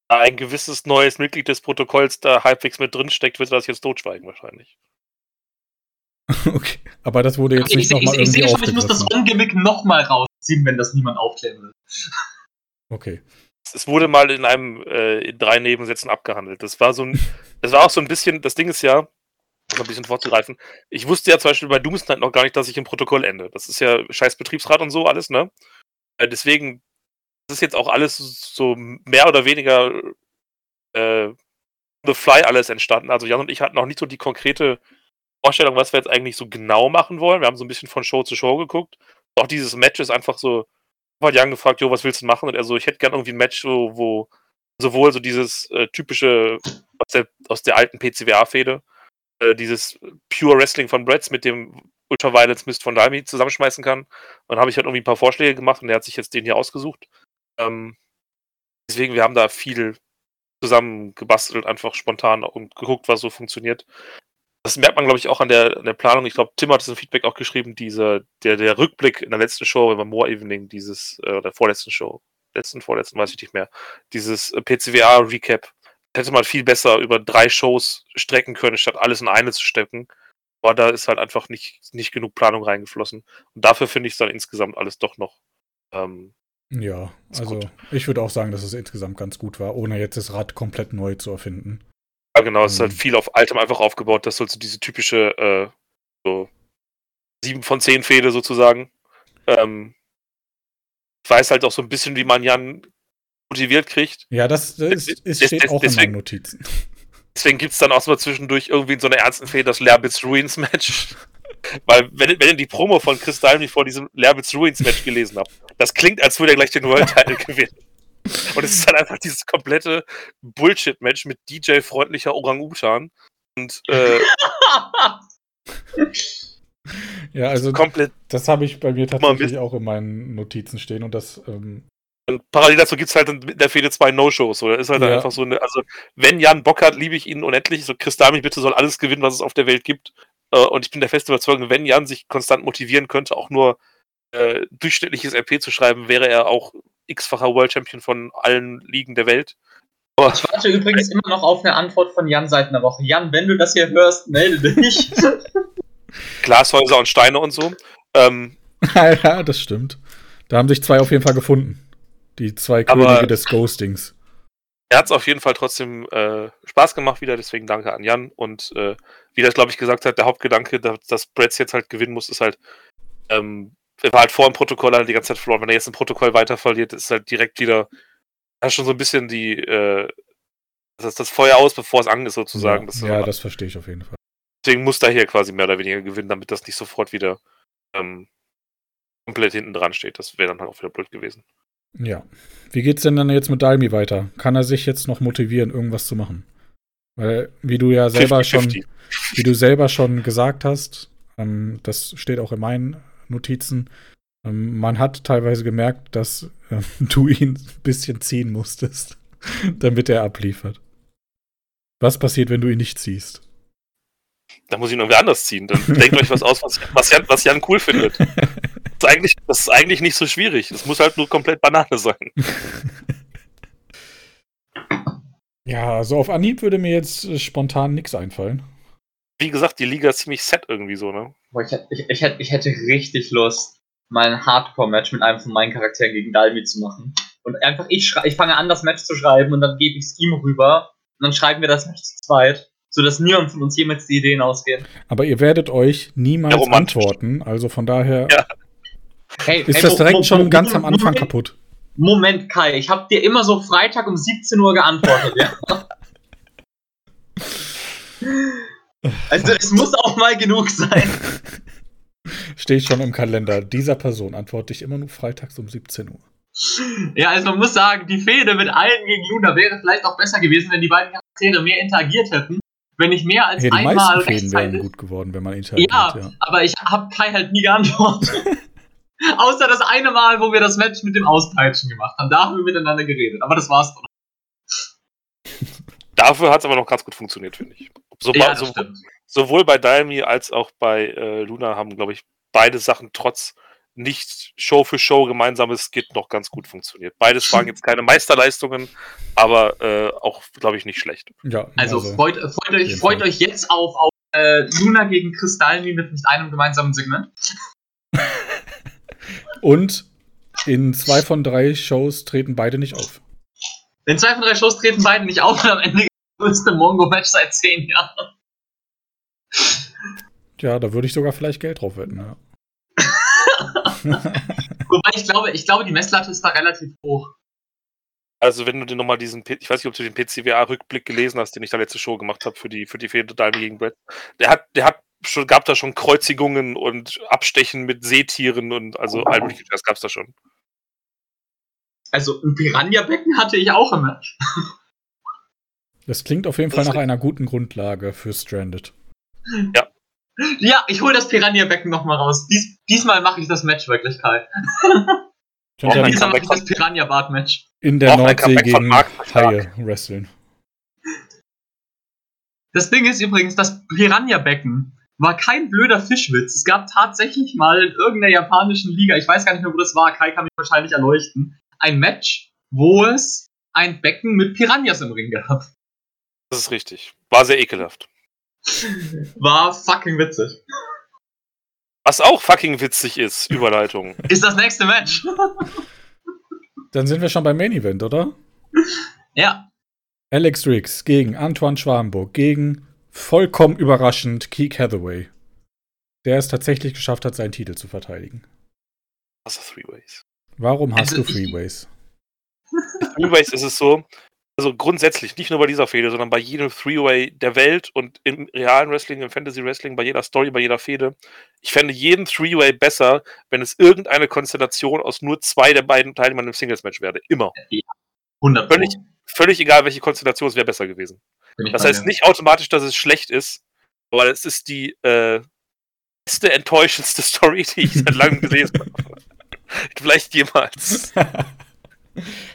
da ein gewisses neues Mitglied des Protokolls da halbwegs mit drin steckt, wird er das jetzt totschweigen wahrscheinlich. <laughs> okay. Aber das wurde jetzt ich nicht ich, ich, nochmal ich irgendwie sehe schon, ich muss das. On-Gimmick nochmal rausziehen, wenn das niemand aufklären will. Okay. Es wurde mal in einem äh, in drei Nebensätzen abgehandelt. Das war so ein, das war auch so ein bisschen, das Ding ist ja, um ein bisschen vorzugreifen, ich wusste ja zum Beispiel bei Doomsnight noch gar nicht, dass ich im Protokoll ende. Das ist ja scheiß Betriebsrat und so alles, ne? Äh, deswegen ist jetzt auch alles so mehr oder weniger äh, the fly alles entstanden. Also Jan und ich hatten noch nicht so die konkrete Vorstellung, was wir jetzt eigentlich so genau machen wollen. Wir haben so ein bisschen von Show zu Show geguckt. Auch dieses Match ist einfach so, habe Jan gefragt, jo, was willst du machen? Und er so, ich hätte gern irgendwie ein Match, wo, wo sowohl so dieses äh, typische aus der, aus der alten PCWA-Fehde, äh, dieses Pure Wrestling von Bretts mit dem Ultraviolence Mist von Dalmi zusammenschmeißen kann. Und dann habe ich halt irgendwie ein paar Vorschläge gemacht und er hat sich jetzt den hier ausgesucht. Ähm, deswegen, wir haben da viel zusammen gebastelt, einfach spontan und geguckt, was so funktioniert. Das merkt man, glaube ich, auch an der, an der Planung. Ich glaube, Tim hat es im Feedback auch geschrieben, diese, der, der Rückblick in der letzten Show, beim More Evening, dieses, äh, der vorletzten Show, letzten, vorletzten, weiß ich nicht mehr, dieses äh, PCWA-Recap, hätte man viel besser über drei Shows strecken können, statt alles in eine zu stecken. Aber da ist halt einfach nicht, nicht genug Planung reingeflossen. Und dafür finde ich es dann insgesamt alles doch noch ähm, Ja, also gut. ich würde auch sagen, dass es insgesamt ganz gut war, ohne jetzt das Rad komplett neu zu erfinden. Ja, genau, es ist halt Mhm. viel auf Altem einfach aufgebaut, das soll so diese typische, äh, so 7 von 10 Fehde sozusagen. Ähm, ich weiß halt auch so ein bisschen, wie man Jan motiviert kriegt. Ja, das, das ist, Des- steht des- auch in deswegen- meinen Notizen. Deswegen gibt es dann auch mal zwischendurch irgendwie in so einer ernsten Fehde das Lerbitz Ruins Match. <laughs> Weil, wenn, wenn ihr die Promo von Chris Dalmy vor diesem Lerbitz Ruins Match gelesen habt, das klingt, als würde er gleich den World Title <laughs> gewinnen. Und es ist halt einfach dieses komplette Bullshit-Match mit DJ-freundlicher Orang-Utan. Und äh, <laughs> Ja, also komplett das habe ich bei mir tatsächlich auch in meinen Notizen stehen und das, ähm, Und parallel dazu gibt es halt in der Fehde zwei No-Shows. So. Da ist halt Ja. einfach so eine, also wenn Jan Bock hat, liebe ich ihn unendlich. So, Chris Dami bitte soll alles gewinnen, was es auf der Welt gibt. Äh, und ich bin der festen Überzeugung, wenn Jan sich konstant motivieren könnte, auch nur äh, durchschnittliches RP zu schreiben, wäre er auch x-facher World Champion von allen Ligen der Welt. Aber Ich warte übrigens immer noch auf eine Antwort von Jan seit einer Woche. Jan, wenn du das hier hörst, melde dich. <laughs> Glashäuser und Steine und so. Ähm, <laughs> ja, das stimmt. Da haben sich zwei auf jeden Fall gefunden. Die zwei Könige des Ghostings. er hat es auf jeden Fall trotzdem äh, Spaß gemacht wieder, deswegen danke an Jan. Und äh, wie das, glaube ich, gesagt hat, der Hauptgedanke, dass, dass Bretts jetzt halt gewinnen muss, ist halt, ähm, war halt vor dem Protokoll halt die ganze Zeit verloren. Wenn er jetzt im Protokoll weiter verliert, ist halt direkt wieder, da ist schon so ein bisschen die, äh, das ist das Feuer aus, bevor es an ist, sozusagen. ja, Das ja, das verstehe ich auf jeden Fall. deswegen muss er hier quasi mehr oder weniger gewinnen, damit das nicht sofort wieder ähm, komplett hinten dran steht. Das wäre dann halt auch wieder blöd gewesen. Ja. Wie geht's denn dann jetzt mit Dalmi weiter? Kann er sich jetzt noch motivieren, irgendwas zu machen? Weil, wie du ja selber 50-50. schon, wie du selber schon gesagt hast, ähm, das steht auch in meinen Notizen, ähm, man hat teilweise gemerkt, dass äh, <laughs> du ihn ein bisschen ziehen musstest, <laughs> damit er abliefert. Was passiert, wenn du ihn nicht ziehst? Da muss ich ihn irgendwie anders ziehen. Dann denkt euch was aus, was, was, Jan, was Jan cool findet. <laughs> Das ist, eigentlich, das ist eigentlich nicht so schwierig. Es muss halt nur komplett Banane sein. Ja, so auf Anhieb würde mir jetzt spontan nichts einfallen. Wie gesagt, die Liga ist ziemlich set irgendwie so, ne? Boah, ich, ich, ich, ich hätte richtig Lust, mal ein Hardcore-Match mit einem von meinen Charakteren gegen Dalmi zu machen. Und einfach, ich, ich fange an, das Match zu schreiben und dann gebe ich es ihm rüber. Und dann schreiben wir das Match zu zweit, sodass niemand von uns jemals die Ideen ausgehen. Aber ihr werdet euch niemals Ja, antworten, also von daher Ja. Hey, ist hey, das direkt Mo- schon Mo- ganz Mo- am Anfang Moment, kaputt. Moment, Kai, ich habe dir immer so Freitag um 17 Uhr geantwortet, ja? <laughs> Also es muss auch mal genug sein. <laughs> Steht schon im Kalender. Dieser Person antworte ich immer nur freitags um 17 Uhr. Ja, also man muss sagen, die Fehde mit allen gegen Luna wäre vielleicht auch besser gewesen, wenn die beiden Charaktere mehr interagiert hätten. Wenn ich mehr als Hey, die einmal meisten Fäden wären gut geworden, wenn man interagiert. Ja, Ja. aber ich habe Kai halt nie geantwortet. <laughs> Außer das eine Mal, wo wir das Match mit dem Auspeitschen gemacht haben. Da haben wir miteinander geredet. Aber das war's dann. Dafür hat es aber noch ganz gut funktioniert, finde ich. So, Ja, das so, sowohl bei Daimi als auch bei äh, Luna haben, glaube ich, beide Sachen trotz nicht Show für Show gemeinsames Skit noch ganz gut funktioniert. Beides waren jetzt keine Meisterleistungen, aber äh, auch, glaube ich, nicht schlecht. ja, Also, freut, freut, euch, freut euch jetzt auf, auf äh, Luna gegen Kristallmi mit nicht einem gemeinsamen Segment. <laughs> Und in zwei von drei Shows treten beide nicht auf. In zwei von drei Shows treten beide nicht auf und am Ende größte Mongo-Match seit zehn Jahren. Ja, da würde ich sogar vielleicht Geld drauf wetten. Ja. <laughs> Wobei ich glaube, ich glaube, die Messlatte ist da relativ hoch. Also, wenn du dir nochmal diesen, ich weiß nicht, ob du den PCWA-Rückblick gelesen hast, den ich da letzte Show gemacht habe für die, für die Fehde gegen Brett. Der hat, der hat schon, gab da schon Kreuzigungen und Abstechen mit Seetieren und also all mögliche, das gab's da schon. Also ein Piranha-Becken hatte ich auch im Match. Das klingt auf jeden Das Fall nach einer guten Grundlage für Stranded. Ja, ich hole das Piranha-Becken nochmal raus. Dies, diesmal mache ich das Match wirklich, Kai. Könnt Oh ihr mein Diesmal Gott. mache ich das Piranha-Bart-Match. in der Nordsee gegen. Haie wresteln. Das Ding ist übrigens, das Piranha-Becken war kein blöder Fischwitz. Es gab tatsächlich mal in irgendeiner japanischen Liga, ich weiß gar nicht mehr, wo das war, Kai kann mich wahrscheinlich erleuchten, ein Match, wo es ein Becken mit Piranhas im Ring gab. Das ist richtig. War sehr ekelhaft. War fucking witzig. Was auch fucking witzig ist, Überleitung. <laughs> Ist das nächste Match? Dann sind wir schon beim Main Event, oder? ja. Alex Riggs gegen Antoine Schwarzenburg gegen vollkommen überraschend Keith Hathaway. Der es tatsächlich geschafft hat, seinen Titel zu verteidigen. Also Three Ways. Warum hast Also du ich- Freeways? Three Ways ist es so, also grundsätzlich, nicht nur bei dieser Fehde, sondern bei jedem Three-Way der Welt und im realen Wrestling, im Fantasy-Wrestling, bei jeder Story, bei jeder Fehde. Ich fände jeden Three-Way besser, wenn es irgendeine Konstellation aus nur zwei der beiden Teilnehmern im Singles-Match wäre. Immer. 100 Völlig- Völlig egal, welche Konstellation, es wäre besser gewesen. Das heißt nicht automatisch, dass es schlecht ist, aber es ist die äh, beste, enttäuschendste <laughs> Story, die ich seit langem gelesen habe. <laughs> Vielleicht jemals. <laughs>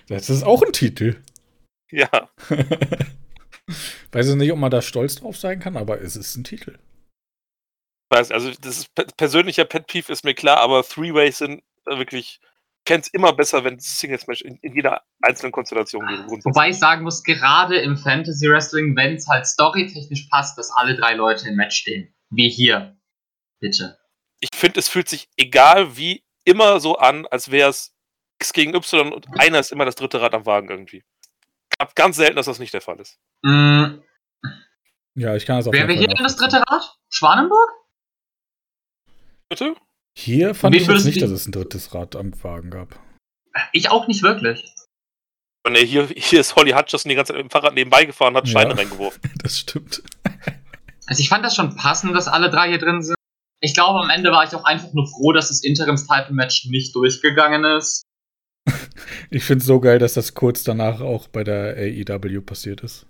Das ist auch ein Titel. Ja. <laughs> Weiß ich nicht, ob man da stolz drauf sein kann, aber es ist ein Titel. weiß, also das ist pe- persönlicher Pet Peeve ist mir klar, aber Three-Ways sind wirklich, ich kenne es immer besser, wenn es Singles-Match in, in jeder einzelnen Konstellation geht. Wobei ich sagen muss, gerade im Fantasy Wrestling, wenn es halt storytechnisch passt, dass alle drei Leute im Match stehen. Wie hier. Bitte. Ich finde, es fühlt sich egal wie immer so an, als wäre es X gegen Y und einer ist immer das dritte Rad am Wagen irgendwie. Hab ganz selten, dass das nicht der Fall ist. Mm, Ja, ich kann das auf wer wäre hier denn das dritte Rad? Schwanenburg? Bitte? Hier fand ich jetzt nicht, dass es ein drittes Rad am Wagen gab. Ich auch nicht wirklich. Und hier, hier ist Holly Hutcherson die ganze Zeit mit dem Fahrrad nebenbei gefahren und hat Ja. Steine reingeworfen. <laughs> Das stimmt. Also ich fand das schon passend, dass alle drei hier drin sind. Ich glaube, am Ende war ich auch einfach nur froh, dass das Interims-Title-Match nicht durchgegangen ist. <laughs> Ich finde es so geil, dass das kurz danach auch bei der AEW passiert ist.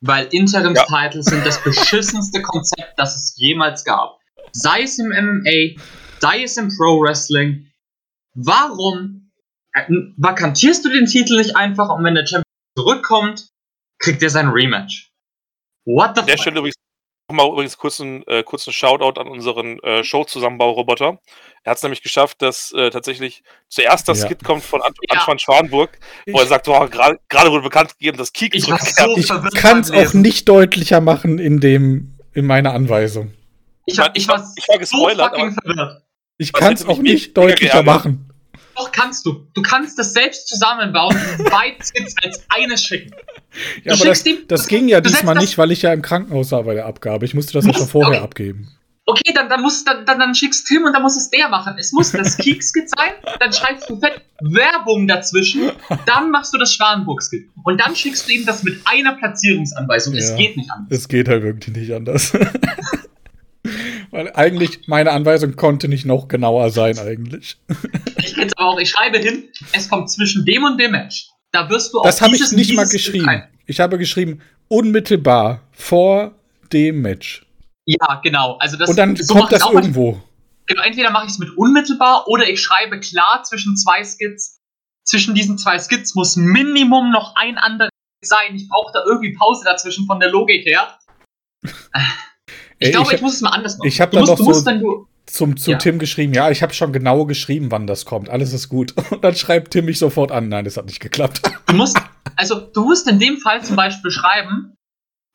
Weil Interims-Titles sind das <laughs> beschissenste Konzept, das es jemals gab. Sei es im MMA, sei es im Pro-Wrestling. Warum äh, vakantierst du den Titel nicht einfach und wenn der Champion zurückkommt, kriegt er sein Rematch? What the An der fuck? Stelle übrigens nochmal übrigens kurzen, äh, kurzen Shoutout an unseren äh, Show-Zusammenbau-Roboter. Er hat es nämlich geschafft, dass äh, tatsächlich zuerst das Ja. Skit kommt von Ant Ja. Antoine Schwanburg, wo er Ich, sagt, oh, gerade gerade wurde bekannt gegeben, dass Kik Ich war zurückkehrt. so ich kann es auch nicht deutlicher machen in dem in meiner Anweisung. Ich, hab, ich war, Ich war so gespoilert, fucking verwirrt. Ich kann es auch nicht deutlicher machen. Doch kannst du. Du kannst das selbst zusammenbauen und beide Skits als eines schicken. Ja, Du aber das, ihm- das ging ja diesmal nicht, weil ich ja im Krankenhaus war bei der Abgabe. Ich musste das ja Musst- schon vorher okay. abgeben. Okay, dann, dann, musst, dann, dann, dann schickst Tim und dann muss es der machen. Es muss das <laughs> Kiek-Skit sein, dann schreibst du fett Werbung dazwischen, dann machst du das Schwanenburg-Skit. Und dann schickst du ihm das mit einer Platzierungsanweisung. Es Ja. geht nicht anders. Es geht halt wirklich nicht anders. <laughs> weil eigentlich meine Anweisung konnte nicht noch genauer sein eigentlich. Ich kenn's aber auch, ich schreibe hin, es kommt zwischen dem und dem Match. Da wirst du auch Das habe ich nicht mal geschrieben. Ich habe geschrieben, unmittelbar vor dem Match. Ja, genau. Also das, Und dann so kommt das irgendwo. Genau, entweder mache ich es mit unmittelbar oder ich schreibe klar zwischen zwei Skits. Zwischen diesen zwei Skits muss Minimum noch ein anderer sein. Ich brauche da irgendwie Pause dazwischen von der Logik her. <laughs> Ich Ey, glaube, ich- ich, muss es mal anders machen. ich hab du da musst, noch musst, so- du. Zum, zu Ja. Tim geschrieben, ja, ich habe schon genau geschrieben, wann das kommt. Alles ist gut. <laughs> Und dann schreibt Tim mich sofort an. Nein, das hat nicht geklappt. <laughs> Du musst, also du musst in dem Fall zum Beispiel schreiben,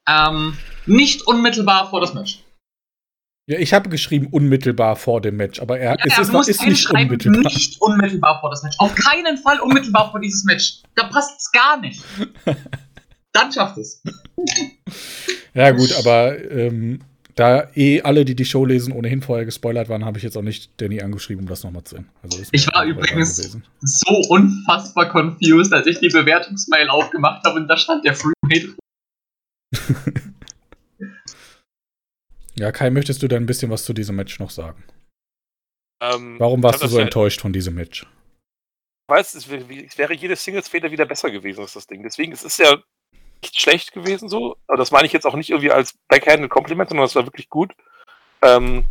ähm, nicht unmittelbar vor das Match. Ja, ich habe geschrieben unmittelbar vor dem Match, aber er, Ja, es ja, ist, musst ist nicht unmittelbar. nicht unmittelbar vor das Match. Auf keinen Fall unmittelbar vor dieses Match. Da passt es gar nicht. <laughs> Dann schafft es. Ja, gut, aber ähm, da eh alle, die die Show lesen, ohnehin vorher gespoilert waren, habe ich jetzt auch nicht Danny angeschrieben, um das nochmal zu sehen. Also ist Ich war übrigens- so unfassbar confused, als ich die Bewertungsmail aufgemacht habe und da stand der Freemade. <laughs> Ja, Kai, möchtest du denn ein bisschen was zu diesem Match noch sagen? Ähm, Warum warst du so enttäuscht von diesem Match? Ich weiß, es wäre jede Singles-Feder wieder besser gewesen als das Ding. Deswegen, es ist ja nicht schlecht gewesen so. Aber das meine ich jetzt auch nicht irgendwie als backhanded Compliment, sondern es war wirklich gut. Ähm,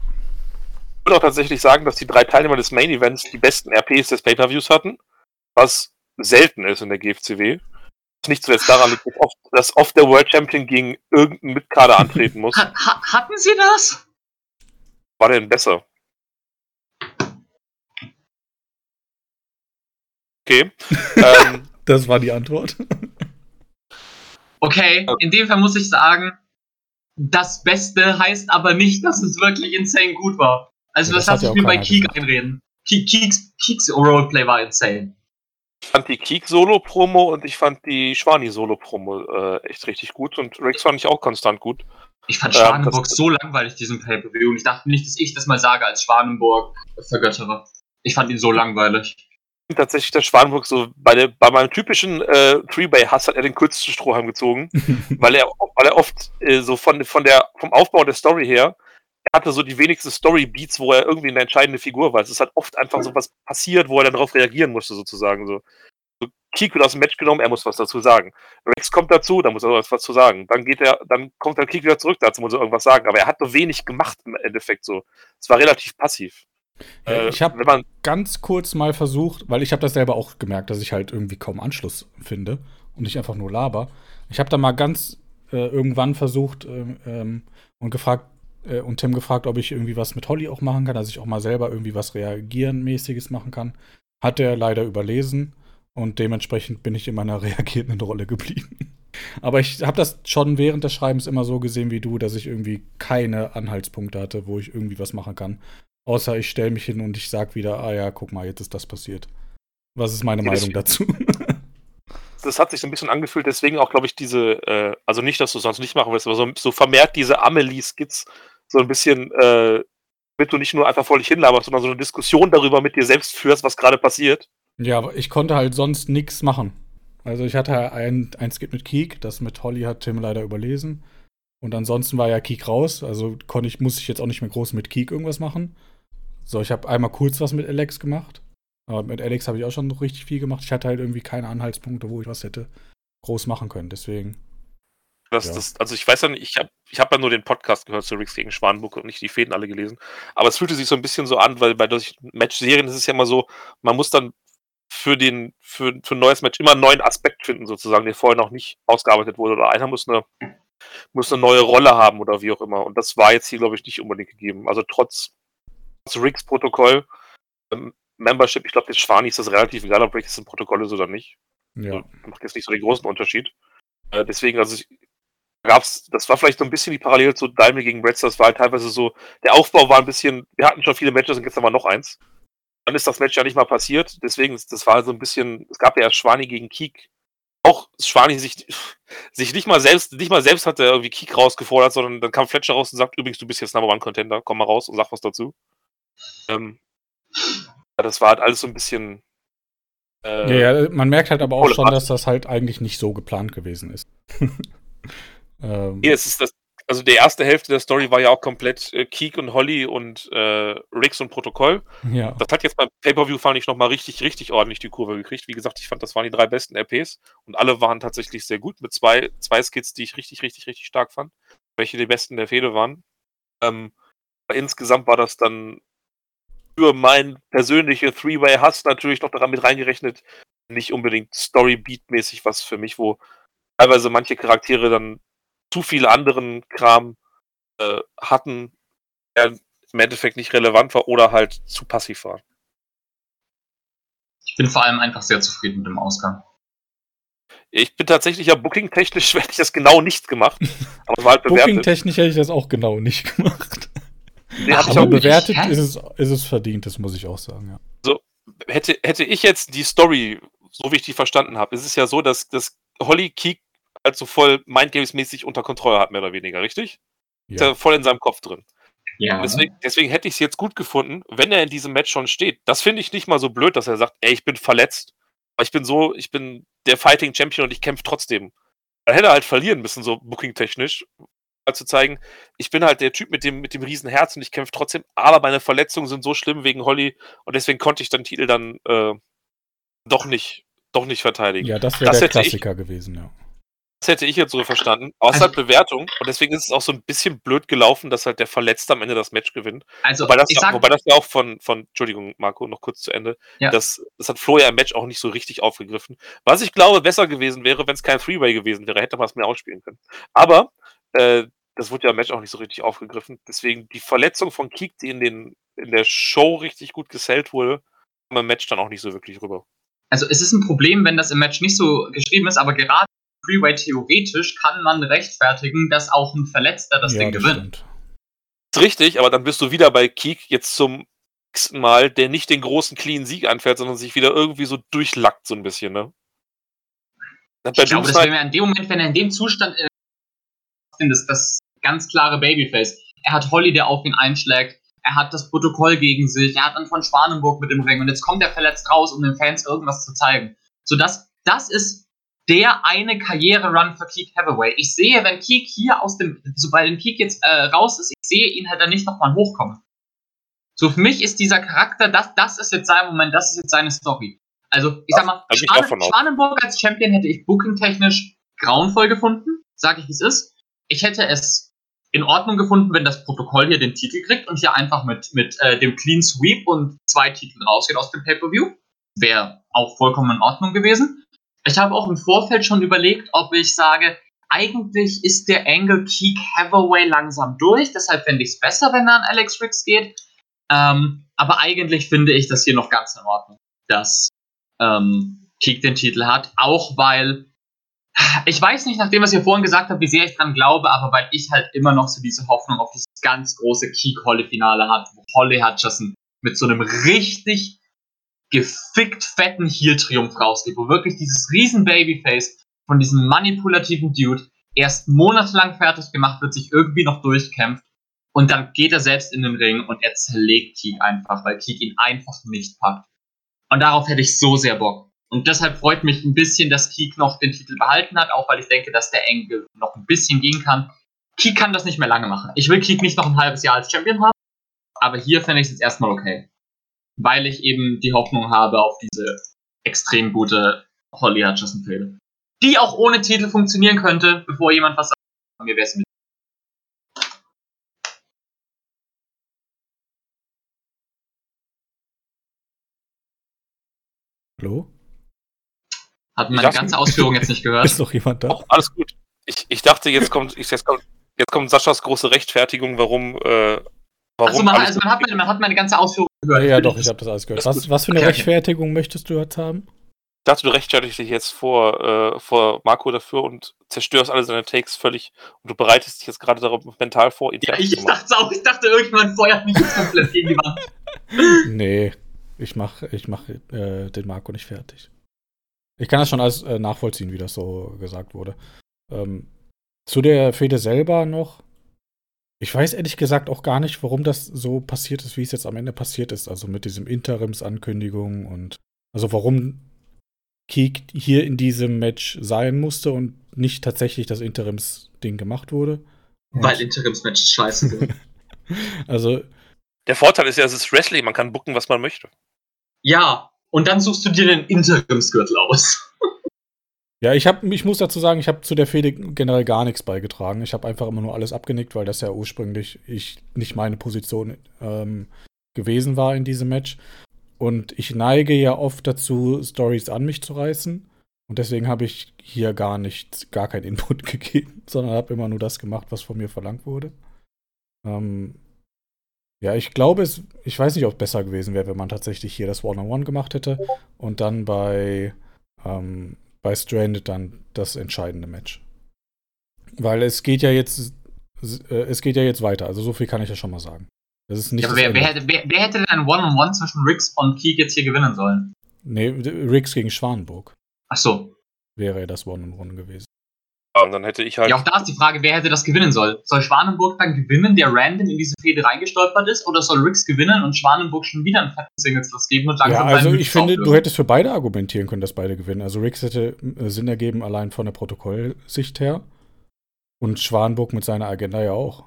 ich würde auch tatsächlich sagen, dass die drei Teilnehmer des Main Events die besten RPs des Pay-Per-Views hatten, was selten ist in der GFCW. Was nicht zuletzt daran liegt, dass oft, dass oft der World Champion gegen irgendeinen Mitkader antreten muss. <laughs> Ha ha hatten sie das? War denn besser? Okay. <laughs> ähm, Das war die Antwort. Okay, in dem Fall muss ich sagen, das Beste heißt aber nicht, dass es wirklich insane gut war. Also Ja, das, das lasse ich mir bei Keek gesagt. einreden. Ke- Keeks, Keeks Roleplay war insane. Ich fand die Keek-Solo-Promo und ich fand die Schwani-Solo-Promo äh, echt richtig gut und Rex fand ich auch konstant gut. Ich fand Ähm, Schwanenburg das- so langweilig, diesen Pay-Per-View. Und ich dachte nicht, dass ich das mal sage als Schwanenburg vergöttere. Ich fand ihn so langweilig. Tatsächlich, dass Schwanenburg so bei, der, bei meinem typischen äh, Three-Bay-Hass hat er den kürzesten Strohhalm gezogen, <laughs> weil er, weil er oft äh, so von, von der, vom Aufbau der Story her, er hatte so die wenigsten Story-Beats, wo er irgendwie eine entscheidende Figur war. Es ist halt oft einfach so was passiert, wo er dann darauf reagieren musste, sozusagen. So. So, Keek wird aus dem Match genommen, er muss was dazu sagen. Rex kommt dazu, da muss er was dazu sagen. Dann geht er, dann kommt der Keek wieder zurück, dazu muss er irgendwas sagen. Aber er hat nur wenig gemacht im Endeffekt so. Es war relativ passiv. Ja, Äh, ich habe man ganz kurz mal versucht, weil ich habe das selber auch gemerkt, dass ich halt irgendwie kaum Anschluss finde und nicht einfach nur laber. Ich habe da mal ganz äh, irgendwann versucht ähm, ähm, und gefragt äh, und Tim gefragt, ob ich irgendwie was mit Holly auch machen kann, dass ich auch mal selber irgendwie was reagierenmäßiges machen kann. Hat er leider überlesen und dementsprechend bin ich in meiner <laughs> reagierenden Rolle geblieben. Aber ich habe das schon während des Schreibens immer so gesehen wie du, dass ich irgendwie keine Anhaltspunkte hatte, wo ich irgendwie was machen kann. Außer ich stelle mich hin und ich sag wieder, ah ja, guck mal, jetzt ist das passiert. Was ist meine Ja, Meinung dazu? <laughs> das hat sich so ein bisschen angefühlt, deswegen auch, glaube ich, diese, äh, also nicht, dass du sonst nicht machen willst, aber so, so vermehrt diese Amelie-Skits so ein bisschen, äh, damit du nicht nur einfach vor dich hinlaberst, sondern so eine Diskussion darüber mit dir selbst führst, was gerade passiert. ja, aber ich konnte halt sonst nichts machen. Also ich hatte ein, ein Skit mit Keek, das mit Holly hat Tim leider überlesen. Und ansonsten war ja Keek raus, also konnte ich, muss ich jetzt auch nicht mehr groß mit Keek irgendwas machen. So, ich habe einmal kurz was mit Alex gemacht. Aber mit Alex habe ich auch schon noch richtig viel gemacht. Ich hatte halt irgendwie keine Anhaltspunkte, wo ich was hätte groß machen können. Deswegen. Das, Ja. das, also ich weiß ja nicht, ich habe ich hab ja nur den Podcast gehört zu Rix gegen Schwanenburg und nicht die Fäden alle gelesen. Aber es fühlte sich so ein bisschen so an, weil bei durch Match-Serien ist es ja immer so, man muss dann für den, für, für ein neues Match immer einen neuen Aspekt finden, sozusagen, der vorher noch nicht ausgearbeitet wurde. Oder einer muss eine, muss eine neue Rolle haben oder wie auch immer. Und das war jetzt hier, glaube ich, nicht unbedingt gegeben. Also trotz, trotz Riggs Protokoll, ähm, Membership, ich glaube, das Schwani ist das relativ egal, ob Riggs ein Protokoll ist oder nicht. Ja. Also, macht jetzt nicht so den großen Unterschied. Äh, deswegen, also ich, gab's, das war vielleicht so ein bisschen die Parallele zu Daimler gegen Reds, das war halt teilweise so, der Aufbau war ein bisschen, wir hatten schon viele Matches und jetzt haben wir noch eins. Dann ist das Match ja nicht mal passiert, deswegen, das war so ein bisschen, es gab ja erst Schwani gegen Keek. Auch Schwani sich, <laughs> sich nicht mal selbst, nicht mal selbst hat er irgendwie Keek rausgefordert, sondern dann kam Fletcher raus und sagt, übrigens, du bist jetzt Number One Contender, komm mal raus und sag was dazu. Ähm, ja, das war halt alles so ein bisschen, äh, Ja, ja, man merkt halt aber auch schon, dass das halt eigentlich nicht so geplant gewesen ist. <laughs> ähm, Nee, es ist das, also die erste Hälfte der Story war ja auch komplett äh, Keek und Holly und äh, Riggs und Protokoll. Ja. Das hat jetzt beim Pay-Per-View fand ich nochmal richtig, richtig ordentlich die Kurve gekriegt. Wie gesagt, ich fand, das waren die drei besten RPs und alle waren tatsächlich sehr gut mit zwei, zwei Skits, die ich richtig, richtig, richtig stark fand. Welche die besten der Fehde waren. Ähm, insgesamt war das dann für mein persönliche Three-Way-Hass natürlich noch daran mit reingerechnet, nicht unbedingt Story-Beat-mäßig was für mich, wo teilweise manche Charaktere dann zu viel anderen Kram äh, hatten, der im Endeffekt nicht relevant war oder halt zu passiv war. Ich bin vor allem einfach sehr zufrieden mit dem Ausgang. Ich bin tatsächlich ja booking-technisch <laughs> hätte ich das genau nicht gemacht. Aber es war halt. Booking-technisch hätte ich das auch genau nicht <laughs> gemacht. Nee, ich Aber auch bewertet ist es, ist es verdient, das muss ich auch sagen, ja. hätte, hätte ich jetzt die Story, so wie ich die verstanden habe, ist es ja so, dass, dass Holly Keek halt so voll Mindgames-mäßig unter Kontrolle hat, mehr oder weniger, richtig? Ist ja ja. voll in seinem Kopf drin. Ja. Deswegen, deswegen hätte ich es jetzt gut gefunden, wenn er in diesem Match schon steht. Das finde ich nicht mal so blöd, dass er sagt, ey, ich bin verletzt, aber ich bin so, ich bin der Fighting Champion und ich kämpfe trotzdem. Dann hätte er halt verlieren müssen, so booking-technisch, zu zeigen, ich bin halt der Typ mit dem, mit dem riesen Herz und ich kämpfe trotzdem, aber meine Verletzungen sind so schlimm wegen Holly und deswegen konnte ich den Titel dann äh, doch nicht, doch nicht verteidigen. Ja, das wäre der hätte ich- Klassiker gewesen, ja. Das hätte ich jetzt so verstanden. Ist Also- halt Bewertung und deswegen ist es auch so ein bisschen blöd gelaufen, dass halt der Verletzte am Ende das Match gewinnt. Also, Wobei das, ich ja, sag, wobei das ja auch von, von, Entschuldigung, Marco, noch kurz zu Ende. Ja. Das, das hat Flo ja im Match auch nicht so richtig aufgegriffen. Was ich glaube, besser gewesen wäre, wenn es kein Three-Way gewesen wäre, hätte man es mehr ausspielen können. Aber äh, das wurde ja im Match auch nicht so richtig aufgegriffen. Deswegen die Verletzung von Keek, die in, den, in der Show richtig gut gesellt wurde, kam im Match dann auch nicht so wirklich rüber. also es ist ein Problem, wenn das im Match nicht so geschrieben ist, aber gerade im Freeway theoretisch kann man rechtfertigen, dass auch ein Verletzter das ja, Ding das gewinnt. ist richtig, aber dann bist du wieder bei Keek jetzt zum nächsten Mal, der nicht den großen clean Sieg anfährt, sondern sich wieder irgendwie so durchlackt so ein bisschen, ne? Ich glaube, das Doomsday- wäre mir in dem Moment, wenn er in dem Zustand ist, das, das ganz klare Babyface. Er hat Holly, der auf ihn einschlägt. Er hat das Protokoll gegen sich. Er hat dann von Schwanenburg mit dem Ring. Und jetzt kommt er verletzt raus, um den Fans irgendwas zu zeigen. Sodass das ist der eine Karriere-Run für Keek Hathaway. Ich sehe, wenn Keek hier aus dem, sobald Keek jetzt äh, raus ist, ich sehe ihn halt dann nicht nochmal hochkommen. So, für mich ist dieser Charakter, das, das ist jetzt sein Moment, das ist jetzt seine Story. Also, ich sag mal, aus. Schwanenburg als Champion hätte ich booking-technisch grauenvoll gefunden, sag ich wie es ist. Ich hätte es in Ordnung gefunden, wenn das Protokoll hier den Titel kriegt und hier einfach mit, mit äh, dem Clean Sweep und zwei Titeln rausgeht aus dem Pay-Per-View. Wäre auch vollkommen in Ordnung gewesen. Ich habe auch im Vorfeld schon überlegt, ob ich sage, eigentlich ist der Angle Keek Hathaway langsam durch, deshalb fände ich es besser, wenn er an Alex Riggs geht. Ähm, aber eigentlich finde ich das hier noch ganz in Ordnung, dass ähm, Keek den Titel hat, auch weil ich weiß nicht, nachdem was ihr vorhin gesagt habt, wie sehr ich dran glaube, aber weil ich halt immer noch so diese Hoffnung auf dieses ganz große Keek-Holly-Finale hat, wo Holly Hutcherson mit so einem richtig gefickt fetten Heel-Triumph rausgeht, wo wirklich dieses riesen Babyface von diesem manipulativen Dude erst monatelang fertig gemacht wird, sich irgendwie noch durchkämpft und dann geht er selbst in den Ring und er zerlegt Keek einfach, weil Keek ihn einfach nicht packt. Und darauf hätte ich so sehr Bock. Und deshalb freut mich ein bisschen, dass Keek noch den Titel behalten hat, auch weil ich denke, dass der Engel noch ein bisschen gehen kann. Keek kann das nicht mehr lange machen. Ich will Keek nicht noch ein halbes Jahr als Champion haben, aber hier fände ich es jetzt erstmal okay. Weil ich eben die Hoffnung habe auf diese extrem gute Holly Hutchison-Fehde. Die auch ohne Titel funktionieren könnte, bevor jemand was sagt. Mir wäre es mit. Hallo? Hat Ich meine dachte- ganze Ausführung jetzt nicht gehört. Ist noch jemand da? Auch alles gut. Ich, ich dachte, jetzt kommt, ich, jetzt kommt, jetzt kommt Saschas große Rechtfertigung, warum, äh, warum Also man, alles also man, hat meine, man hat meine ganze Ausführung gehört. Ja, ja Ich doch, ich habe das alles gehört. Was, was für eine Okay, okay. Rechtfertigung möchtest du jetzt haben? Ich dachte, du rechtfertigst dich jetzt vor, äh, vor Marco dafür und zerstörst alle seine Takes völlig und du bereitest dich jetzt gerade darauf mental vor, ihn Ja, ich machen. dachte auch, ich dachte, irgendjemand feuert mich jetzt komplett gegen die Wand. Nee, ich mach, ich mach äh, den Marco nicht fertig. Ich kann das schon alles äh, nachvollziehen, wie das so gesagt wurde. Ähm, zu der Fehde selber noch. Ich weiß ehrlich gesagt auch gar nicht, warum das so passiert ist, wie es jetzt am Ende passiert ist. Also mit diesem Interimsankündigung und also warum Keek hier in diesem Match sein musste und nicht tatsächlich das Interimsding gemacht wurde. Weil Interimsmatches scheiße <laughs> sind. Also, Der Vorteil ist ja, es ist Wrestling, man kann bucken, was man möchte. ja, und dann suchst du dir den Interimsgürtel aus. ja, ich, hab, ich muss dazu sagen, ich habe zu der Fehde generell gar nichts beigetragen. Ich habe einfach immer nur alles abgenickt, weil das ja ursprünglich ich nicht meine Position ähm, gewesen war in diesem Match. Und ich neige ja oft dazu, Stories an mich zu reißen. Und deswegen habe ich hier gar nichts, gar keinen Input <laughs> gegeben, sondern habe immer nur das gemacht, was von mir verlangt wurde. Ähm, ja, ich glaube, es, ich weiß nicht, ob es besser gewesen wäre, wenn man tatsächlich hier das One-on-One gemacht hätte und dann bei, ähm, bei Stranded dann das entscheidende Match. Weil es geht ja jetzt, äh, es geht ja jetzt weiter. Also so viel kann ich ja schon mal sagen. Das ist nicht Ja, wer, wer, hätte, wer, wer hätte denn ein One-on-One zwischen Riggs und Keek jetzt hier gewinnen sollen? Nee, Riggs gegen Schwanenburg Ach so. wäre ja das One-on-One gewesen. Ja, und dann hätte ich halt. Ja, auch da ist die Frage, wer hätte das gewinnen soll? Soll Schwanenburg dann gewinnen, der random in diese Fehde reingestolpert ist, oder soll Riggs gewinnen und Schwanenburg schon wieder einen fetten Singles geben und Ja, langsam also seinen ich finde, auflösen? du hättest für beide argumentieren können, dass beide gewinnen. Also Riggs hätte äh, Sinn ergeben, allein von der Protokollsicht her. Und Schwanenburg mit seiner Agenda ja auch.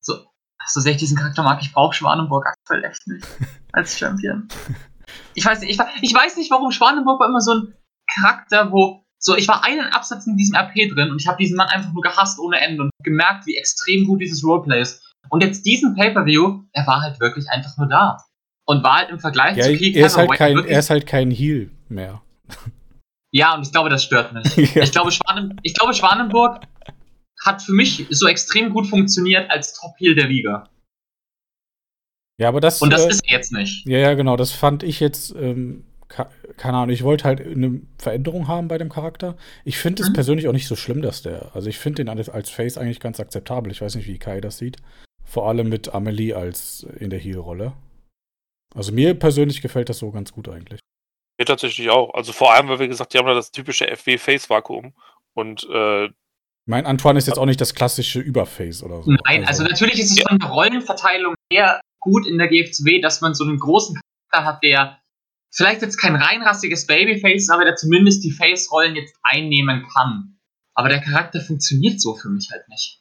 So, hast du echt diesen Charakter mag ich brauche Schwanenburg aktuell echt nicht <laughs> als Champion. Ich weiß nicht, ich, ich weiß nicht, warum Schwanenburg war immer so ein Charakter, wo so ich war einen Absatz in diesem RP drin und ich habe diesen Mann einfach nur gehasst ohne Ende und gemerkt, wie extrem gut dieses Roleplay ist. Und jetzt diesen Pay-per-View, er war halt wirklich einfach nur da und war halt im Vergleich Ja, zu Keith er ist, halt kein, wirklich- er ist halt kein Heal mehr. <laughs> ja, und ich glaube, das stört mich. <laughs> Ja. Ich glaube, Schwanen, ich glaube, Schwanenburg hat für mich so extrem gut funktioniert als Top-Heel der Liga. Ja, aber das. Und das äh, ist er jetzt nicht. Ja, ja, genau. Das fand ich jetzt. Ähm, keine Ahnung, ich wollte halt eine Veränderung haben bei dem Charakter. Ich finde es Mhm. persönlich auch nicht so schlimm, dass der. Also ich finde den als, als Face eigentlich ganz akzeptabel. Ich weiß nicht, wie Kai das sieht. Vor allem mit Amelie als in der Heal-Rolle. Also mir persönlich gefällt das so ganz gut eigentlich. Mir tatsächlich auch. Also vor allem, weil wir gesagt die haben da das typische FW-Face-Vakuum. Und äh, Mein Antoine ist jetzt auch nicht das klassische Überface oder so. Nein, also natürlich ist es von der Rollenverteilung her gut in der GFCW, dass man so einen großen Charakter hat, der vielleicht jetzt kein reinrassiges Babyface aber der zumindest die Face-Rollen jetzt einnehmen kann. Aber der Charakter funktioniert so für mich halt nicht.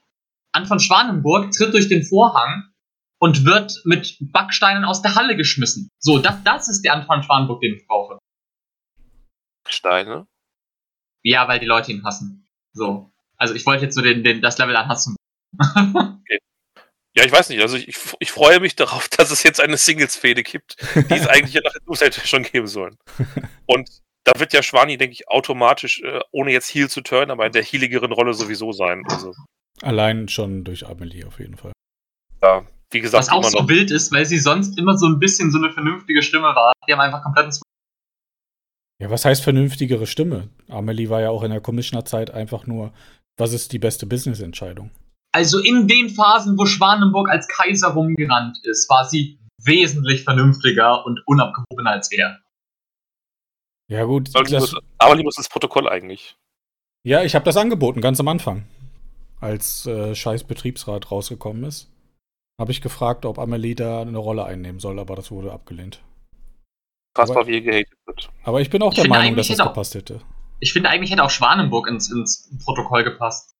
Anton Schwanenburg tritt durch den Vorhang und wird mit Backsteinen aus der Halle geschmissen. So, das, das ist der Anton Schwanenburg, den ich brauche. Steine. Ja, weil die Leute ihn hassen. So. Also ich wollte jetzt so den, den, das Level an Hassen. <laughs> Ja, ich weiß nicht. Also ich, ich freue mich darauf, <laughs> dass es jetzt eine Singles-Fehde gibt, die es <laughs> eigentlich ja nach der News hätte schon geben sollen. Und da wird ja Schwani, denke ich, automatisch, äh, ohne jetzt Heal zu turnen, aber in der healigeren Rolle sowieso sein. Also, Allein schon durch Amelie auf jeden Fall. ja, wie gesagt, Was auch immer so noch. wild ist, weil sie sonst immer so ein bisschen so eine vernünftige Stimme war. Die haben einfach komplett ins Ja, was heißt vernünftigere Stimme? Amelie war ja auch in der Commissioner-Zeit einfach nur, was ist die beste Business-Entscheidung? Also in den Phasen, wo Schwanenburg als Kaiser rumgerannt ist, war sie wesentlich vernünftiger und unabgehobener als er. Ja, gut. Aber Das, muss, aber muss ins Protokoll eigentlich. ja, ich habe das angeboten, ganz am Anfang. Als äh, scheiß Betriebsrat rausgekommen ist, habe ich gefragt, ob Amelie da eine Rolle einnehmen soll, aber das wurde abgelehnt. Fassbar, Aber- wie gehatet wird. Aber ich bin auch Ich der Meinung, dass es hätte auch- gepasst hätte. Ich finde, eigentlich hätte auch Schwanenburg ins, ins Protokoll gepasst.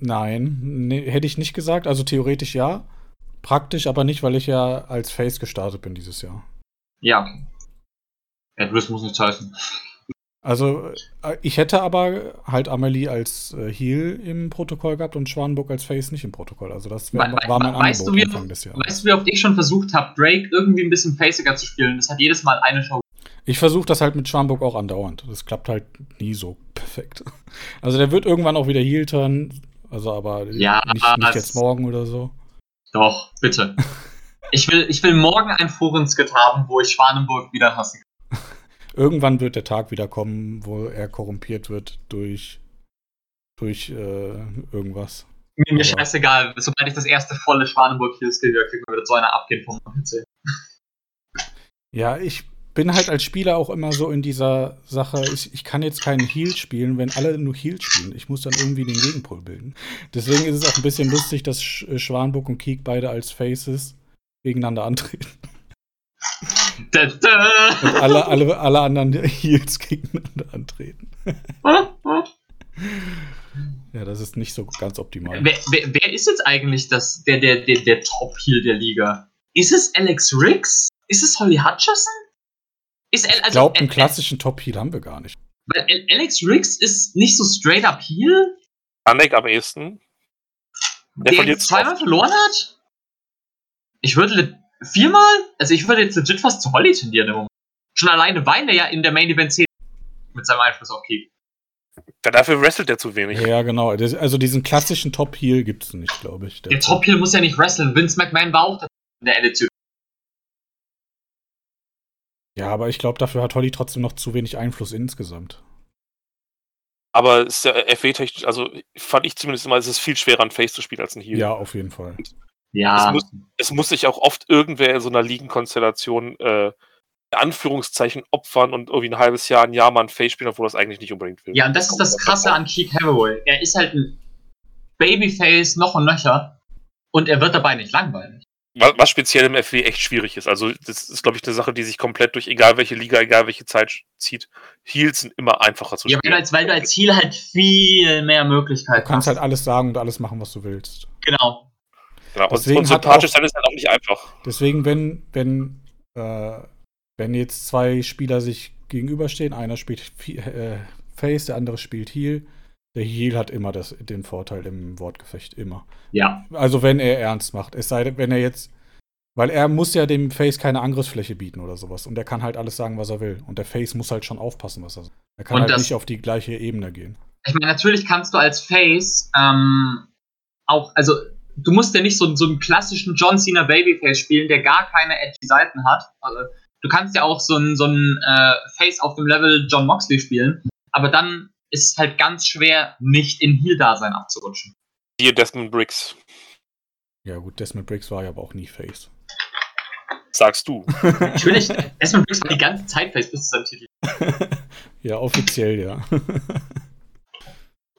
Nein, nee, hätte ich nicht gesagt. Also theoretisch ja. Praktisch aber nicht, weil ich ja als Face gestartet bin dieses Jahr. Ja. Edris muss nichts heißen. Also, äh, ich hätte aber halt Amelie als äh, Heal im Protokoll gehabt und Schwanenburg als Face nicht im Protokoll. Also, das wär, We- we- war mein weißt Angebot du, wie- Anfang des Jahres. Weißt du, wie oft ich schon versucht habe, Drake irgendwie ein bisschen faciger zu spielen? Das hat jedes Mal eine Show. Ich versuche das halt mit Schwanenburg auch andauernd. Das klappt halt nie so perfekt. <laughs> Also, der wird irgendwann auch wieder turn. Also, aber Ja, nicht, nicht jetzt morgen oder so. Doch, bitte. <laughs> Ich will, ich will morgen ein Forenskit haben, wo ich Schwanenburg wieder hasse. <laughs> Irgendwann wird der Tag wieder kommen, wo er korrumpiert wird durch, durch äh, irgendwas. Mir, mir scheißegal, sobald ich das erste volle Schwanenburg hier skill kriegt man wieder so einer abgehen vom PC. Ja, ich bin halt als Spieler auch immer so in dieser Sache, ich, ich kann jetzt keinen Heal spielen, wenn alle nur Heal spielen. Ich muss dann irgendwie den Gegenpol bilden. Deswegen ist es auch ein bisschen lustig, dass Sch äh, Schwanburg und Kiek beide als Faces gegeneinander antreten. Da, da. Und alle, alle, alle anderen Heals gegeneinander antreten. Ja, das ist nicht so ganz optimal. Wer, wer, wer ist jetzt eigentlich das, der, der, der, der Top-Heel der Liga? Ist es Alex Riggs? Ist es Holly Hutcherson? Ist, ich glaube, einen klassischen Top-Heel haben wir gar nicht. Weil Alex Riggs ist nicht so straight up Heel. Panik am ehesten. Der, der zweimal verloren hat? Ich würde viermal? Also ich würde jetzt legit fast zu Holly tendieren im Moment. Schon alleine, weil er ja in der Main Event 10 mit seinem Einfluss auf Keith. Ja, dafür wrestelt er zu wenig. Ja, genau. Also diesen klassischen Top-Heel gibt es nicht, glaube ich. Der, der Top-Heel muss ja nicht wresteln. Vince McMahon war auch in der Attitude. Ja, aber ich glaube, dafür hat Holly trotzdem noch zu wenig Einfluss insgesamt. Aber ist ja FW-technisch, also fand ich zumindest immer, es ist viel schwerer, ein Face zu spielen als ein Heel. Ja, auf jeden Fall. Ja. Es muss, es muss sich auch oft irgendwer in so einer Ligenkonstellation äh, Anführungszeichen opfern und irgendwie ein halbes Jahr, ein Jahr mal ein Face spielen, obwohl das eigentlich nicht unbedingt will. Ja, und das ist das Krasse an Keith Haraway. Er ist halt ein Babyface noch und nöcher und er wird dabei nicht langweilig. Was, was speziell im FW echt schwierig ist. Also, das ist, glaube ich, eine Sache, die sich komplett durch egal welche Liga, egal welche Zeit zieht. Heals sind immer einfacher zu spielen. Ja, weil du als, weil du als Heal halt viel mehr Möglichkeiten hast. Du kannst hast. halt alles sagen und alles machen, was du willst. Genau. genau. Deswegen und, und sympathisch sein ist halt auch nicht einfach. Deswegen, wenn, wenn äh, wenn jetzt zwei Spieler sich gegenüberstehen, einer spielt äh, Face, der andere spielt Heal, der Heal hat immer das, den Vorteil im Wortgefecht, immer. Ja. Also wenn er ernst macht. Es sei denn, wenn er jetzt. Weil er muss ja dem Face keine Angriffsfläche bieten oder sowas. Und er kann halt alles sagen, was er will. Und der Face muss halt schon aufpassen, was er sagt. Er kann Und halt nicht auf die gleiche Ebene gehen. Ich meine, natürlich kannst du als Face ähm, auch, also du musst ja nicht so, so einen klassischen John Cena Babyface spielen, der gar keine edgy Seiten hat. Also, Du kannst ja auch so ein, so ein äh, Face auf dem Level John Moxley spielen, aber dann ist es halt ganz schwer, nicht in Heal-Dasein abzurutschen. Hier Desmond Briggs. Ja, gut, Desmond Briggs war ja aber auch nie Face. Sagst du. <laughs> Natürlich, Desmond Briggs war die ganze Zeit Face bis zu seinem Titel. ja, offiziell, ja.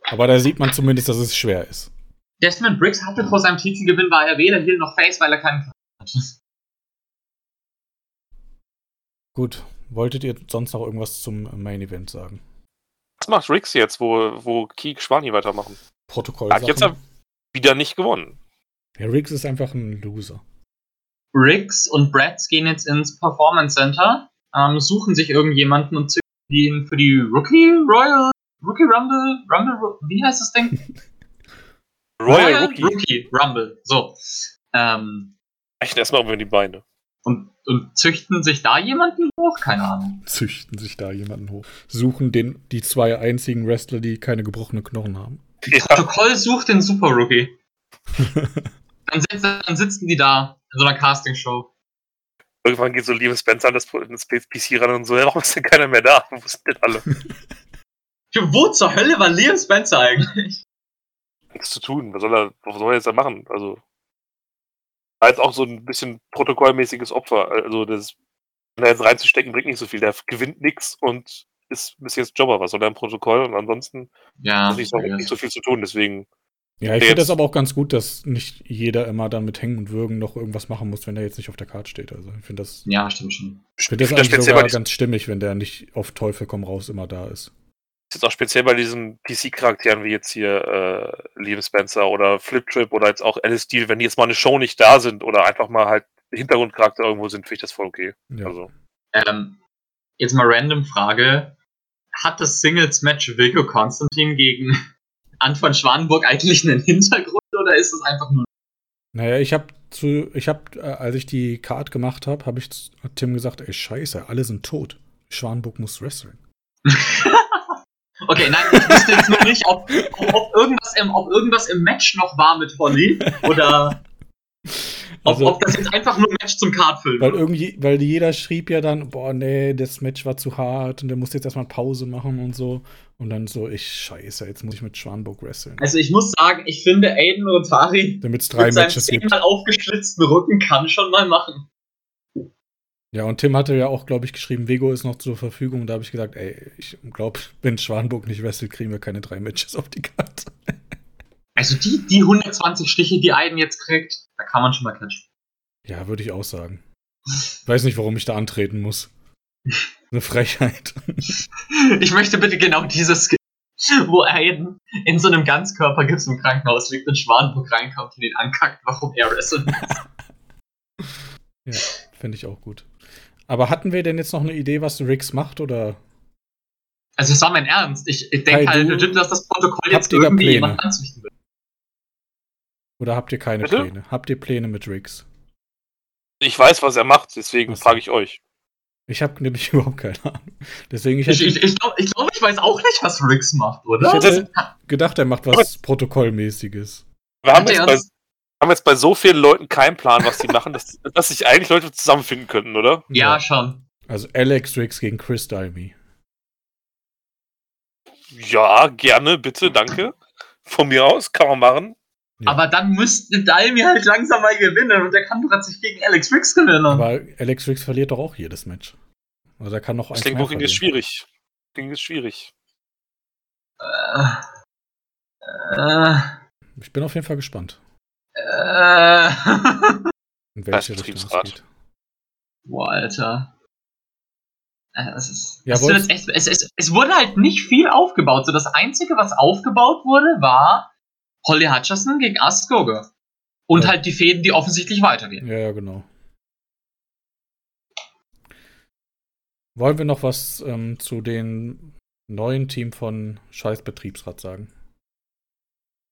aber da sieht man zumindest, dass es schwer ist. Desmond Briggs hatte vor seinem Titelgewinn war er weder Heal noch Face, weil er keinen hatte. Gut, wolltet ihr sonst noch irgendwas zum Main Event sagen? Was macht Riggs jetzt, wo, wo Keek Schwani weitermachen? Protokoll. Hat jetzt wieder nicht gewonnen. Ja, Riggs ist einfach ein Loser. Riggs und Bratz gehen jetzt ins Performance Center, ähm, suchen sich irgendjemanden und zücken ihn für die Rookie Royal Rookie Rumble Rumble wie heißt das Ding? Royal, Royal Rookie. Rookie Rumble. So. Ähm, Rechnen erstmal über die Beine. Und, und züchten sich da jemanden hoch? Keine Ahnung. Züchten sich da jemanden hoch. Suchen den, die zwei einzigen Wrestler, die keine gebrochenen Knochen haben. Ja. Protokoll sucht den Super Rookie. <laughs> dann, sitzen, dann sitzen die da in so einer Castingshow. Irgendwann geht so Liebe Spencer an das, das PC ran und so, ja, warum ist denn keiner mehr da? <laughs> Wo sind denn alle? <laughs> Wo zur Hölle war Liam Spencer eigentlich? Nichts zu tun. Was soll er, was soll er jetzt da machen? Also war jetzt auch so ein bisschen protokollmäßiges Opfer. Also das da jetzt reinzustecken bringt nicht so viel. Der gewinnt nichts und ist bis jetzt Jobber. Was soll er im Protokoll? Und ansonsten ja, ist nicht so, nicht so viel zu tun. Deswegen. Ja, ich finde das aber auch ganz gut, dass nicht jeder immer dann mit Hängen und Würgen noch irgendwas machen muss, wenn er jetzt nicht auf der Karte steht. Also ich finde das. Ja, stimmt schon. Ich finde das eigentlich sogar ganz stimmig, wenn der nicht auf Teufel komm raus immer da ist ist jetzt auch speziell bei diesen PC-Charakteren wie jetzt hier äh, Liam Spencer oder Flip Trip oder jetzt auch Alice Steel, wenn die jetzt mal eine Show nicht da sind oder einfach mal halt Hintergrundcharakter irgendwo sind, finde ich das voll okay. Ja. Also. Ähm, jetzt mal random Frage. Hat das Singles-Match Vico Konstantin gegen <laughs> Anton Schwanenburg eigentlich einen Hintergrund oder ist es einfach nur. Naja, ich habe zu, ich habe, äh, als ich die Card gemacht habe, habe ich zu Tim gesagt, ey, scheiße, alle sind tot. Schwanenburg muss wresteln. <laughs> Okay, nein, ich wusste jetzt nur nicht, ob, ob, irgendwas im, ob irgendwas im Match noch war mit Holly oder ob, also, ob das jetzt einfach nur ein Match zum Cardfilm weil irgendwie, Weil jeder schrieb ja dann, boah, nee, das Match war zu hart und der musste jetzt erstmal Pause machen und so. Und dann so, ich scheiße, jetzt muss ich mit Schwanburg wresteln. Also ich muss sagen, ich finde Aiden Rotari mit seinem zehnmal aufgeschlitzten Rücken kann schon mal machen. Ja, und Tim hatte ja auch, glaube ich, geschrieben, Vego ist noch zur Verfügung. Da habe ich gesagt, ey, ich glaube, <laughs> wenn Schwanburg nicht wrestelt, kriegen wir keine drei Matches auf die Karte. Also die, die 120 Stiche, die Aiden jetzt kriegt, da kann man schon mal klatschen. Ja, würde ich auch sagen. Weiß nicht, warum ich da antreten muss. <laughs> Eine Frechheit. Ich möchte bitte genau dieses wo er in, in so einem Ganzkörpergips im Krankenhaus liegt und Schwanenburg reinkommt und ihn ankackt, warum er wrestlen muss. <laughs> Ja, finde ich auch gut. Aber hatten wir denn jetzt noch eine Idee, was Riggs macht, oder? Also, es war mein Ernst. Ich, ich denke halt legit, dass das Protokoll jetzt habt ihr da irgendwie Pläne? jemand anzüchten will. Oder habt ihr keine Bitte? Pläne? Habt ihr Pläne mit Riggs? Ich weiß, was er macht, deswegen frage ich euch. Ich habe nämlich <laughs> überhaupt keine Ahnung. Deswegen, ich Ich, ich, ich glaube, ich, glaub, ich weiß auch nicht, was Riggs macht, oder? Ich hätte gedacht, er macht was Protokollmäßiges. Wir haben jetzt, bei, haben jetzt bei so vielen Leuten keinen Plan, was die machen, dass, <laughs> dass sich eigentlich Leute zusammenfinden könnten, oder? ja, schon. Also Alex Riggs gegen Chris Dalmy. Ja, gerne, bitte, danke. Von mir aus, kann man machen. Ja. Aber dann müsste Dalmi halt langsam mal gewinnen und der kann doch sich gegen Alex Riggs gewinnen. Aber Alex Riggs verliert doch auch jedes Match. Also er kann noch eins Deswegen mehr Booking ist schwierig. Booking ist schwierig. äh, äh, Ich bin auf jeden Fall gespannt, äh, <laughs> in welche Richtung es Betriebsrat. geht. Boah, Alter. Äh, Es, ist, Ja, es, echt, es, es, es wurde halt nicht viel aufgebaut. So das Einzige, was aufgebaut wurde, war Holly Hutcherson gegen Askoga. Und Ja. halt die Fäden, die offensichtlich weitergehen. Ja, ja, genau. Wollen wir noch was ähm, zu den neuen Team von Scheiß Betriebsrat sagen?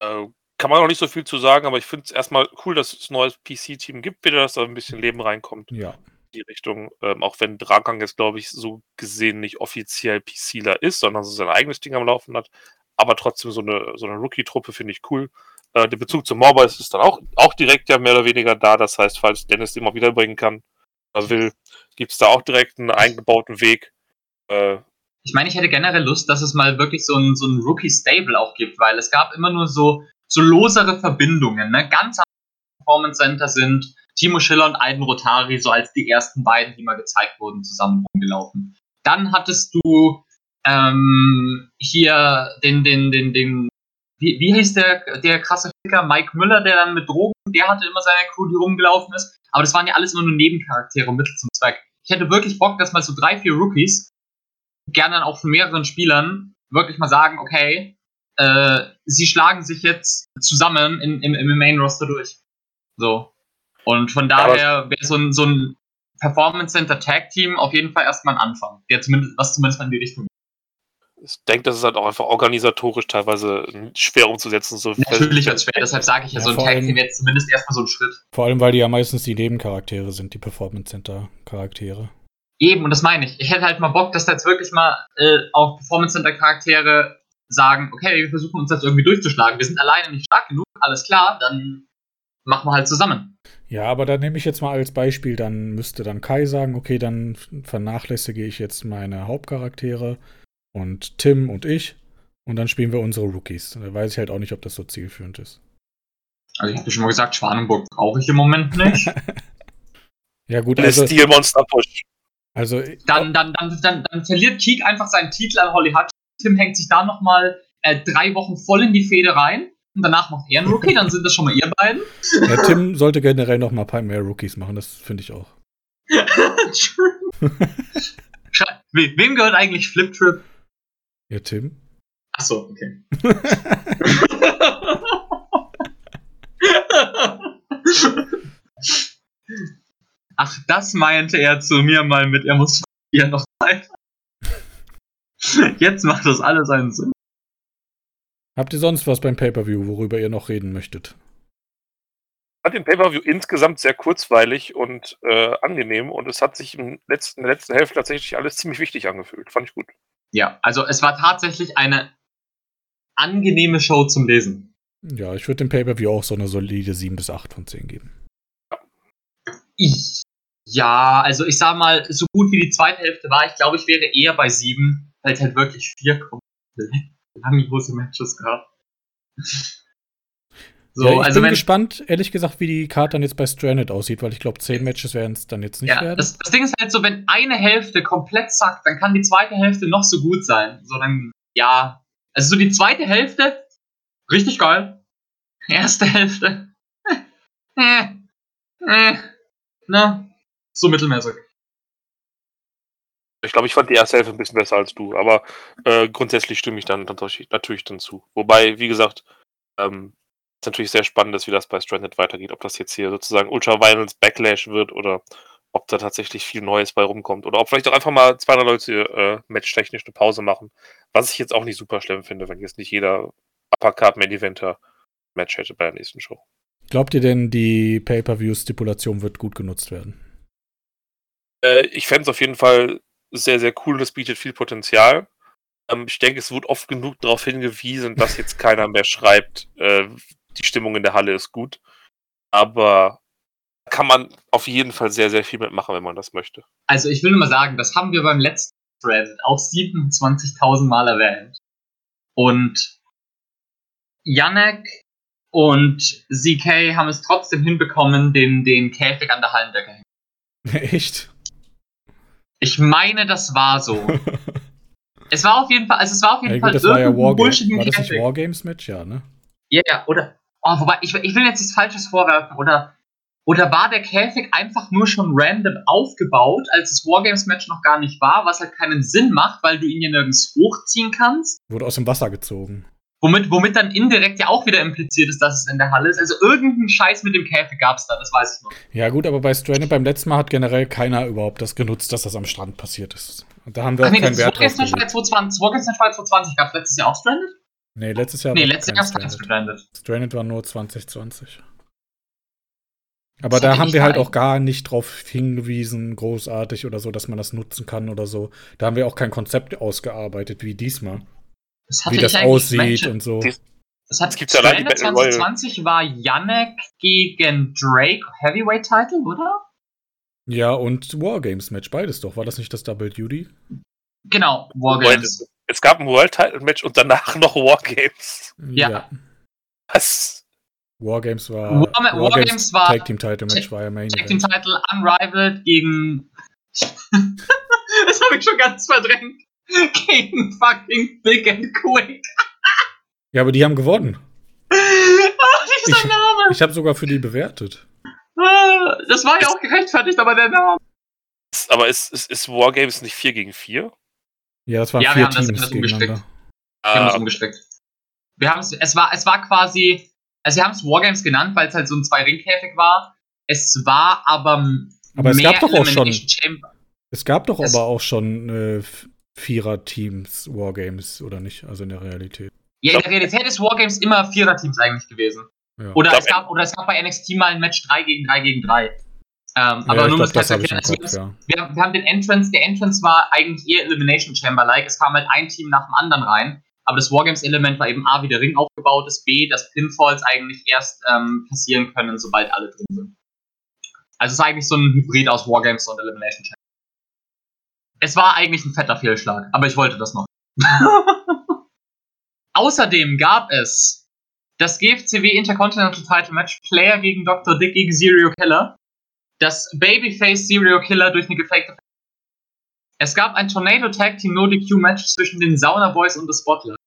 Äh, kann man noch nicht so viel zu sagen, aber ich finde es erstmal cool, dass es ein neues PC-Team gibt, wieder, dass da ein bisschen Leben reinkommt in Ja. die Richtung. Ähm, auch wenn Dragang jetzt, glaube ich, so gesehen nicht offiziell PCler ist, sondern so sein eigenes Ding am Laufen hat. Aber trotzdem so eine, so eine Rookie-Truppe finde ich cool. Äh, der Bezug zum Morboys ist dann auch, auch direkt ja mehr oder weniger da. Das heißt, falls Dennis den mal wiederbringen kann, oder will, gibt es da auch direkt einen eingebauten Weg. Äh, Ich meine, ich hätte generell Lust, dass es mal wirklich so ein, so ein Rookie-Stable auch gibt, weil es gab immer nur so, so losere Verbindungen. Ne? Ganz am Performance Center sind Timo Schiller und Aiden Rotari so als die ersten beiden, die mal gezeigt wurden, zusammen rumgelaufen. Dann hattest du ähm, hier den, den, den, den, wie, wie hieß der, der krasse Ficker, Mike Müller, der dann mit Drogen, der hatte immer seine Crew, die rumgelaufen ist. Aber das waren ja alles immer nur Nebencharaktere und Mittel zum Zweck. Ich hätte wirklich Bock, dass mal so drei, vier Rookies gerne dann auch von mehreren Spielern wirklich mal sagen, okay, äh, sie schlagen sich jetzt zusammen in, im, im Main Roster durch. So. Und von daher wäre so ein, so ein Performance Center Tag Team auf jeden Fall erstmal ein Anfang. Der zumindest, was zumindest mal in die Richtung ich denke, das ist halt auch einfach organisatorisch teilweise schwer umzusetzen. So Natürlich wird es schwer, deshalb sage ich ja, Ja, so ein Tag Team wäre jetzt zumindest erstmal so ein Schritt. Vor allem, weil die ja meistens die Nebencharaktere sind, die Performance Center Charaktere. Eben, und das meine ich. Ich hätte halt mal Bock, dass da jetzt wirklich mal äh, auch Performance Center Charaktere sagen, okay, wir versuchen uns jetzt irgendwie durchzuschlagen. Wir sind alleine nicht stark genug, alles klar, dann machen wir halt zusammen. Ja, aber da nehme ich jetzt mal als Beispiel, dann müsste dann Kai sagen, okay, dann vernachlässige ich jetzt meine Hauptcharaktere und Tim und ich und dann spielen wir unsere Rookies. Da weiß ich halt auch nicht, ob das so zielführend ist. Also ich habe schon mal gesagt, Schwanenburg brauche ich im Moment nicht. <laughs> Ja gut, also, Stil-Monster Push. also dann, dann, dann, dann, dann verliert Keek einfach seinen Titel an Holly Hutch. Tim hängt sich da nochmal äh, drei Wochen voll in die Fehde rein. Und danach macht er einen Rookie, dann sind das schon mal ihr beiden. ja, Tim sollte generell noch mal ein paar mehr Rookies machen, das finde ich auch. <laughs> We wem gehört eigentlich Flip Trip? Ja, Tim? Achso, okay. <laughs> Ach, das meinte er zu mir mal mit, er muss hier noch Zeit. <laughs> Jetzt macht das alles einen Sinn. Habt ihr sonst was beim Pay-Per-View, worüber ihr noch reden möchtet? Ich fand den Pay-Per-View insgesamt sehr kurzweilig und äh, angenehm und es hat sich im letzten, in der letzten Hälfte tatsächlich alles ziemlich wichtig angefühlt. Fand ich gut. Ja, also es war tatsächlich eine angenehme Show zum Lesen. Ja, ich würde dem Pay-Per-View auch so eine solide 7 bis 8 von 10 geben. Ich, ja, also ich sag mal, so gut wie die zweite Hälfte war, ich glaube, ich wäre eher bei 7 halt halt wirklich vier komplett langlose Matches gehabt. So, ja, ich also bin wenn, gespannt, ehrlich gesagt, wie die Karte dann jetzt bei Stranded aussieht, weil ich glaube, zehn Matches werden es dann jetzt nicht ja, werden. Das, das, Ding ist halt so, wenn eine Hälfte komplett sackt, dann kann die zweite Hälfte noch so gut sein. Sondern, ja. Also so die zweite Hälfte, richtig geil. Erste Hälfte. <laughs> äh, äh, na, so mittelmäßig. Ich glaube, ich fand die erste Hälfte ein bisschen besser als du, aber äh, grundsätzlich stimme ich dann natürlich dann zu. Wobei, wie gesagt, ähm, ist natürlich sehr spannend ist, wie das bei Stranded weitergeht. Ob das jetzt hier sozusagen Ultra Violence Backlash wird oder ob da tatsächlich viel Neues bei rumkommt. Oder ob vielleicht auch einfach mal 200 Leute äh, matchtechnisch eine Pause machen. Was ich jetzt auch nicht super schlimm finde, wenn jetzt nicht jeder Uppercard Main Eventer Match hätte bei der nächsten Show. Glaubt ihr denn, die Pay-Per-View-Stipulation wird gut genutzt werden? Äh, ich fände es auf jeden Fall sehr, sehr cool. Das bietet viel Potenzial. Ähm, ich denke, es wird oft genug darauf hingewiesen, dass jetzt keiner mehr schreibt, äh, die Stimmung in der Halle ist gut. Aber kann man auf jeden Fall sehr, sehr viel mitmachen, wenn man das möchte. Also ich will nur mal sagen, das haben wir beim letzten Thread auch 27.000 Mal erwähnt. Und Janek und ZK haben es trotzdem hinbekommen, den, den Käfig an der Hallendecke hängen. <laughs> Echt? Ich meine, das war so. <laughs> es war auf jeden Fall, also es war auf jeden ja, Fall gut, das war ja. War das nicht Wargames-Match? Ja, ne? Ja, yeah, oder, oh, wobei, ich, ich will jetzt nichts Falsches vorwerfen, oder oder war der Käfig einfach nur schon random aufgebaut, als das Wargames-Match noch gar nicht war, was halt keinen Sinn macht, weil du ihn ja nirgends hochziehen kannst? Wurde aus dem Wasser gezogen. Womit, womit dann indirekt ja auch wieder impliziert ist, dass es in der Halle ist. Also irgendeinen Scheiß mit dem Käfig gab es da, das weiß ich noch. Ja, gut, aber bei Stranded beim letzten Mal hat generell keiner überhaupt das genutzt, dass das am Strand passiert ist. Und da haben wir Ach, auch nee, keinen Wert drauf. Wargames Wargames 2020 gab es letztes Jahr auch Stranded? Nee, letztes Jahr Nee, letztes Jahr Stranded. Stranded. Stranded war nur 2020. Aber da haben wir halt auch gar nicht drauf hingewiesen, großartig oder so, dass man das nutzen kann oder so. Da haben wir auch kein Konzept ausgearbeitet wie diesmal. Das wie das aussieht Menschen. und so. Das hat gibt's 2020 war Yannick gegen Drake Heavyweight Title, oder? Ja, und Wargames Match, beides doch. War das nicht das Double Duty? Genau, Wargames. Es gab ein World Title Match und danach <laughs> noch Wargames. Ja. ja. Was? Wargames war. War, Wargames, Wargames war. Tag Team Title Match war ja Main Tag Team Title Unrivaled gegen. <laughs> das habe ich schon ganz verdrängt. <laughs> Gegen fucking Big and Quick. ja, aber die haben gewonnen. Ach, <laughs> dieser ich, Name. Ich habe sogar für die bewertet. Ah, das war ja auch gerechtfertigt, aber der Name. Aber ist, ist, ist Wargames nicht 4 gegen 4? Ja, das waren ja, vier wir haben Teams das, gegeneinander. Wir haben das ah. umgestrickt. Wir haben es, es war, es war quasi also sie haben es Wargames genannt, weil es halt so ein Zwei-Ring-Käfig war. Es war aber, aber es gab doch auch schon. Chamber. Es gab doch es aber auch schon äh, Vierer-Teams Wargames, oder nicht? Also in der Realität. Ja, in der Realität ist Wargames immer Vierer-Teams eigentlich gewesen. Ja. Oder, es gab, oder es gab bei NXT mal ein Match 3 gegen 3 gegen 3. Ähm, ja, aber nur um das zu erklären. Also Kopf, ja. wir, wir, haben den Entrance, der Entrance war eigentlich eher Elimination Chamber-like. Es kam halt ein Team nach dem anderen rein. Aber das Wargames-Element war eben A, wie der Ring aufgebaut ist, B, dass Pinfalls eigentlich erst ähm, passieren können, sobald alle drin sind. Also es ist eigentlich so ein Hybrid aus Wargames und Elimination Chamber. Es war eigentlich ein fetter Fehlschlag, aber ich wollte das noch. <laughs> Außerdem gab es das GFCW Intercontinental Title Match Player gegen Dr. Dick gegen Serial Killer. Das Babyface Serial Killer durch eine gefakte es gab ein Tornado Tag Team No DQ Match zwischen den Sauna Boys und The Spotlight.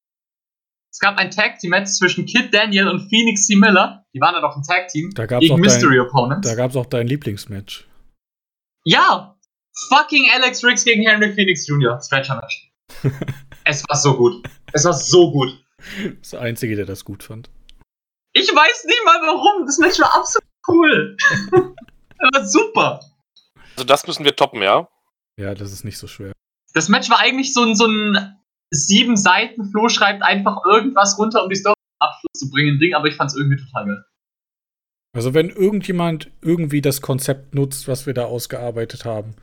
Es gab ein Tag Team Match zwischen Kid Daniel und Phoenix C. Miller. Die waren ja doch ein Tag Team. Da gab's gegen Mystery dein, Opponents. Da gab es auch dein Lieblingsmatch. Ja! Fucking Alex Riggs gegen Henry Phoenix Jr. Stretcher Match. es war so gut. Es war so gut. Das Einzige, der das gut fand. Ich weiß nicht mal warum. Das Match war absolut cool. <laughs> das war super. Also das müssen wir toppen, ja? Ja, das ist nicht so schwer. Das Match war eigentlich so ein, so ein sieben Seiten, Flo schreibt einfach irgendwas runter, um die Story Abschluss zu bringen, Ding, aber ich fand's irgendwie total geil. Also wenn irgendjemand irgendwie das Konzept nutzt, was wir da ausgearbeitet haben,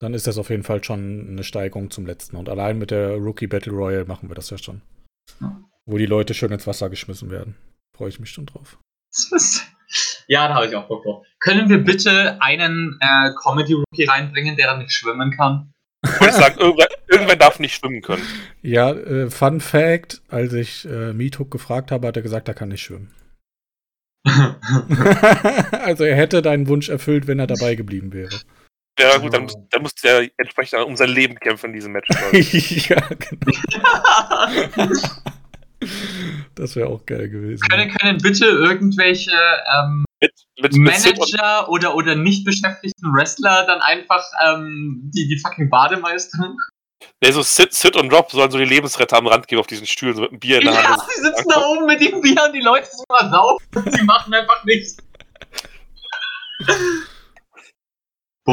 dann ist das auf jeden Fall schon eine Steigerung zum letzten. Und allein mit der Rookie Battle Royale machen wir das ja schon. Ja. Wo die Leute schön ins Wasser geschmissen werden. Freue ich mich schon drauf. <laughs> Ja, da habe ich auch Bock drauf. Können wir bitte einen äh, Comedy-Rookie reinbringen, der dann nicht schwimmen kann? Ich sagen, irgendwer, irgendwer, darf nicht schwimmen können. Ja, äh, Fun Fact: Als ich äh, Meethook gefragt habe, hat er gesagt, er kann nicht schwimmen. <laughs> <laughs> also, er hätte deinen Wunsch erfüllt, wenn er dabei geblieben wäre. Ja, gut, dann, dann musste er entsprechend um sein Leben kämpfen in diesem Match. <laughs> ja, genau. <laughs> Das wäre auch geil gewesen. Können, können bitte irgendwelche ähm, mit mit, mit Manager oder, oder nicht beschäftigten Wrestler dann einfach ähm, die, die fucking Bademeister. nee, so Sid, Sid und Rob sollen so die Lebensretter am Rand geben auf diesen Stühlen, so mit einem Bier in der Ja, Hand. sie sitzen da oben mit dem Bier und die Leute sind mal saufen und sie machen einfach nichts. <laughs>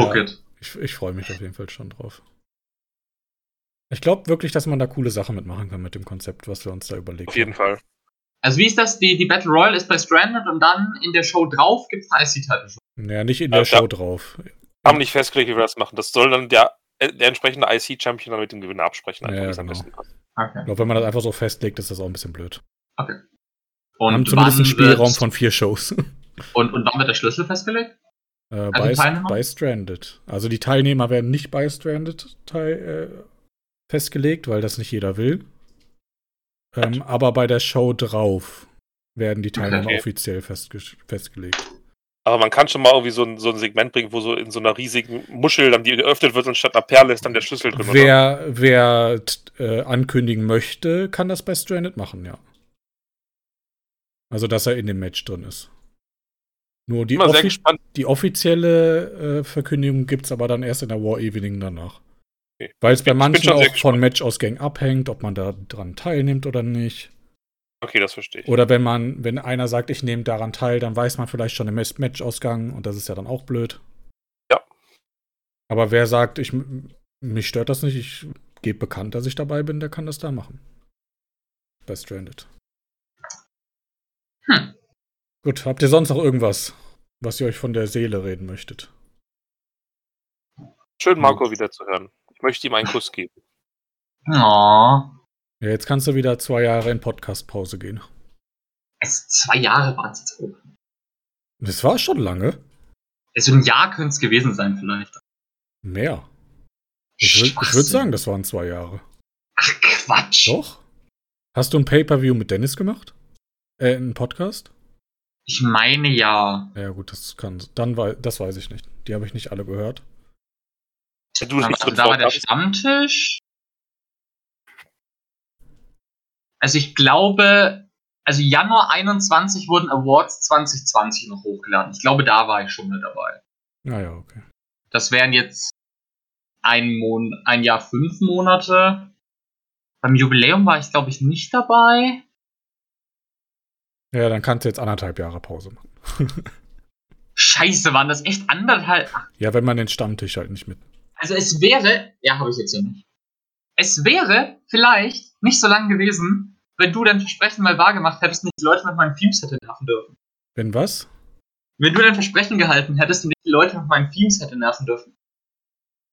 Book Ja. it. Ich, ich freue mich auf jeden Fall schon drauf. Ich glaube wirklich, dass man da coole Sachen mitmachen kann mit dem Konzept, was wir uns da überlegt Auf jeden Fall. Also wie ist das? Die, die Battle Royale ist bei Stranded und dann in der Show drauf gibt es IC-Title. Naja, nicht in Ja, der da- Show drauf. Haben nicht festgelegt, wie wir das machen. Das soll dann der, äh, der entsprechende IC-Champion dann mit dem Gewinner absprechen. Ja, es am genau. Okay. Ich glaube, wenn man das einfach so festlegt, ist das auch ein bisschen blöd. Und Wir haben zumindest einen Spielraum von vier Shows. Und, und wann wird der Schlüssel festgelegt? Äh, Also bei, Stranded. Also die Teilnehmer werden nicht bei Stranded teil, äh, festgelegt, weil das nicht jeder will. Ähm, aber bei der Show drauf werden die Teilnehmer Okay. offiziell festge festgelegt. Aber man kann schon mal irgendwie so ein, so ein Segment bringen, wo so in so einer riesigen Muschel dann die geöffnet wird und statt einer Perle ist dann der Schlüssel drin. oder? Wer, wer t- äh, ankündigen möchte, kann das bei Stranded machen, ja. Also, dass er in dem Match drin ist. Nur die, offi gespannt. die offizielle äh, Verkündigung gibt es aber dann erst in der War Evening danach. Okay. Weil es bei manchen auch von Matchausgängen abhängt, ob man da dran teilnimmt oder nicht. Okay, das verstehe ich. Oder wenn man, wenn einer sagt, ich nehme daran teil, dann weiß man vielleicht schon Match- Matchausgang und das ist ja dann auch blöd. Ja. Aber wer sagt, ich, mich stört das nicht, ich gebe bekannt, dass ich dabei bin, der kann das da machen. Bei Stranded. Hm. Gut, habt ihr sonst noch irgendwas, was ihr euch von der Seele reden möchtet? Schön, Marco wieder zu hören. Ich möchte ihm einen Kuss geben. Oh, Ja, jetzt kannst du wieder zwei Jahre in Podcast-Pause gehen. es zwei Jahre waren es jetzt. auch. Das war schon lange. Also ein Jahr könnte es gewesen sein vielleicht. Mehr. Ich würde würd Schwachsinn. sagen, das waren zwei Jahre. Ach Quatsch. Doch? Hast du ein Pay-Per-View mit Dennis gemacht? Äh, einen Podcast? Ich meine ja. Ja, gut, das kann. Dann wei das weiß ich nicht. Die habe ich nicht alle gehört. Wenn du Also da war der. Stammtisch. Also ich glaube, also Januar 21 wurden Awards 2020 noch hochgeladen. Ich glaube, da war ich schon mit dabei. Naja, okay. Das wären jetzt ein, Mon ein Jahr, fünf Monate. Beim Jubiläum war ich, glaube ich, nicht dabei. Ja, dann kannst du jetzt anderthalb Jahre Pause machen. Scheiße, waren das echt anderthalb. Ach, Ja, wenn man den Stammtisch halt nicht mit. Also es wäre, ja, habe ich jetzt ja nicht. Es wäre vielleicht nicht so lang gewesen, wenn du dein Versprechen mal wahrgemacht hättest und nicht die Leute mit meinen Themes hätte nerven dürfen. Wenn was? Wenn du dein Versprechen gehalten hättest und nicht die Leute mit meinen Themes hätte nerven dürfen.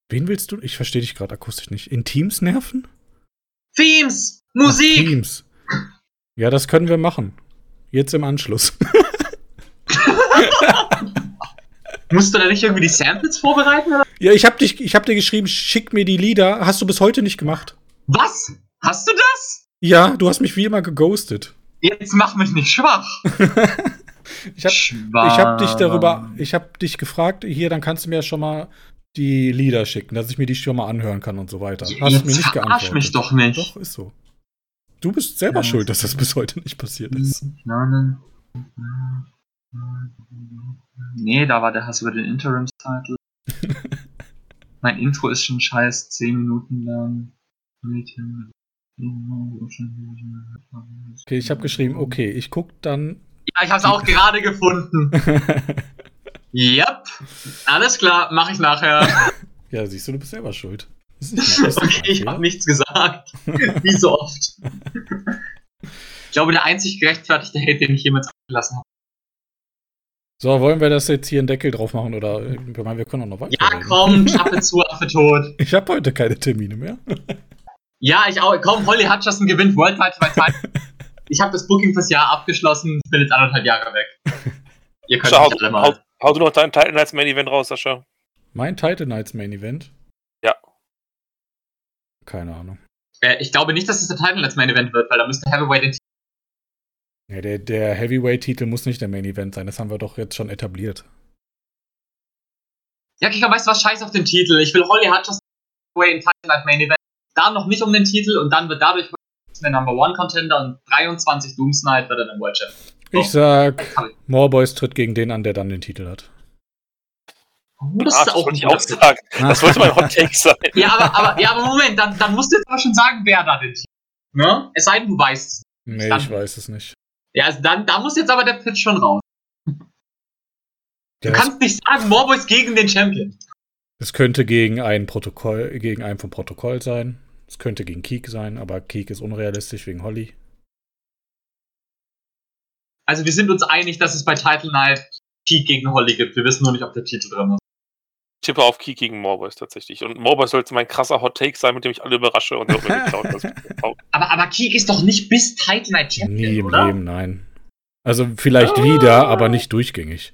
Wen willst du? Ich verstehe dich gerade akustisch nicht. In Teams nerven? Themes! Ach, Musik! Teams. Ja, das können wir machen. Jetzt im Anschluss. <laughs> Musst du da nicht irgendwie die Samples vorbereiten? Oder? ja, ich habe dich, ich habe dir geschrieben, schick mir die Lieder. Hast du bis heute nicht gemacht? Was? Hast du das? Ja, du hast mich wie immer geghostet. Jetzt mach mich nicht schwach. <laughs> Ich habe Schwach. ich hab dich darüber, ich habe dich gefragt, hier, dann kannst du mir ja schon mal die Lieder schicken, dass ich mir die schon mal anhören kann und so weiter. Hast du mir nicht geantwortet. mich doch nicht. Doch, ist so. Du bist selber Ja, schuld, dass das bis heute nicht passiert ist. Nee, da war der Hass über den Interims-Title. <laughs> mein Intro ist schon scheiß 10 Minuten lang. Okay, ich habe geschrieben, okay, ich guck dann. Ja, ich hab's auch gerade gefunden. <laughs> Yep. Alles klar, mach ich nachher. ja, siehst du, du bist selber schuld. <laughs> Okay, ich Fehler. hab nichts gesagt. <laughs> Wie so oft. Ich glaube, der einzig gerechtfertigte Hate, den ich jemals abgelassen habe. So, wollen wir das jetzt hier einen Deckel drauf machen oder ich meine, wir können auch noch weiter. Ja, komm, Klappe zu, Affe tot. <laughs> Ich habe heute keine Termine mehr. Ja, ich auch. Komm, Holly Hutcherson gewinnt Worldwide bei Time. Ich habe das Booking fürs Jahr abgeschlossen. Ich bin jetzt anderthalb Jahre weg. Ihr könnt Schau, mich alle hau, mal. hau du noch deinen Titan als Main Event raus, Sascha. Mein Title Nights Main Event? Keine Ahnung. Äh, Ich glaube nicht, dass es der Title als Main Event wird, weil da müsste Heavyweight den Ja, der, der Heavyweight-Titel muss nicht der Main Event sein, das haben wir doch jetzt schon etabliert. Ja, Kika, weißt du was? Scheiß auf den Titel. Ich will Holly Heavyweight in Title als Main Event. Da noch nicht um den Titel und dann wird dadurch der Number One Contender und 23 Doomsnight wird er dann World Champion. Ich sag, Morboys tritt gegen den an, der dann den Titel hat. Das ist das auch wollte ich ein auch sagen. Das wollte mein <laughs> Hot Take sein. Ja, aber, aber, ja, aber Moment, dann, dann musst du jetzt aber schon sagen, wer da Titel Ne? Es sei denn, du weißt es. Nee, Dann- ich weiß es nicht. Ja, also dann, da muss jetzt aber der Pitch schon raus. Du Der kannst nicht sagen, Morboys gegen den Champion. Es könnte gegen ein Protokoll, gegen einen vom Protokoll sein. Es könnte gegen Keek sein, aber Keek ist unrealistisch wegen Holly. Also wir sind uns einig, dass es bei Title Night Peak gegen Holly gibt. Wir wissen nur nicht, ob der Titel drin ist. Tippe auf Key gegen Morboys tatsächlich. Und Morboys sollte mein krasser Hot Take sein, mit dem ich alle überrasche und <laughs> Aber, aber Keek ist doch nicht bis Title Night Champion, Nie im oder? Leben, nein. Also vielleicht wieder, aber nicht durchgängig.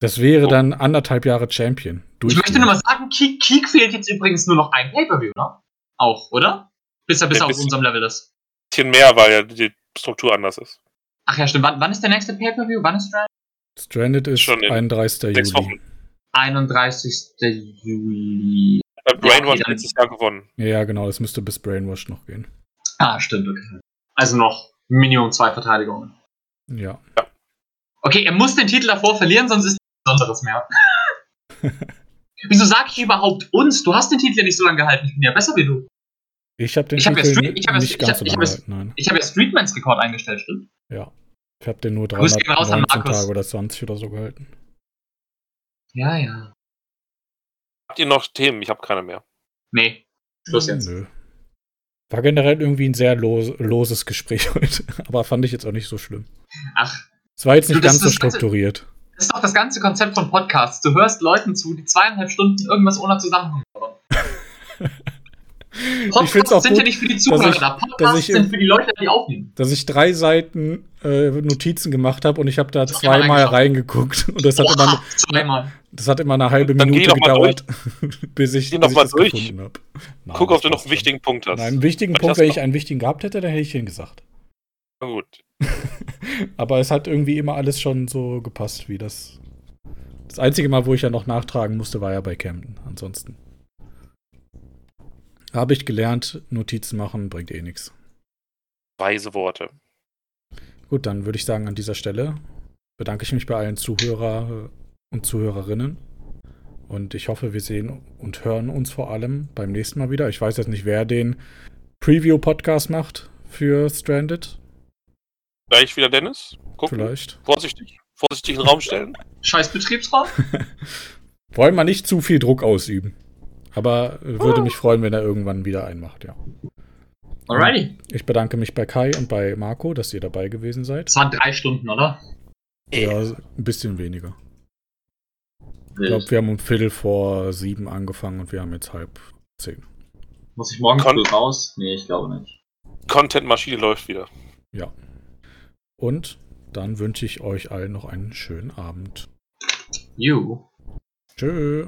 Das wäre Oh. dann anderthalb Jahre Champion. Ich möchte nur mal sagen, Keek, Keek fehlt jetzt übrigens nur noch ein Pay-Per-View, ne? Auch, oder? Bis er, bis Ja, er auf unserem Level ist. bisschen mehr, weil ja die Struktur anders ist. Ach ja, stimmt. Wann, wann ist der nächste Pay-Per-View? Wann ist der? Stranded ist Schon in 31. Sechs Juli. Wochen. 31. Juli. Bei Brainwash okay, letztes Jahr gewonnen. Ja, genau, das müsste bis Brainwash noch gehen. Ah, stimmt, okay. Also noch Minimum zwei Verteidigungen. Ja. Okay, er muss den Titel davor verlieren, sonst ist nichts Besonderes mehr. <laughs> Wieso sag ich überhaupt uns? Du hast den Titel ja nicht so lange gehalten. Ich bin ja besser wie du. Ich habe den Ich hab ja Titel Street- ich hab ja- nicht ich ganz so lange gehalten. Ich habe ja Streetmans Rekord eingestellt, stimmt? Ja. Ich habe den nur Grüß gehen raus an 319 Markus. Tage oder 20 oder so gehalten. Ja, ja. Habt ihr noch Themen? Ich habe keine mehr. Nee. Schluss jetzt. Nö. War generell irgendwie ein sehr los, loses Gespräch <laughs> heute, aber fand ich jetzt auch nicht so schlimm. Ach, Es war jetzt Du, nicht das ganz so das Ganze- strukturiert. das ist doch das ganze Konzept von Podcasts. Du hörst Leuten zu, die zweieinhalb Stunden irgendwas ohne Zusammenhang haben. <laughs> Ich Podcasts find's auch sind ja gut, nicht für die Zuhörer ich- Podcasts ich sind für die Leute, die aufnehmen. Dass ich drei Seiten äh, Notizen gemacht habe und ich habe da zweimal reingeguckt und das hat, immer, Boah, zweimal. das hat immer eine halbe Dann Minute gedauert, <laughs> bis ich, Geh bis doch ich mal das durch. gefunden habe. Guck, ob du noch einen wichtigen Punkt hast. Nein, einen wichtigen Weil Punkt, wenn noch- ich einen wichtigen gehabt hätte, dann hätte ich ihn gesagt. Na gut. <laughs> Aber es hat irgendwie immer alles schon so gepasst, wie das. Das einzige Mal, wo ich ja noch nachtragen musste, war ja bei Camden. Ansonsten habe ich gelernt, Notizen machen bringt eh nichts. Weise Worte. Gut, dann würde ich sagen, an dieser Stelle bedanke ich mich bei allen Zuhörer und Zuhörerinnen. Und ich hoffe, wir sehen und hören uns vor allem beim nächsten Mal wieder. Ich weiß jetzt nicht, wer den Preview-Podcast macht für Stranded. Gleich wieder Dennis. Gucken. Vielleicht. Vorsichtig. Vorsichtig in den Raum stellen. Scheiß Betriebsraum? <laughs> Wollen wir nicht zu viel Druck ausüben. Aber äh, würde mich freuen, wenn er irgendwann wieder einen macht, ja. Alrighty. Ich bedanke mich bei Kai und bei Marco, dass ihr dabei gewesen seid. Das waren drei Stunden, oder? Ja, ein bisschen weniger. Ich glaube, wir haben um Viertel vor sieben angefangen und wir haben jetzt halb zehn. Muss ich morgen Kon- früh raus? Nee, ich glaube nicht. Content-Maschine läuft wieder. Ja. Und dann wünsche ich euch allen noch einen schönen Abend. You. Tschö.